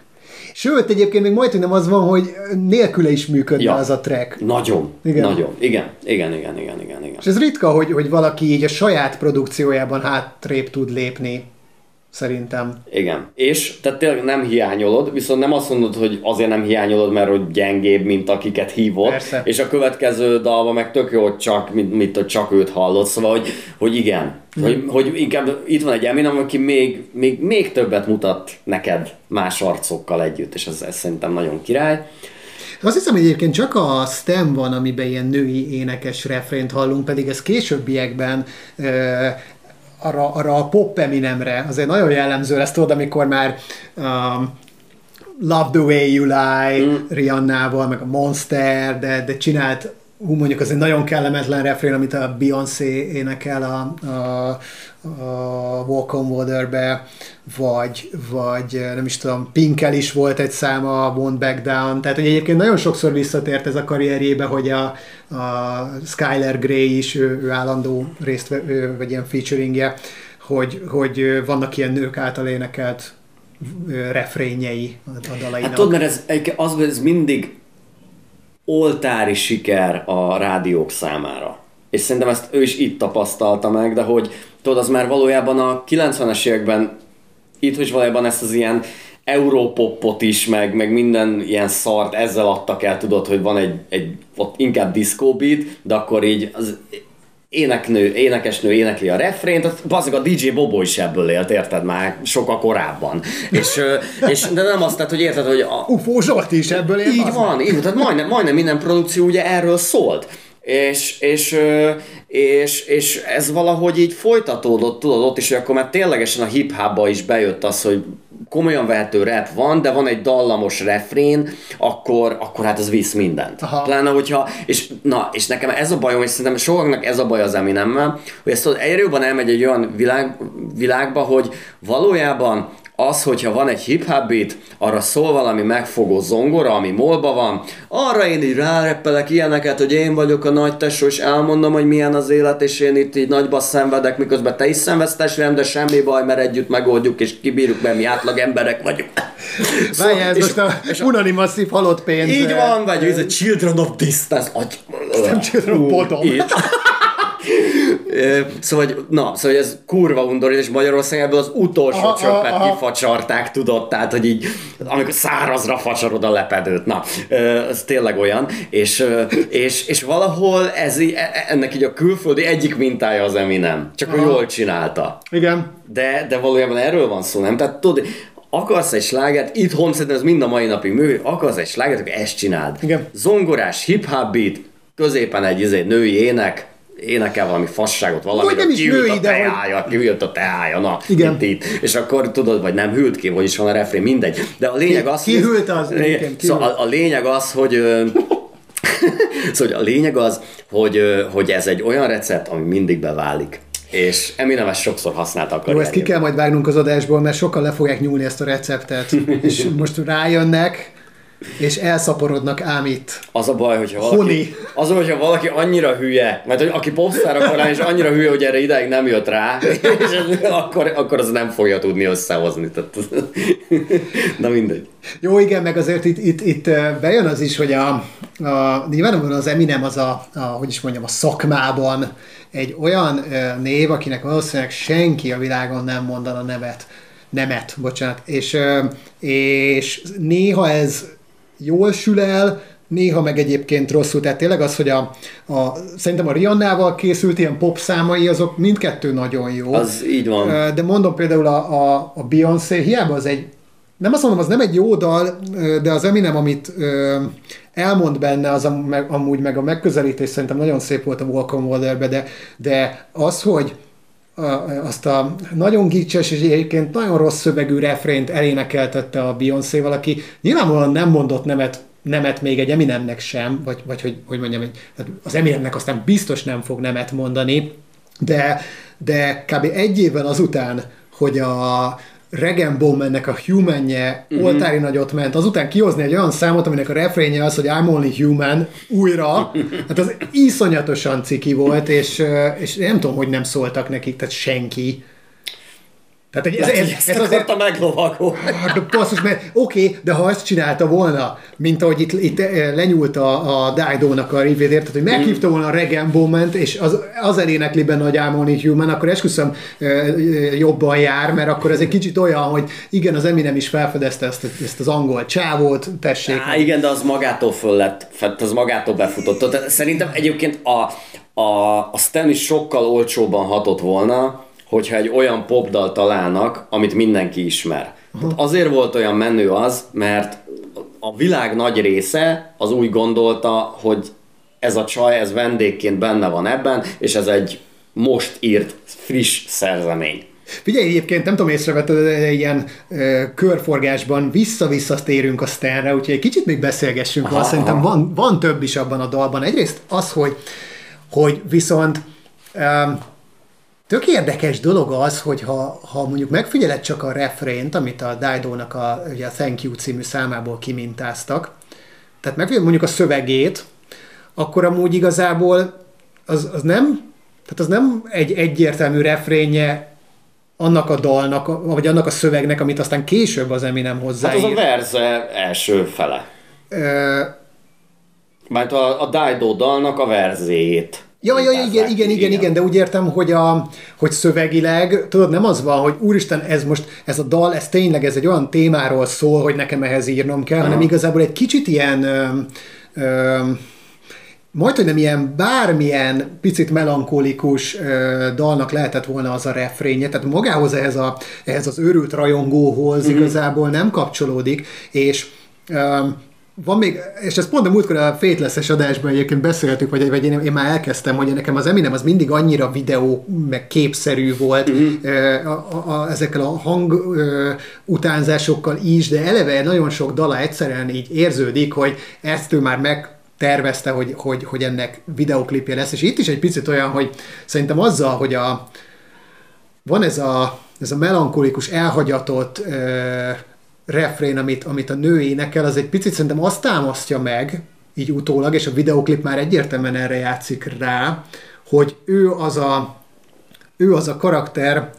B: sőt, egyébként még majd, nem az van, hogy nélküle is működne
A: Ja.
B: az a track.
A: Nagyon.
B: Igen.
A: Nagyon. Igen. Igen, igen, igen, igen, igen.
B: És ez ritka, hogy, hogy valaki így a saját produkciójában hátrébb tud lépni, szerintem.
A: Igen. És tehát tényleg nem hiányolod, viszont nem azt mondod, hogy azért nem hiányolod, mert hogy gyengébb, mint akiket hívott.
B: Persze.
A: És a következő dalban meg tök jó, hogy csak, mint, mint hogy csak őt hallott. Szóval, hogy, hogy igen.
B: Mhm.
A: Hogy, hogy inkább itt van egy Eminem, aki még, még, még többet mutat neked más arcokkal együtt, és ez, ez szerintem nagyon király.
B: Azt hiszem, hogy egyébként csak a Stem van, amiben ilyen női énekes refrént hallunk, pedig ez későbbiekben ö, arra, arra a pop Eminemre azért nagyon jellemző lesz, tudod, amikor már um, Love the Way You Lie, mm. Rihanna-val, meg a Monster, de, de csinált hú, mondjuk az egy nagyon kellemetlen refrén, amit a Beyoncé énekel a, a, a Walk on Water-be, vagy, vagy nem is tudom, Pinkel is volt egy száma, a Won't Back Down, tehát hogy egyébként nagyon sokszor visszatért ez a karrierjébe, hogy a, a Skyler Grey is, ő, ő állandó részt, ő, vagy ilyen featuringje, hogy, hogy vannak ilyen nők által énekelt ö, refrényei a, dalainak.
A: Hát tudod, mert ez, az, ez mindig oltári siker a rádiók számára. És szerintem ezt ő is itt tapasztalta meg, de hogy tudod, az már valójában a 90-es években itt is valójában ezt az ilyen európopot is, meg, meg minden ilyen szart ezzel adtak el, tudod, hogy van egy, egy ott inkább disco beat, de akkor így az éneknő, énekesnő énekli a refrént, az- bazdmeg a DJ Bobo is ebből élt, érted már, sokkal korábban. És, és de nem azt, tehát, hogy érted, hogy a,
B: Ufó Zsolt is ebből él,
A: így van, így van, tehát majdnem, majdnem minden produkció ugye erről szólt. És, és, és, és ez valahogy így folytatódott, tudod, ott is, hogy akkor már ténylegesen a hip is bejött az, hogy komolyan vehető rap van, de van egy dallamos refrén, akkor, akkor hát ez visz mindent.
B: Aha.
A: Pláne, hogyha, és, na, és nekem ez a bajom, és szerintem sokaknak ez a baj az Eminemmel, hogy ezt tudod, egyre jobban elmegy egy olyan világ, világba, hogy valójában az, hogyha van egy hip hop beat, arra szól valami megfogó zongora, ami molba van, arra én így ráreppelek ilyeneket, hogy én vagyok a nagy tesó, és elmondom, hogy milyen az élet, és én itt így nagyba szenvedek, miközben te is szenvedsz testvérem, de semmi baj, mert együtt megoldjuk, és kibírjuk, mert mi átlag emberek vagyunk.
B: Várjál, ez
A: és-
B: most a
A: és
B: Unani Masszív halott pénz.
A: így van, vagy ez a Children of Distance. Agy...
B: Nem Children of Bottom.
A: Szóval, hogy, na, szóval hogy ez kurva undorít, és Magyarország ebből az utolsó
B: Aha,
A: csöppet
B: aha.
A: kifacsarták, tudod, tehát, hogy így, amikor szárazra facsarod a lepedőt, na, ez tényleg olyan, és, és, és valahol ez így, e- ennek így a külföldi egyik mintája az Eminem, csak
B: Aha.
A: jól csinálta.
B: Igen.
A: De, de valójában erről van szó, nem? Tehát tudod, akarsz egy slágert, itthon szerintem ez mind a mai napig működik, akarsz egy slágert, akkor ezt csináld.
B: Igen.
A: Zongorás, hip-hop beat, középen egy izé, női ének, énekel valami fasságot, valami,
B: Vagy nem is
A: kiült
B: női,
A: a
B: de hogy-
A: teája, kiült a teája, na,
B: Igen.
A: itt, itt. És akkor tudod, vagy nem hűlt ki, hogy is van a refrén, mindegy. De a lényeg
B: Ki-
A: az,
B: ki hűlt az? Ki
A: szóval a, a lényeg az, hogy szóval a lényeg az, hogy, hogy ez egy olyan recept, ami mindig beválik. És Eminem ezt sokszor használta a
B: Jó, ezt ki kell majd vágnunk az adásból, mert sokan le fogják nyúlni ezt a receptet. és most rájönnek, és elszaporodnak ám itt.
A: Az a baj, hogyha valaki,
B: Honi.
A: az a baj, hogyha valaki annyira hülye, mert hogy aki popstar akar és annyira hülye, hogy erre ideig nem jött rá, és ez- akkor, akkor az nem fogja tudni összehozni. Tehát, na mindegy.
B: Jó, igen, meg azért itt, itt, itt bejön az is, hogy a, a nyilvánvalóan az Eminem az a, a, hogy is mondjam, a szakmában egy olyan név, akinek valószínűleg senki a világon nem mondana nevet. Nemet, bocsánat. És, és néha ez jól sül el, néha meg egyébként rosszul. Tehát tényleg az, hogy a, a szerintem a Riannával készült ilyen pop számai, azok mindkettő nagyon jó.
A: Az így van.
B: De mondom például a, a, a Beyoncé, hiába az egy, nem azt mondom, az nem egy jó dal, de az Eminem, amit elmond benne, az amúgy meg a megközelítés szerintem nagyon szép volt a Walk on Water-be, de, de az, hogy azt a nagyon gicses és egyébként nagyon rossz szövegű refrént elénekeltette a Beyoncé-val, aki nyilvánvalóan nem mondott nemet nemet még egy Eminemnek sem, vagy, vagy hogy, hogy mondjam, hát az Eminemnek aztán biztos nem fog nemet mondani, de, de kb. egy évvel azután, hogy a, Regen Bowmannek a Human-je uh-huh. oltári nagyot ment, azután kihozni egy olyan számot, aminek a refrénje az, hogy I'm only human, újra, hát az iszonyatosan ciki volt, és, és nem tudom, hogy nem szóltak nekik, tehát senki.
A: Tehát egy, ez, ez, ez, ez azért... meglovagolni.
B: Hát, basszus, mert oké, okay, de ha ezt csinálta volna, mint ahogy itt, itt eh, lenyúlt a, a Dido-nak a rivét, érted, hogy meghívta volna a Regen Bowman-t, és az, az elénekli benne a Diamond Human, akkor esküszöm eh, jobban jár, mert akkor ez egy kicsit olyan, hogy igen, az Eminem is felfedezte ezt, ezt az angol csávót, tessék.
A: Á, igen, de az magától föl lett, az magától befutott. Szerintem egyébként a, a, a Stan is sokkal olcsóban hatott volna, hogyha egy olyan popdal találnak, amit mindenki ismer. Tehát azért volt olyan menő az, mert a világ nagy része az úgy gondolta, hogy ez a csaj, ez vendégként benne van ebben, és ez egy most írt, friss szerzemény.
B: Figyelj, egyébként nem tudom észrevetted, de ilyen ö, körforgásban vissza-vissza térünk a Stanre, úgyhogy egy kicsit még beszélgessünk, aha, szerintem van, van több is abban a dalban. Egyrészt az, hogy, hogy viszont Tök érdekes dolog az, hogy ha, ha mondjuk megfigyeled csak a refrént, amit a Dido-nak a, ugye a Thank You című számából kimintáztak, tehát megfigyeled mondjuk a szövegét, akkor amúgy igazából az, az nem, tehát az nem egy egyértelmű refrénje annak a dalnak, vagy annak a szövegnek, amit aztán később az Eminem hozzáír.
A: Hát az a verze első fele. Ö... Mert a, a Dido dalnak a verzéjét
B: Ja, ja, igen, igen, igen, igen, igen, de úgy értem, hogy, a, hogy szövegileg, tudod, nem az van, hogy úristen, ez most, ez a dal, ez tényleg, ez egy olyan témáról szól, hogy nekem ehhez írnom kell, Aha. hanem igazából egy kicsit ilyen, ö, ö, majd, hogy nem ilyen bármilyen picit melankolikus ö, dalnak lehetett volna az a refrénje, tehát magához ehhez, a, ehhez az őrült rajongóhoz mm-hmm. igazából nem kapcsolódik, és ö, van még, és ezt pont a múltkor a Fateless-es adásban egyébként beszéltük, vagy, vagy én, én már elkezdtem, hogy nekem az Eminem az mindig annyira videó, meg képszerű volt uh-huh. a, a, a, ezekkel a hang ö, utánzásokkal is, de eleve nagyon sok dala egyszerűen így érződik, hogy ezt ő már meg tervezte, hogy, hogy, hogy ennek videoklipje lesz, és itt is egy picit olyan, hogy szerintem azzal, hogy a, van ez a, ez a melankolikus, elhagyatott ö, refrén, amit, amit a nő énekel, az egy picit szerintem azt támasztja meg, így utólag, és a videoklip már egyértelműen erre játszik rá, hogy ő az a, ő az a karakter,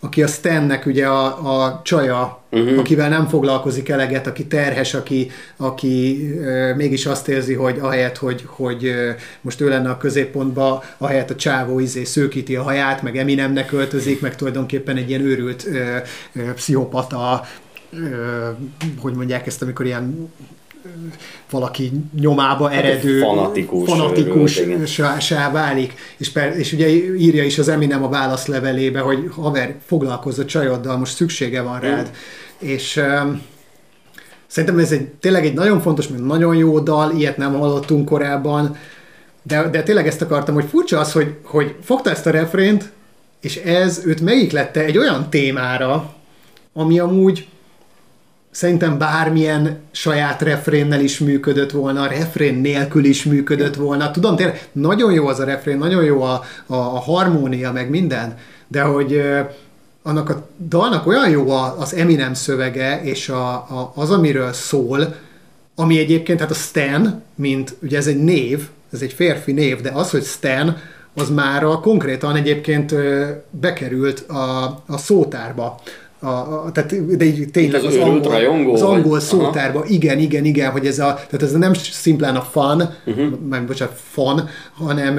B: aki a Stannek ugye a, a csaja, uh-huh. akivel nem foglalkozik eleget, aki terhes, aki, aki e, mégis azt érzi, hogy ahelyett, hogy, hogy e, most ő lenne a középpontba, ahelyett a csávó izé szőkíti a haját, meg Eminemnek költözik, meg tulajdonképpen egy ilyen őrült e, e, pszichopata hogy mondják ezt, amikor ilyen valaki nyomába hát eredő,
A: fanatikus,
B: fanatikus sá válik, és, per, és ugye írja is az Eminem a válaszlevelébe, hogy haver, foglalkozz a csajoddal, most szüksége van rád. Mm. És um, szerintem ez egy, tényleg egy nagyon fontos, mert nagyon jó dal, ilyet nem hallottunk korábban, de, de tényleg ezt akartam, hogy furcsa az, hogy, hogy fogta ezt a refrént, és ez őt megiklette egy olyan témára, ami amúgy szerintem bármilyen saját refrénnel is működött volna, a refrén nélkül is működött volna. Tudom, tényleg nagyon jó az a refrén, nagyon jó a, a, a harmónia, meg minden, de hogy annak a dalnak olyan jó az Eminem szövege, és a, a, az, amiről szól, ami egyébként, hát a Stan, mint, ugye ez egy név, ez egy férfi név, de az, hogy Stan, az már a, konkrétan egyébként bekerült a, a szótárba a, a, tehát, de így tényleg
A: az, az, angol, rajongó,
B: az angol vagy? szótárba, Aha. igen, igen, igen, hogy ez a, tehát ez nem szimplán a fan, uh-huh. meg bocsánat, fan, hanem,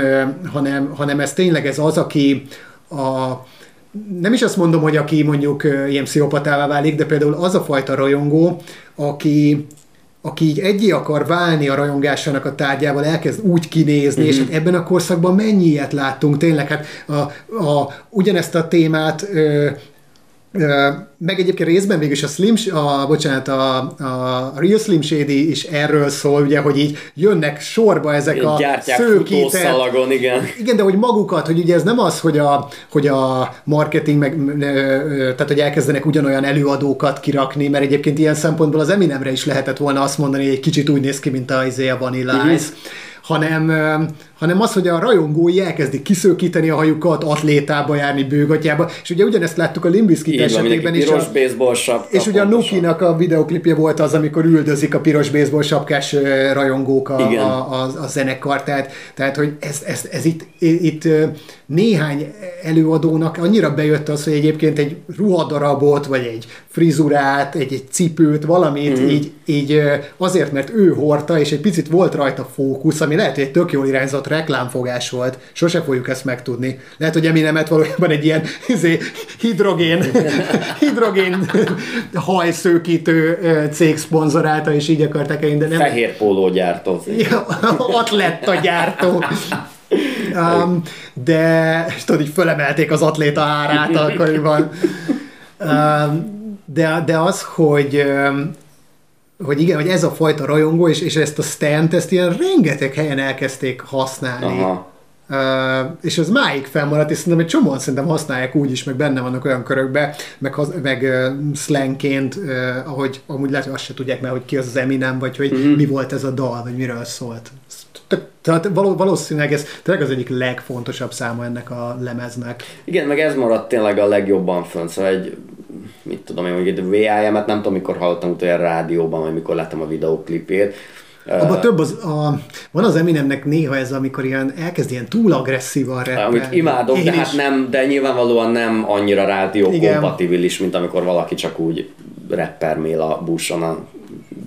B: hanem, hanem ez tényleg ez az, aki a, nem is azt mondom, hogy aki mondjuk ilyen pszichopatává válik, de például az a fajta rajongó, aki, aki így egyé akar válni a rajongásának a tárgyával, elkezd úgy kinézni, uh-huh. és hát ebben a korszakban mennyi ilyet láttunk, tényleg, hát a, a, ugyanezt a témát ö, meg egyébként részben végül is a Slim, a, bocsánat, a, a Real Slim Shady is erről szól, ugye, hogy így jönnek sorba ezek a
A: szőkétek. igen.
B: Igen, de hogy magukat, hogy ugye ez nem az, hogy a, hogy a marketing, meg, tehát hogy elkezdenek ugyanolyan előadókat kirakni, mert egyébként ilyen szempontból az Eminemre is lehetett volna azt mondani, hogy egy kicsit úgy néz ki, mint a, izé a Vanilla Ice, hanem, hanem az, hogy a rajongói elkezdik kiszőkíteni a hajukat, atlétába járni, bőgatjába, és ugye ugyanezt láttuk a Limbiskit esetében
A: is.
B: A,
A: baseball sapka,
B: és ugye a Nukinak a videoklipje volt az, amikor üldözik a piros baseball sapkás rajongók a, a, a, a zenekar, tehát, tehát hogy ez, ez, ez itt, itt néhány előadónak annyira bejött az, hogy egyébként egy ruhadarabot, vagy egy frizurát, egy, egy cipőt, valamit mm-hmm. így, így azért, mert ő hordta, és egy picit volt rajta fókusz, ami lehet, hogy egy tök jól irányzott reklámfogás volt. Sose fogjuk ezt megtudni. Lehet, hogy Eminemet valójában egy ilyen izé, hidrogén, hidrogén hajszőkítő cég szponzorálta, és így akarták el, de nem...
A: Fehér pólógyártó.
B: Ja, atletta gyártó. Um, de, és tudod, így fölemelték az atléta árát akkoriban. Um, de, de az, hogy hogy igen, hogy ez a fajta rajongó, és, és ezt a stand ezt ilyen rengeteg helyen elkezdték használni. Aha. Uh, és ez máig fennmaradt, és szerintem egy csomóan szerintem használják úgy is, meg benne vannak olyan körökbe, meg, meg uh, slangként, uh, ahogy amúgy lehet, hogy azt se tudják mert hogy ki az az Eminem, vagy hogy mm-hmm. mi volt ez a dal, vagy miről szólt. Tehát valószínűleg ez tényleg az egyik legfontosabb száma ennek a lemeznek.
A: Igen, meg ez maradt tényleg a legjobban fönn, szóval egy mit tudom én, hogy egy VIM-et nem tudom, mikor hallottam utoljára rádióban, vagy mikor láttam a videóklipét,
B: Abban több az, a, van az Eminemnek néha ez, amikor ilyen elkezd ilyen túl agresszívan rappelni.
A: Amit imádok, Én de hát nem, de nyilvánvalóan nem annyira rádió kompatibilis, mint amikor valaki csak úgy rappermél a buszon a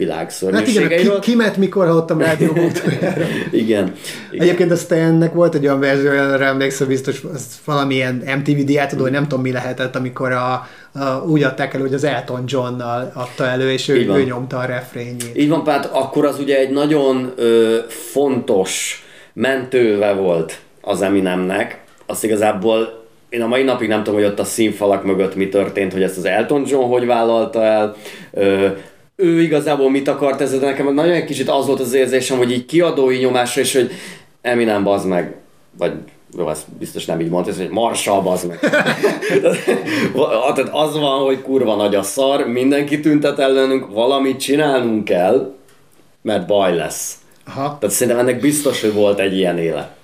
A: világ Hát igen,
B: ki, kimet mikor hallottam rádióban
A: igen, igen.
B: Egyébként a Stannek volt egy olyan verzió, emlékszem biztos, az valamilyen MTV diátodó, hogy nem tudom mi lehetett, amikor a, a, úgy adták elő, hogy az Elton Johnnal adta elő, és ő, ő nyomta a refrényét.
A: Így van, hát akkor az ugye egy nagyon ö, fontos mentőve volt az Eminemnek. Azt igazából én a mai napig nem tudom, hogy ott a színfalak mögött mi történt, hogy ezt az Elton John hogy vállalta el. Ő igazából mit akart ez, de nekem nagyon egy kicsit az volt az érzésem, hogy így kiadói nyomásra, és hogy Eminem bazd meg, vagy jó, ezt biztos nem így mondta, hogy Marshall bazd meg. Tehát az van, hogy kurva nagy a szar, mindenki tüntet ellenünk, valamit csinálnunk kell, mert baj lesz. Aha. Tehát szerintem ennek biztos, hogy volt egy ilyen éle.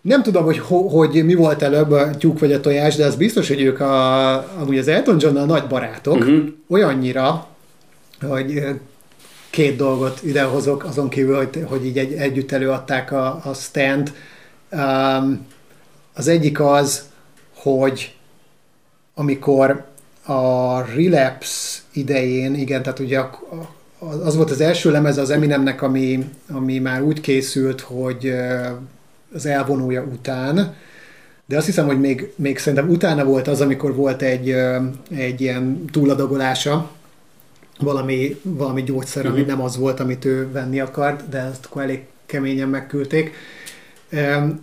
B: Nem tudom, hogy, hogy mi volt előbb, a tyúk vagy a tojás, de az biztos, hogy ők a, amúgy az Elton john nagy barátok, uh-huh. olyannyira, hogy két dolgot idehozok, azon kívül, hogy, hogy így egy, együtt előadták a, a stand. Um, az egyik az, hogy amikor a Relapse idején, igen, tehát ugye az volt az első lemez az Eminemnek, ami, ami már úgy készült, hogy az elvonója után, de azt hiszem, hogy még, még szerintem utána volt az, amikor volt egy, egy ilyen túladagolása, valami, valami gyógyszer, uh-huh. ami mhm. nem az volt, amit ő venni akart, de ezt akkor elég keményen megküldték. Um,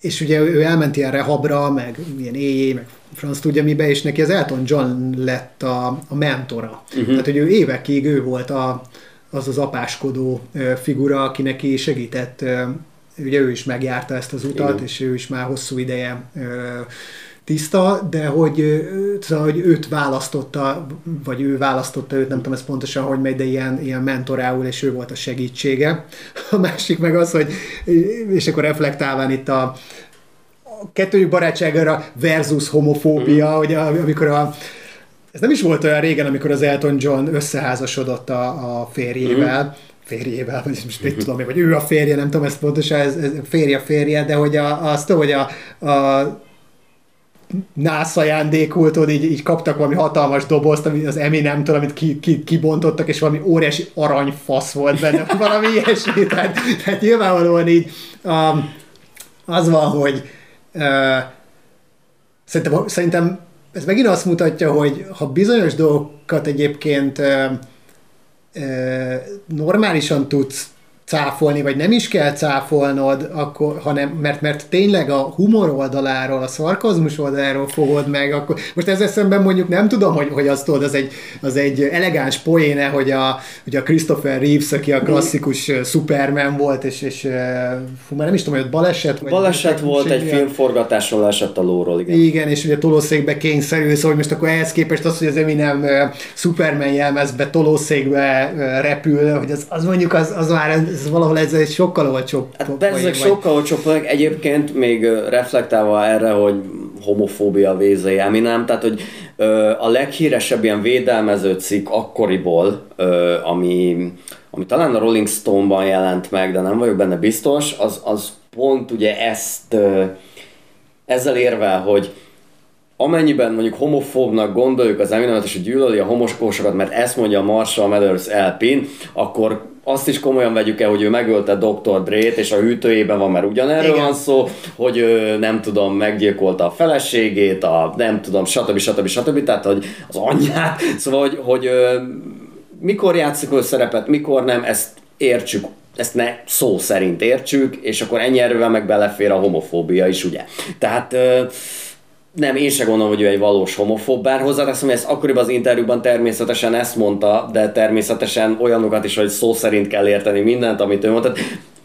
B: és ugye ő elment ilyen rehabra, meg ilyen éjjé, meg franc tudja mibe, és neki az Elton John lett a, a mentora. Uh-huh. Tehát, hogy ő évekig ő volt a, az az apáskodó figura, aki neki segített, ugye ő is megjárta ezt az utat, Igen. és ő is már hosszú ideje tiszta, de hogy, szóval, hogy őt választotta, vagy ő választotta őt, nem tudom ez pontosan, hogy megy, de ilyen, ilyen mentorául, és ő volt a segítsége. A másik meg az, hogy, és akkor reflektálván itt a, a kettőjük barátságára versus homofóbia, mm. hogy amikor a ez nem is volt olyan régen, amikor az Elton John összeházasodott a, a férjével, mm férjével, vagy most mit tudom vagy ő a férje, nem tudom ezt pontosan, ez, ez férje férje, de hogy a, azt tudom, hogy a, a nász ajándékultól így, így kaptak valami hatalmas dobozt, ami az Eminem-től, amit ki, ki, kibontottak, és valami óriási aranyfasz volt benne, valami ilyesmi. Tehát, tehát nyilvánvalóan így um, az van, hogy uh, szerintem, szerintem ez megint azt mutatja, hogy ha bizonyos dolgokat egyébként uh, normálisan tudsz cáfolni, vagy nem is kell cáfolnod, akkor, hanem, mert, mert tényleg a humor oldaláról, a szarkazmus oldaláról fogod meg, akkor most ezzel szemben mondjuk nem tudom, hogy, hogy azt tudod, az egy, az egy elegáns poéne, hogy a, hogy a Christopher Reeves, aki a klasszikus Superman volt, és, és fú, már nem is tudom, hogy ott baleset.
A: Vagy baleset volt, egy filmforgatásról esett a lóról, igen.
B: Igen, és ugye tolószékbe kényszerül, szóval most akkor ehhez képest az, hogy az Eminem Superman jelmezbe, tolószékbe repül, hogy az, az mondjuk az, az már ez ez valahol ez egy sokkal olcsóbb.
A: Hát vagy... sokkal olcsóbb, egyébként még reflektálva erre, hogy homofóbia vézei, ami nem, tehát hogy ö, a leghíresebb ilyen védelmező cikk akkoriból, ö, ami, ami talán a Rolling Stone-ban jelent meg, de nem vagyok benne biztos, az, az pont ugye ezt ö, ezzel érvel, hogy amennyiben mondjuk homofóbnak gondoljuk az Eminemet, és hogy gyűlöli a homoskósokat, mert ezt mondja a Marshall Mathers elpin, akkor azt is komolyan vegyük el, hogy ő megölte Dr. Dre-t, és a hűtőjében van, mert ugyanerről Igen. van szó, hogy ő nem tudom, meggyilkolta a feleségét, a nem tudom, stb. stb. stb. Tehát, hogy az anyját, szóval, hogy, hogy mikor játszik ő szerepet, mikor nem, ezt értsük ezt ne szó szerint értsük, és akkor ennyi erővel meg belefér a homofóbia is, ugye? Tehát nem, én se gondolom, hogy ő egy valós homofób, bár hozzáteszem, hogy ezt akkoriban az interjúban természetesen ezt mondta, de természetesen olyanokat is, hogy szó szerint kell érteni mindent, amit ő mondta.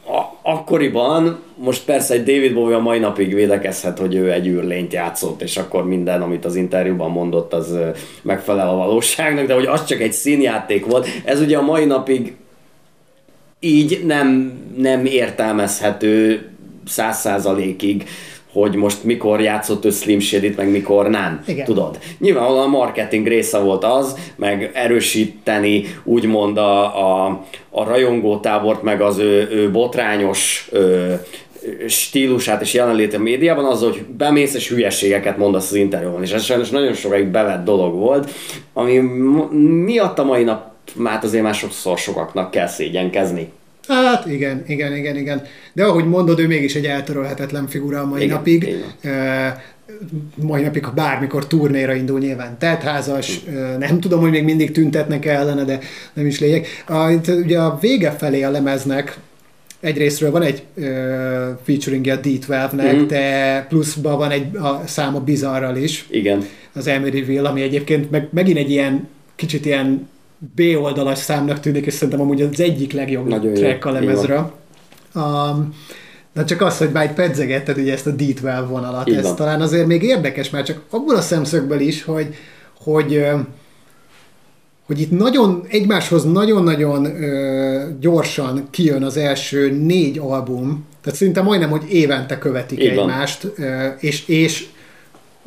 A: A- akkoriban, most persze egy David Bowie a mai napig védekezhet, hogy ő egy űrlényt játszott, és akkor minden, amit az interjúban mondott, az megfelel a valóságnak, de hogy az csak egy színjáték volt. Ez ugye a mai napig így nem, nem értelmezhető száz százalékig hogy most mikor játszott ő Slim shady meg mikor nem. Igen. Tudod? Nyilvánvalóan a marketing része volt az, meg erősíteni úgymond a, a, a rajongótábort, meg az ő, ő botrányos ö, stílusát és jelenlét a médiában az, hogy bemész és hülyeségeket mondasz az interjúban, és ez sajnos nagyon sokáig bevett dolog volt, ami miatt a mai nap már azért már sokszor sokaknak kell szégyenkezni.
B: Hát igen, igen, igen, igen. De ahogy mondod, ő mégis egy eltörölhetetlen figura a mai igen, napig. Igen. mai napig, ha bármikor turnéra indul, nyilván tetházas, nem tudom, hogy még mindig tüntetnek ellene, de nem is lényeg. A, ugye a vége felé a lemeznek egyrésztről van egy uh, featuring a D12-nek, mm-hmm. de pluszban van egy a száma bizarral is.
A: Igen.
B: Az Emeryville, ami egyébként meg, megint egy ilyen kicsit ilyen B oldalas számnak tűnik, és szerintem amúgy az egyik legjobb Nagyon track jó. a lemezre. Um, de csak az, hogy már pedzegetted ugye ezt a D12 vonalat, ez talán azért még érdekes, már csak abból a szemszögből is, hogy, hogy hogy itt nagyon, egymáshoz nagyon-nagyon ö, gyorsan kijön az első négy album, tehát szinte majdnem, hogy évente követik Igen. egymást, ö, és, és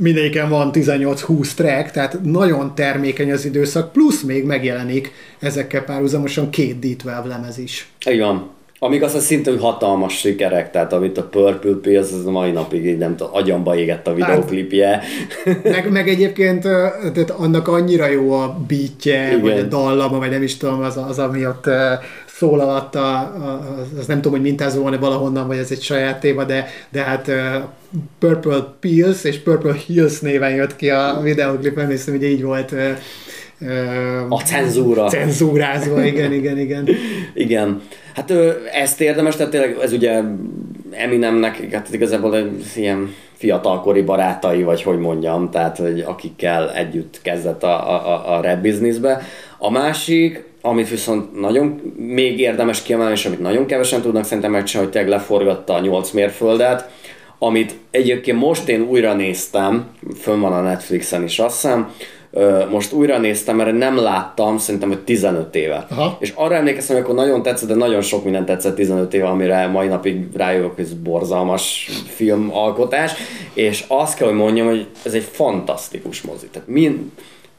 B: mindegyiken van 18-20 track, tehát nagyon termékeny az időszak, plusz még megjelenik ezekkel párhuzamosan két D12 lemez is.
A: Igen. Amíg az a szintén hatalmas sikerek, tehát amit a Purple Pills, az a mai napig így nem tudom, agyamba égett a videoklipje.
B: Hát, meg, meg egyébként tehát annak annyira jó a beatje, vagy a dallama, vagy nem is tudom, az, az ami ott szól alatta, az nem tudom, hogy mintázó van-e valahonnan, vagy ez egy saját téma, de, de hát Purple Pills és Purple Hills néven jött ki a videoklip, emlékszem, hogy így volt
A: a cenzúra.
B: Cenzúrázva, igen, igen, igen.
A: igen. Hát ezt érdemes, tehát tényleg ez ugye Eminemnek, hát igazából ilyen fiatalkori barátai, vagy hogy mondjam, tehát hogy akikkel együtt kezdett a, a, a rap bizniszbe. A másik, amit viszont nagyon még érdemes kiemelni, és amit nagyon kevesen tudnak szerintem megcsinálni, hogy tényleg leforgatta a 8 mérföldet, amit egyébként most én újra néztem, fönn van a Netflixen is azt hiszem, most újra néztem, mert nem láttam, szerintem, hogy 15 éve. Aha. És arra emlékeztem, hogy akkor nagyon tetszett, de nagyon sok minden tetszett 15 éve, amire mai napig rájövök, hogy ez borzalmas filmalkotás, és azt kell, hogy mondjam, hogy ez egy fantasztikus mozi. Tehát mind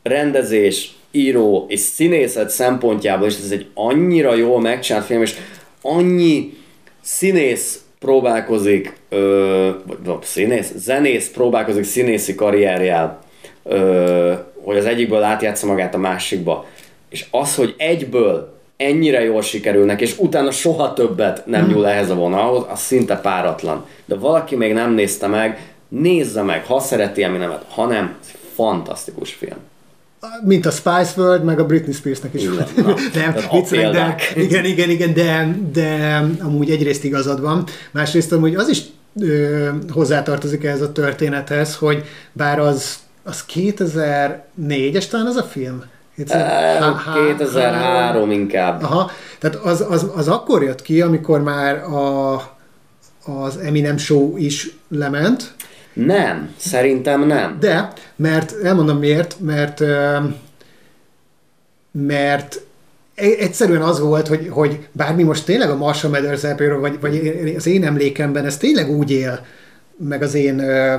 A: rendezés, író és színészet szempontjából is ez egy annyira jól megcsinált film, és annyi színész próbálkozik, ö, vagy színész, zenész próbálkozik színészi karrierjel, ö, hogy az egyikből átjátsza magát a másikba. És az, hogy egyből ennyire jól sikerülnek, és utána soha többet nem nyúl ehhez a vonalhoz, az szinte páratlan. De valaki még nem nézte meg, nézze meg, ha szereti Eminemet, ha nem, fantasztikus film
B: mint a Spice World, meg a Britney Spearsnek is volt. nem, viccelek, de, igen, igen, igen, de, de amúgy egyrészt igazad van, másrészt amúgy az is ö, hozzátartozik ehhez a történethez, hogy bár az, az 2004-es talán az a film?
A: 2003 inkább.
B: Aha, tehát az, az, az akkor jött ki, amikor már a, az Eminem Show is lement,
A: nem, szerintem nem.
B: De, mert elmondom miért, mert mert egyszerűen az volt, hogy, hogy bármi most tényleg a Marshall Mathers vagy, vagy az én emlékemben ez tényleg úgy él, meg az én ö,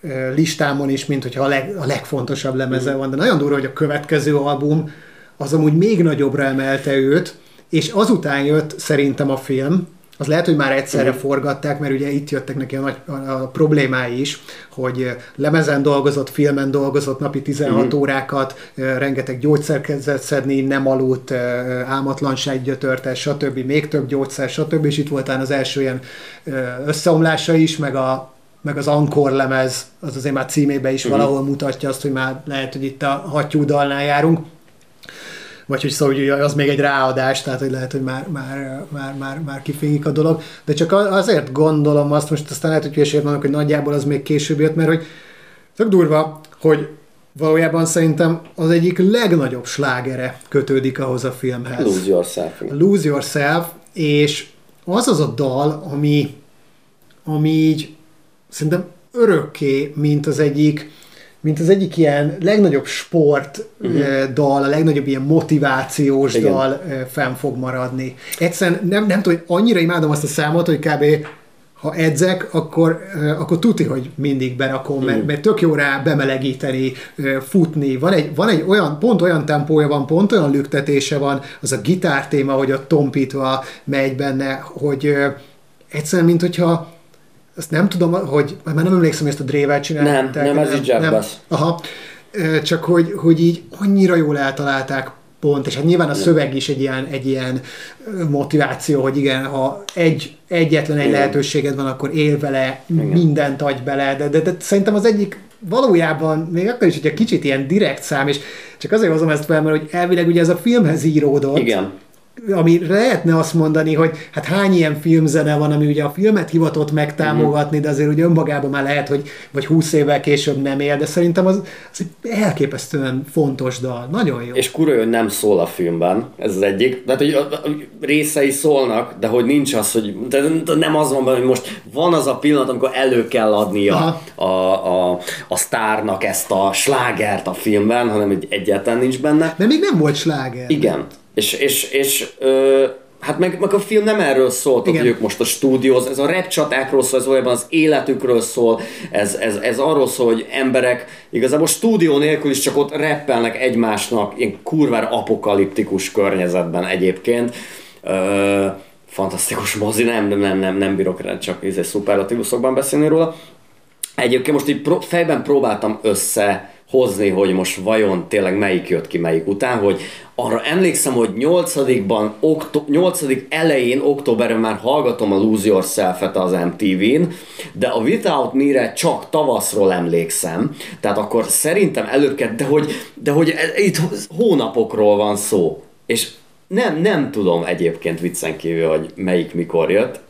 B: ö, listámon is, mint hogyha a, leg, a legfontosabb lemeze van, de nagyon durva, hogy a következő album az amúgy még nagyobbra emelte őt, és azután jött szerintem a film, az lehet, hogy már egyszerre uh-huh. forgatták, mert ugye itt jöttek neki a, nagy, a, a problémái is, hogy lemezen dolgozott, filmen dolgozott napi 16 uh-huh. Órákat, rengeteg gyógyszer kezdett szedni, nem aludt, álmatlanság gyötörte, stb. még több gyógyszer, stb. És itt voltán az első ilyen összeomlása is, meg a meg az Ankor lemez, az azért már címébe is uh-huh. valahol mutatja azt, hogy már lehet, hogy itt a hattyú dalnál járunk vagy hogy szóval hogy az még egy ráadás, tehát hogy lehet, hogy már, már, már, már, már kifényik a dolog. De csak azért gondolom azt, most aztán lehet, hogy hülyesért mondok, hogy nagyjából az még később jött, mert hogy tök durva, hogy valójában szerintem az egyik legnagyobb slágere kötődik ahhoz a filmhez.
A: Lose Yourself.
B: Lose Yourself, és az az a dal, ami, ami így szerintem örökké, mint az egyik mint az egyik ilyen legnagyobb sport uh-huh. dal, a legnagyobb ilyen motivációs Igen. dal fenn fog maradni. Egyszerűen nem, nem tudom, hogy annyira imádom azt a számot, hogy kb ha edzek, akkor, akkor tuti, hogy mindig berakom, mert, mhm. mert tök jó rá bemelegíteni, futni. Van egy, van egy olyan, pont olyan tempója van, pont olyan lüktetése van, az a gitár téma, hogy a tompítva megy benne, hogy egyszerűen, mint hogyha azt nem tudom, hogy már nem emlékszem, hogy ezt a Drével
A: csinálták. Nem, nem, ez így Jeff nem.
B: Aha. Csak hogy, hogy így annyira jól eltalálták pont, és hát nyilván a szöveg is egy ilyen, egy ilyen motiváció, hogy igen, ha egy, egyetlen egy igen. lehetőséged van, akkor él vele, igen. mindent adj bele, de, de, de szerintem az egyik valójában, még akkor is, hogy egy kicsit ilyen direkt szám, és csak azért hozom ezt fel, mert hogy elvileg ugye ez a filmhez íródott.
A: Igen
B: ami lehetne azt mondani, hogy hát hány ilyen filmzene van, ami ugye a filmet hivatott megtámogatni, de azért ugye önmagában már lehet, hogy vagy húsz évvel később nem él, de szerintem az, az egy elképesztően fontos dal. Nagyon jó.
A: És kurva, hogy nem szól a filmben, ez az egyik. Tehát, hogy a, a részei szólnak, de hogy nincs az, hogy de nem az van, hogy most van az a pillanat, amikor elő kell adnia a, a, a, a sztárnak ezt a slágert a filmben, hanem hogy egyáltalán nincs benne.
B: De még nem volt sláger.
A: Igen. És, és, és ö, hát meg, meg a film nem erről szól, hogy ők most a stúdióz, ez a rap csatákról szól, ez valójában az életükről szól, ez, ez, ez arról szól, hogy emberek igazából stúdió nélkül is csak ott rappelnek egymásnak, ilyen kurvára apokaliptikus környezetben egyébként. Ö, fantasztikus mozi, nem, nem, nem, nem bírok csak izé szuperlatívuszokban beszélni róla. Egyébként most így pró- fejben próbáltam össze hozni, hogy most vajon tényleg melyik jött ki melyik után, hogy arra emlékszem, hogy 8-ban, okto- 8 elején, októberben már hallgatom a Lose Yourself-et az MTV-n, de a Without Me-re csak tavaszról emlékszem, tehát akkor szerintem előbb de hogy, de hogy e- itt hónapokról van szó, és nem, nem tudom egyébként viccen kívül, hogy melyik mikor jött,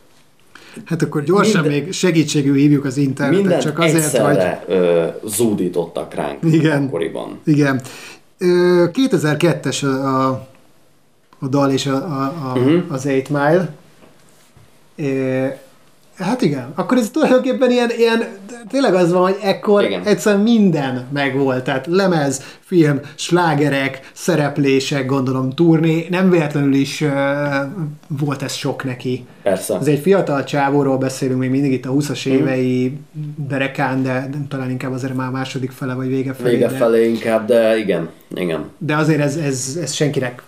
B: Hát akkor gyorsan Minden, még segítségül hívjuk az internetet, csak azért,
A: hogy... Ö, zúdítottak ránk Igen. akkoriban.
B: Igen. 2002-es a, a dal és a, a, a, uh-huh. az 8 Mile. Hát igen, akkor ez tulajdonképpen ilyen, ilyen tényleg az van, hogy ekkor igen. egyszerűen minden megvolt, tehát lemez, film, slágerek, szereplések, gondolom turné, nem véletlenül is uh, volt ez sok neki.
A: Persze.
B: Ez egy fiatal csávóról beszélünk, még mindig itt a 20-as mm. évei derekán, de talán inkább azért már második fele vagy vége felé.
A: Vége felé de... inkább, de igen, igen.
B: De azért ez, ez, ez senkinek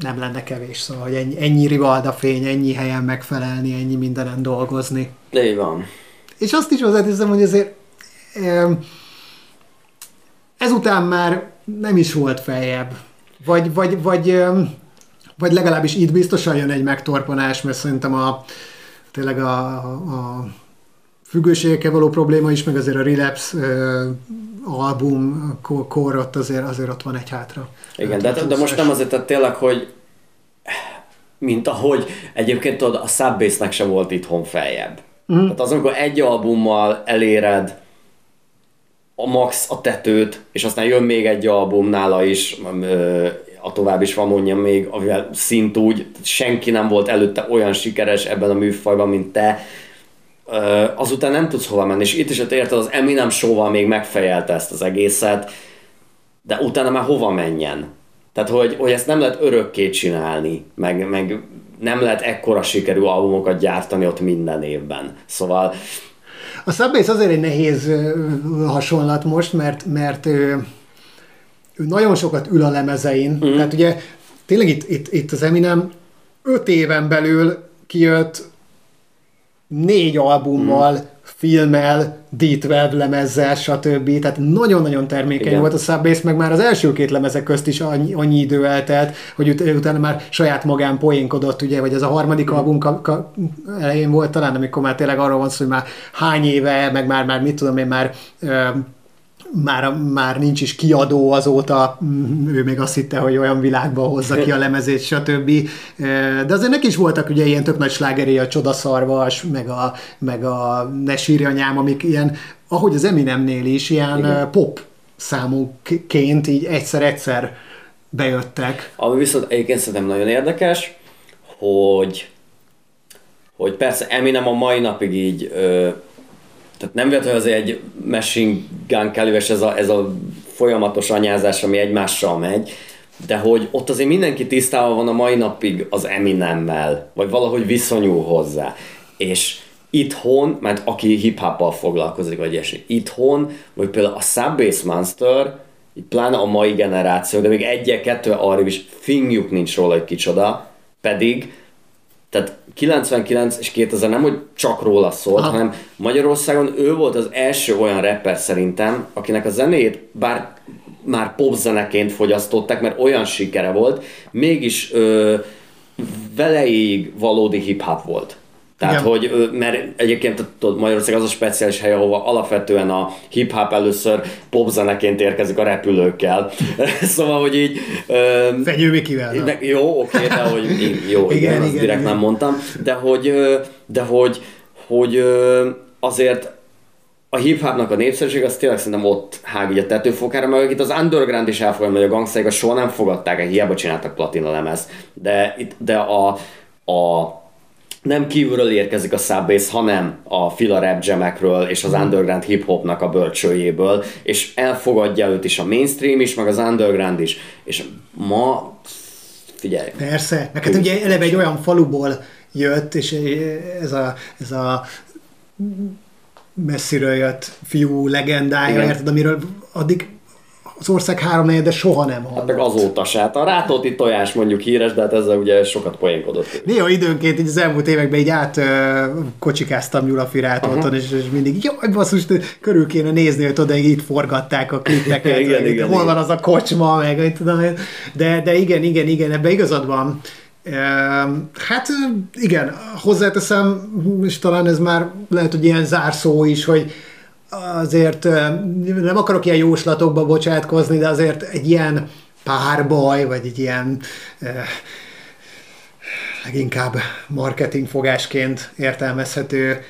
B: nem lenne kevés, szóval, hogy ennyi, ennyi rivalda fény, ennyi helyen megfelelni, ennyi mindenen dolgozni.
A: Így van.
B: És azt is hozzáteszem, hogy azért ezután már nem is volt feljebb. Vagy, vagy, vagy, vagy legalábbis itt biztosan jön egy megtorpanás, mert szerintem a, tényleg a, a függőségekkel való probléma is, meg azért a Relapse album kor ott azért, azért ott van egy hátra.
A: Igen, de, de most nem azért, tehát tényleg, hogy mint ahogy egyébként tudod, a Subbase-nek se volt itthon feljebb. Mm. Tehát az, amikor egy albummal eléred a max a tetőt, és aztán jön még egy album nála is, a tovább is van mondjam még, amivel szint úgy, senki nem volt előtte olyan sikeres ebben a műfajban, mint te, azután nem tudsz hova menni, és itt is érted, az Eminem show még megfejelte ezt az egészet, de utána már hova menjen? Tehát, hogy, hogy ezt nem lehet örökké csinálni, meg, meg nem lehet ekkora sikerű albumokat gyártani ott minden évben. Szóval...
B: A Subbase azért egy nehéz hasonlat most, mert, mert ő, ő nagyon sokat ül a lemezein. Mm. Tehát ugye tényleg itt, itt, itt az Eminem öt éven belül kijött négy albummal, mm filmmel, D12 lemezzel, stb. Tehát nagyon-nagyon termékeny Igen. volt a Subbase, meg már az első két lemezek közt is annyi, annyi idő eltelt, hogy ut- utána már saját magán poénkodott, ugye, vagy ez a harmadik mm. album ka- ka- elején volt talán, amikor már tényleg arról van szó, hogy már hány éve, meg már, már mit tudom én, már már, már nincs is kiadó azóta, mm, ő még azt hitte, hogy olyan világba hozza ki a lemezét, stb. De azért neki is voltak ugye ilyen tök nagy slágeré, a Csodaszarvas, meg a, meg a Ne sírja nyám, amik ilyen, ahogy az Eminemnél is, ilyen Igen. pop számúként így egyszer-egyszer bejöttek.
A: Ami viszont egyébként szerintem nagyon érdekes, hogy hogy persze Eminem a mai napig így ö, tehát nem véletlenül azért egy Machine Gun kelly ez a, ez a folyamatos anyázás, ami egymással megy, de hogy ott azért mindenki tisztában van a mai napig az Eminemmel, vagy valahogy viszonyul hozzá. És itthon, mert aki hip foglalkozik, vagy ilyesmi, itthon, vagy például a Subbase Monster, pláne a mai generáció, de még egyel, kettő arra is fingjuk nincs róla, hogy kicsoda, pedig tehát 99 és 2000 nem, hogy csak róla szólt, Aha. hanem Magyarországon ő volt az első olyan rapper szerintem, akinek a zenét, bár már popzeneként fogyasztották, mert olyan sikere volt, mégis ö, veleig valódi hip-hop volt. Tehát, Igen. hogy, mert egyébként tudod, Magyarország az a speciális hely, ahova alapvetően a hip-hop először popzeneként érkezik a repülőkkel. szóval, hogy így...
B: Fenyő Mikivel.
A: Jó, oké, de hogy jó, igen, igen, igen, direkt igen. nem mondtam, de hogy, de hogy, hogy azért a hip a népszerűség az tényleg szerintem ott hág így a tetőfokára, mert itt az underground is elfogadja, hogy a gangsterik soha nem fogadták hiába csináltak platina lemez. De, de a, a nem kívülről érkezik a Subbase, hanem a fila rap jamekről és az underground hip-hopnak a bölcsőjéből, és elfogadja őt is a mainstream is, meg az underground is. És ma, figyelj.
B: Persze, neked ugye eleve egy olyan faluból jött, és ez a, ez a messziről jött fiú legendája, érted, amiről addig az ország három de soha nem hallott. Hát
A: meg azóta se. Hát a Rátóti tojás mondjuk híres, de hát ezzel ugye sokat poénkodott.
B: Néha időnként így az elmúlt években így át uh, kocsikáztam Gyulafi Rátóton, és, és mindig, jaj, basszus, körül kéne nézni, hogy oda itt forgatták a klippeket, igen, igen, hol van az a kocsma, meg mit tudom én. De, de igen, igen, igen, ebben igazad van. Hát igen, hozzáteszem, és talán ez már lehet, hogy ilyen zárszó is, hogy azért nem akarok ilyen jóslatokba bocsátkozni, de azért egy ilyen párbaj, vagy egy ilyen leginkább marketingfogásként értelmezhető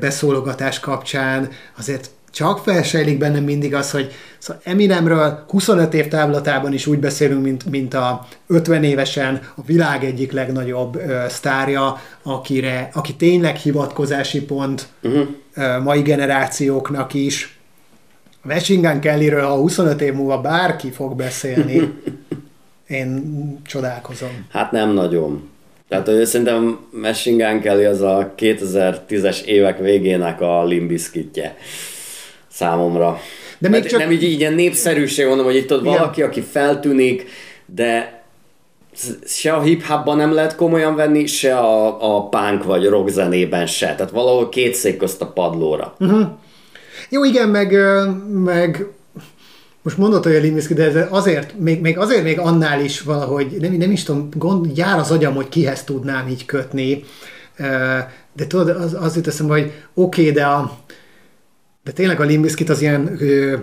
B: beszólogatás kapcsán azért csak felsejlik bennem mindig az, hogy szóval Eminemről 25 év távlatában is úgy beszélünk, mint, mint a 50 évesen a világ egyik legnagyobb ö, sztárja, akire, aki tényleg hivatkozási pont uh-huh. ö, mai generációknak is. A Machine Gun Kellyről, ha 25 év múlva bárki fog beszélni, én csodálkozom.
A: Hát nem nagyon. Tehát hogy szerintem Machine Gun Kelly az a 2010-es évek végének a limbiskitje számomra. De még csak... Nem így ilyen népszerűség, mondom, hogy itt ott Igen. valaki, aki feltűnik, de se a hip hopban nem lehet komolyan venni, se a, a punk vagy rock zenében se. Tehát valahol két szék közt a padlóra. Uh-huh.
B: Jó, igen, meg, meg most mondod, hogy a Limbiszki, de ez azért, még, még azért még annál is valahogy, nem, nem is tudom, gond, jár az agyam, hogy kihez tudnám így kötni, de tudod, az, az jut eszembe, hogy oké, okay, de a, de tényleg a Limbiskit az ilyen ö,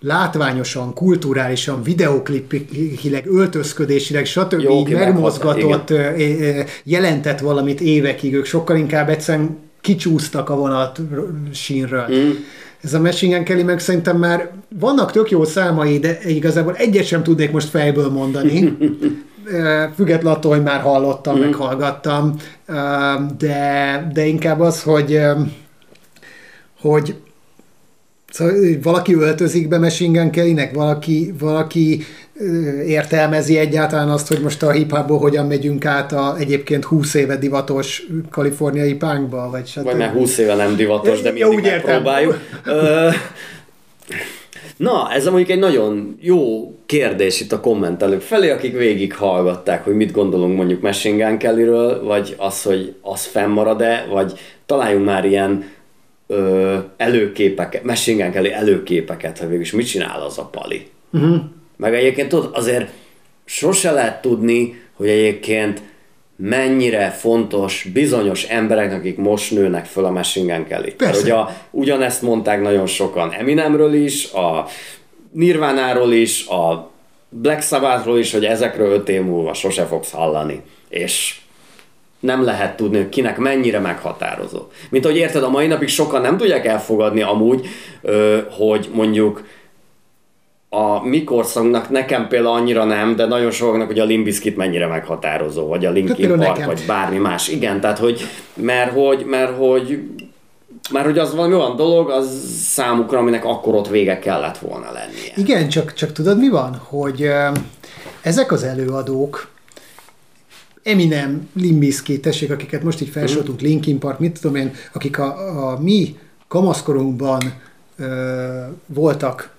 B: látványosan, kulturálisan, videoklipileg, öltözködésileg, stb. Jó, így megmozgatott, ö, ö, jelentett valamit évekig, ők sokkal inkább egyszerűen kicsúsztak a vonat sínről. Mm. Ez a Machine Gun Kelly meg szerintem már vannak tök jó számai, de igazából egyet sem tudnék most fejből mondani. Függetlenül attól, hogy már hallottam, mm. meg hallgattam, de, de inkább az, hogy hogy Szóval valaki öltözik be Machine Kellynek, valaki, valaki értelmezi egyáltalán azt, hogy most a hip hogyan megyünk át a egyébként 20 éve divatos kaliforniai punkba, vagy
A: stb. Vagy mert 20 éve nem divatos, de mindig úgy megpróbáljuk. Na, ez mondjuk egy nagyon jó kérdés itt a kommentelők felé, akik végig hallgatták, hogy mit gondolunk mondjuk Machine Gun Kellyről, vagy az, hogy az fennmarad-e, vagy találjunk már ilyen ö, előképeket, Machine Gun Kelly előképeket, hogy végülis mit csinál az a pali. Uh-huh. Meg egyébként tudod, azért sose lehet tudni, hogy egyébként mennyire fontos bizonyos emberek, akik most nőnek föl a Machine Gun Kelly. Persze. Ugye, ugyanezt mondták nagyon sokan Eminemről is, a Nirvánáról is, a Black Sabbathról is, hogy ezekről öt év múlva sose fogsz hallani. És nem lehet tudni, hogy kinek mennyire meghatározó. Mint hogy érted, a mai napig sokan nem tudják elfogadni amúgy, hogy mondjuk a mi korszakunknak, nekem például annyira nem, de nagyon sokaknak, hogy a Limbiskit mennyire meghatározó, vagy a Linkin Park, nekem. vagy bármi más. Igen, tehát hogy, mert hogy, mert hogy mert hogy az valami olyan dolog, az számukra, aminek akkor ott vége kellett volna lennie.
B: Igen, csak, csak tudod mi van? Hogy ezek az előadók, Eminem, Limbiskit, tessék, akiket most így felsoroltunk, mm. Linkin Park, mit tudom én, akik a, a mi kamaszkorunkban ö, voltak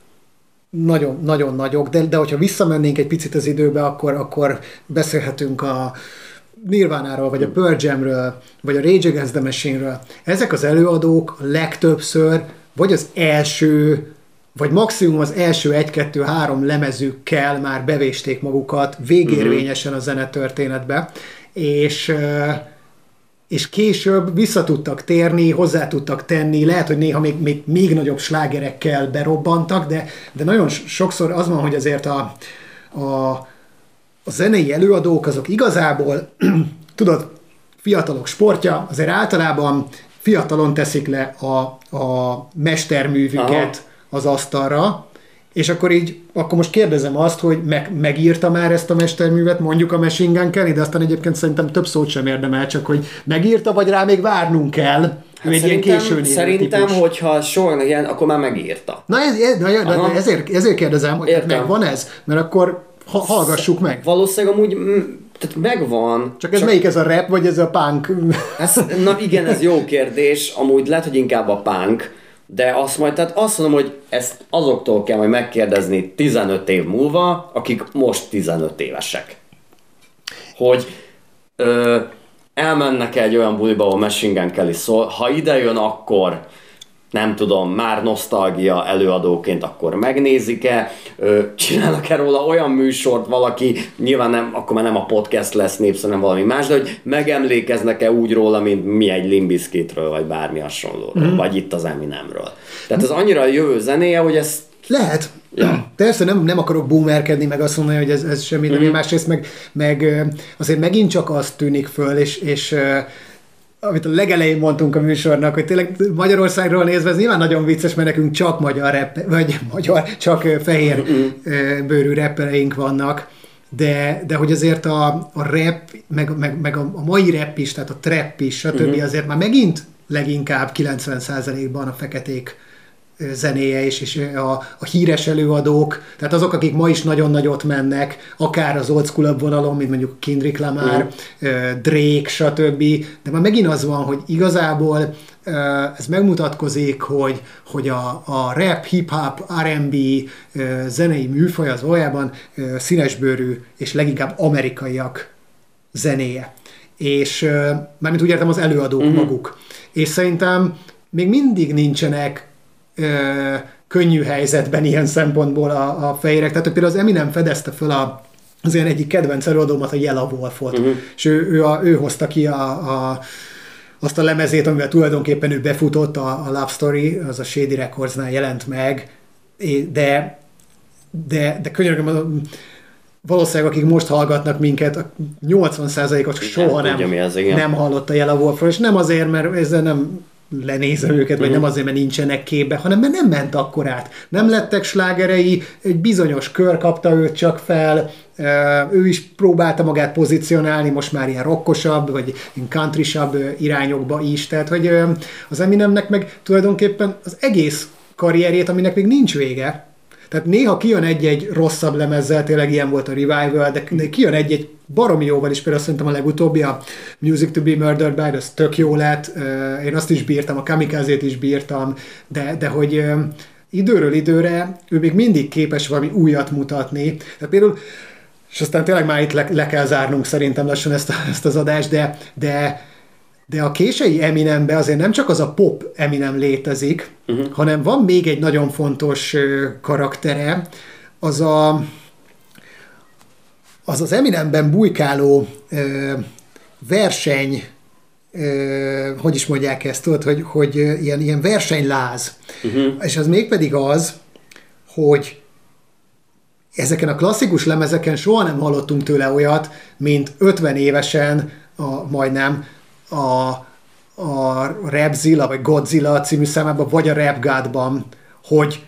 B: nagyon, nagyon nagyok, de, de hogyha visszamennénk egy picit az időbe, akkor, akkor beszélhetünk a Nirvánáról, vagy a Pearl Jamről, vagy a Rage Against the Machine-ről. Ezek az előadók legtöbbször vagy az első, vagy maximum az első egy-kettő-három lemezükkel már bevésték magukat végérvényesen a zenetörténetbe, és és később vissza tudtak térni, hozzá tudtak tenni, lehet, hogy néha még, még, még nagyobb slágerekkel berobbantak, de, de nagyon sokszor az van, hogy azért a, a, a zenei előadók azok igazából, tudod, fiatalok sportja, azért általában fiatalon teszik le a, a mesterművüket Aha. Az asztalra, és akkor így, akkor most kérdezem azt, hogy meg, megírta már ezt a mesterművet, mondjuk a Machine Gun Kelly, de aztán egyébként szerintem több szót sem érdemel, csak hogy megírta, vagy rá még várnunk kell. Hát
A: egy ilyen Szerintem, típus. hogyha soha ilyen, akkor már megírta.
B: Na, ez, ez, na ezért, ezért kérdezem, hogy Értem. megvan ez, mert akkor ha, hallgassuk meg.
A: Valószínűleg amúgy mm, tehát megvan.
B: Csak ez csak... melyik ez a rap, vagy ez a punk?
A: Ez, na igen, ez jó kérdés. Amúgy lehet, hogy inkább a punk de azt majd, tehát azt mondom, hogy ezt azoktól kell majd megkérdezni 15 év múlva, akik most 15 évesek. Hogy ö, elmennek egy olyan buliba, ahol Machine Gun Kelly szól, ha ide jön, akkor nem tudom, már nosztalgia előadóként akkor megnézik-e, csinálnak-e róla olyan műsort valaki, nyilván nem, akkor már nem a podcast lesz népszerű, hanem valami más, de hogy megemlékeznek-e úgy róla, mint mi egy Limbiskitről, vagy bármi hasonlóról, mm. vagy itt az Eminemről. Tehát ez annyira a jövő zenéje, hogy ezt
B: lehet. Ja. Persze nem, nem akarok boomerkedni, meg azt mondani, hogy ez, ez semmi, mm. de másrészt meg, meg azért megint csak azt tűnik föl, és, és amit a legelején mondtunk a műsornak, hogy tényleg Magyarországról nézve ez nyilván nagyon vicces, mert nekünk csak magyar rap, vagy magyar, csak fehér bőrű rappereink vannak, de, de hogy azért a, a rap, meg, meg, meg a, a mai rap is, tehát a trap is, stb. Uh-huh. azért már megint leginkább 90%-ban a feketék zenéje és, és a, a híres előadók, tehát azok, akik ma is nagyon nagyot mennek, akár az old school vonalon, mint mondjuk Kendrick Lamar, uh-huh. Drake, stb. De már megint az van, hogy igazából ez megmutatkozik, hogy, hogy a, a rap, hip-hop, R&B zenei műfaj az valójában színesbőrű és leginkább amerikaiak zenéje. És mármint úgy értem az előadók uh-huh. maguk. És szerintem még mindig nincsenek ö, könnyű helyzetben ilyen szempontból a, a fehérek. Tehát például az Eminem fedezte föl a, az ilyen egyik kedvenc előadómat, a Yellow Wolfot, uh-huh. és ő, ő, a, ő hozta ki a, a azt a lemezét, amivel tulajdonképpen ő befutott, a, a Love Story, az a Shady Recordsnál jelent meg, de, de, de könyörgöm, valószínűleg akik most hallgatnak minket, 80%-ot soha nem, nem, az, nem hallott a Yellow Wolfról, és nem azért, mert ezzel nem lenézem őket, vagy nem azért, mert nincsenek képbe, hanem mert nem ment akkor át. Nem lettek slágerei, egy bizonyos kör kapta őt csak fel, ő is próbálta magát pozícionálni, most már ilyen rockosabb, vagy ilyen countrysabb irányokba is, tehát hogy az Eminemnek meg tulajdonképpen az egész karrierjét, aminek még nincs vége, Tehát néha kijön egy-egy rosszabb lemezzel, tényleg ilyen volt a Revival, de kijön egy-egy baromi jóval is, például szerintem a legutóbbi, a Music to be Murdered by, az tök jó lett, én azt is bírtam, a kamikazét is bírtam, de, de hogy időről időre ő még mindig képes valami újat mutatni. Tehát például és aztán tényleg már itt le, le kell zárnunk szerintem lassan ezt, a, ezt az adást, de, de, de a kései Eminembe azért nem csak az a pop Eminem létezik, uh-huh. hanem van még egy nagyon fontos karaktere, az a az az Eminemben bujkáló ö, verseny, ö, hogy is mondják ezt, tudod, hogy, hogy ilyen, ilyen versenyláz. Uh-huh. És az mégpedig az, hogy ezeken a klasszikus lemezeken soha nem hallottunk tőle olyat, mint 50 évesen, a, majdnem, a, a Rapzilla, vagy Godzilla című számában, vagy a Rap God-ban, hogy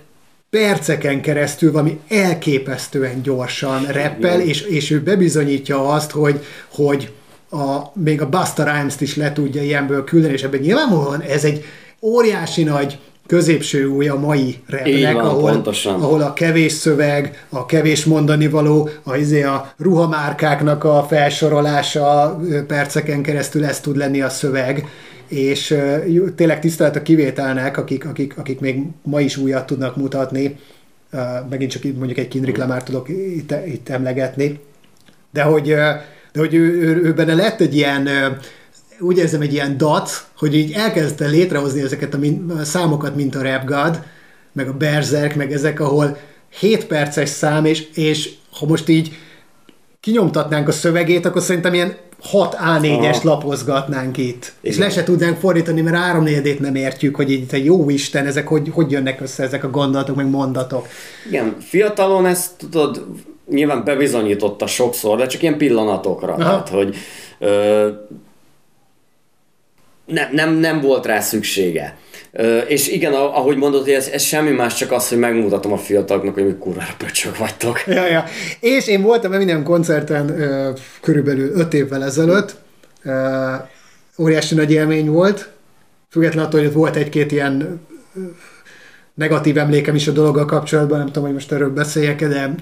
B: perceken keresztül valami elképesztően gyorsan reppel, és, és ő bebizonyítja azt, hogy, hogy a, még a Busta Rhymes-t is le tudja ilyenből küldeni, és ebben nyilvánvalóan ez egy óriási nagy középső új a mai repnek, ahol, ahol a kevés szöveg, a kevés mondani való, a, izé a ruhamárkáknak a felsorolása perceken keresztül ez tud lenni a szöveg, és uh, tényleg tisztelet a kivételnek, akik, akik, akik még ma is újat tudnak mutatni, uh, megint csak mondjuk egy Kindrick Lamar tudok itt, itt emlegetni, de hogy, uh, de hogy ő, ő, ő benne lett egy ilyen úgy érzem egy ilyen dat, hogy így elkezdte létrehozni ezeket a, min- a számokat, mint a Rap God, meg a Berserk, meg ezek, ahol 7 perces szám, és, és ha most így kinyomtatnánk a szövegét, akkor szerintem ilyen 6 A4-est lapozgatnánk itt. Igen. És le se tudnánk fordítani, mert 3 4 nem értjük, hogy így, jó Isten, ezek hogy, hogy jönnek össze ezek a gondolatok, meg mondatok.
A: Igen, fiatalon ezt tudod, nyilván bebizonyította sokszor, de csak ilyen pillanatokra. Aha. Tehát, hogy ö, nem, nem, nem volt rá szüksége. És igen, ahogy mondod, ez, ez semmi más, csak az, hogy megmutatom a fiataloknak, hogy mi kurvára pöcsök vagytok.
B: Ja, ja. És én voltam minden koncerten körülbelül öt évvel ezelőtt. Ö, óriási nagy élmény volt. Függetlenül attól, hogy ott volt egy-két ilyen negatív emlékem is a dologgal kapcsolatban, nem tudom, hogy most erről beszéljek, de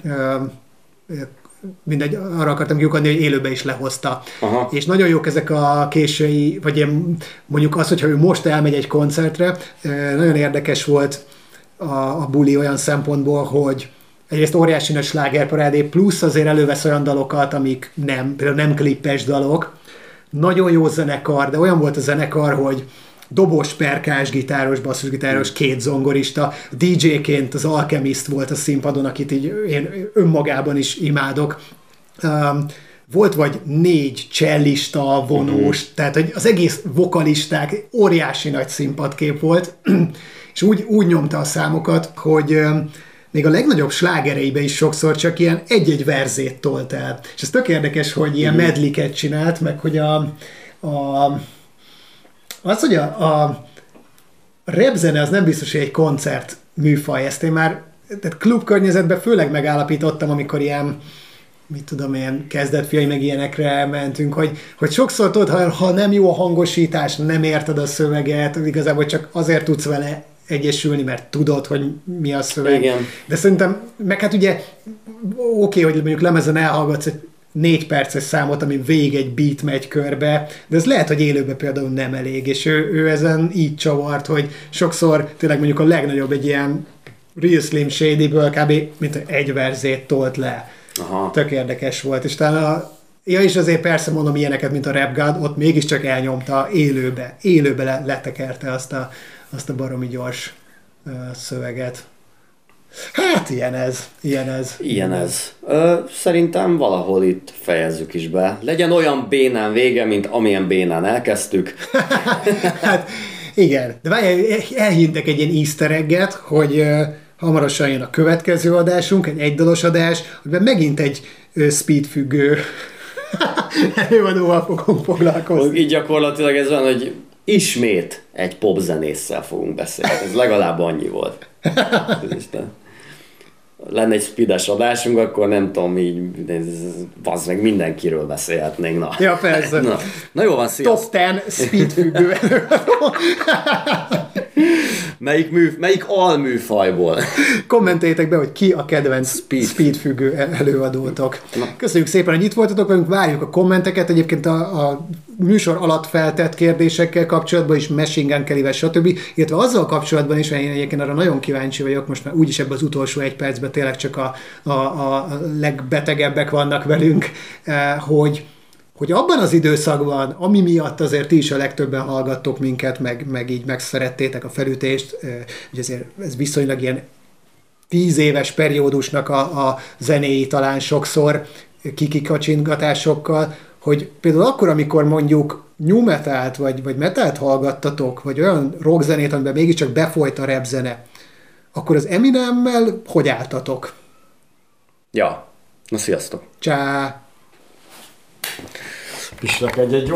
B: mindegy, arra akartam kiukadni, hogy élőbe is lehozta. Aha. És nagyon jók ezek a késői, vagy ilyen, mondjuk az, hogyha ő most elmegy egy koncertre, nagyon érdekes volt a, a buli olyan szempontból, hogy egyrészt óriási nagy slágerparádé, plusz azért elővesz olyan dalokat, amik nem, például nem klippes dalok. Nagyon jó zenekar, de olyan volt a zenekar, hogy dobos, perkás, gitáros, basszusgitáros, két zongorista, DJ-ként az Alchemist volt a színpadon, akit így én önmagában is imádok. Um, volt vagy négy csellista, vonós, uh-huh. tehát hogy az egész vokalisták óriási nagy színpadkép volt, és úgy, úgy nyomta a számokat, hogy um, még a legnagyobb slágereibe is sokszor csak ilyen egy-egy verzét tolt el. És ez tök érdekes, hogy ilyen uh-huh. medliket csinált, meg hogy a, a az, hogy a, a repzene az nem biztos, hogy egy koncert műfaj, ezt én már tehát klub környezetben főleg megállapítottam, amikor ilyen mit tudom én, kezdetfiai meg ilyenekre mentünk, hogy, hogy sokszor tudod, ha, ha nem jó a hangosítás, nem érted a szöveget, igazából csak azért tudsz vele egyesülni, mert tudod, hogy mi a szöveg. Igen. De szerintem, meg hát ugye oké, okay, hogy mondjuk lemezen elhallgatsz egy négy perces számot, ami végig egy beat megy körbe, de ez lehet, hogy élőben például nem elég, és ő, ő ezen így csavart, hogy sokszor tényleg mondjuk a legnagyobb egy ilyen Real Slim Shady-ből kb. mint egy verzét tolt le. Aha. Tök érdekes volt, és talán a, Ja, és azért persze mondom ilyeneket, mint a Rap God, ott mégiscsak elnyomta élőbe, élőbe le, letekerte azt a, azt a baromi gyors uh, szöveget. Hát ilyen ez, ilyen ez.
A: Ilyen ez. Ö, szerintem valahol itt fejezzük is be. Legyen olyan bénán vége, mint amilyen bénán elkezdtük.
B: hát igen, de várj, elhintek egy ilyen easter egget, hogy uh, hamarosan jön a következő adásunk, egy egydalos adás, amiben megint egy uh, speed függő előadóval fogunk foglalkozni.
A: Így gyakorlatilag ez olyan, hogy ismét egy popzenésszel fogunk beszélni. Ez legalább annyi volt. Isten lenne egy speedes adásunk, akkor nem tudom, így, az meg mindenkiről beszélhetnénk. Na.
B: Ja, persze.
A: Na, na jó van, sziasztok.
B: Top 10 speed függő
A: Melyik, mű, melyik alműfajból?
B: Kommentétek be, hogy ki a kedvenc speed, speed függő előadótok. Na. Köszönjük szépen, hogy itt voltatok velünk, várjuk a kommenteket, egyébként a, a műsor alatt feltett kérdésekkel kapcsolatban is, Machine Gun Kelly, stb. Illetve azzal kapcsolatban is, mert én egyébként arra nagyon kíváncsi vagyok, most már úgyis ebben az utolsó egy percben tényleg csak a, a, a legbetegebbek vannak velünk, eh, hogy hogy abban az időszakban, ami miatt azért ti is a legtöbben hallgattok minket, meg, meg így megszerettétek a felütést, hogy azért ez viszonylag ilyen tíz éves periódusnak a, a zenéi talán sokszor kikikacsingatásokkal, hogy például akkor, amikor mondjuk new metalt, vagy, vagy metalt hallgattatok, vagy olyan rockzenét, amiben mégiscsak befolyt a rap zene, akkor az Eminemmel hogy álltatok?
A: Ja, na sziasztok!
B: Csá!
C: Pislak egy-egy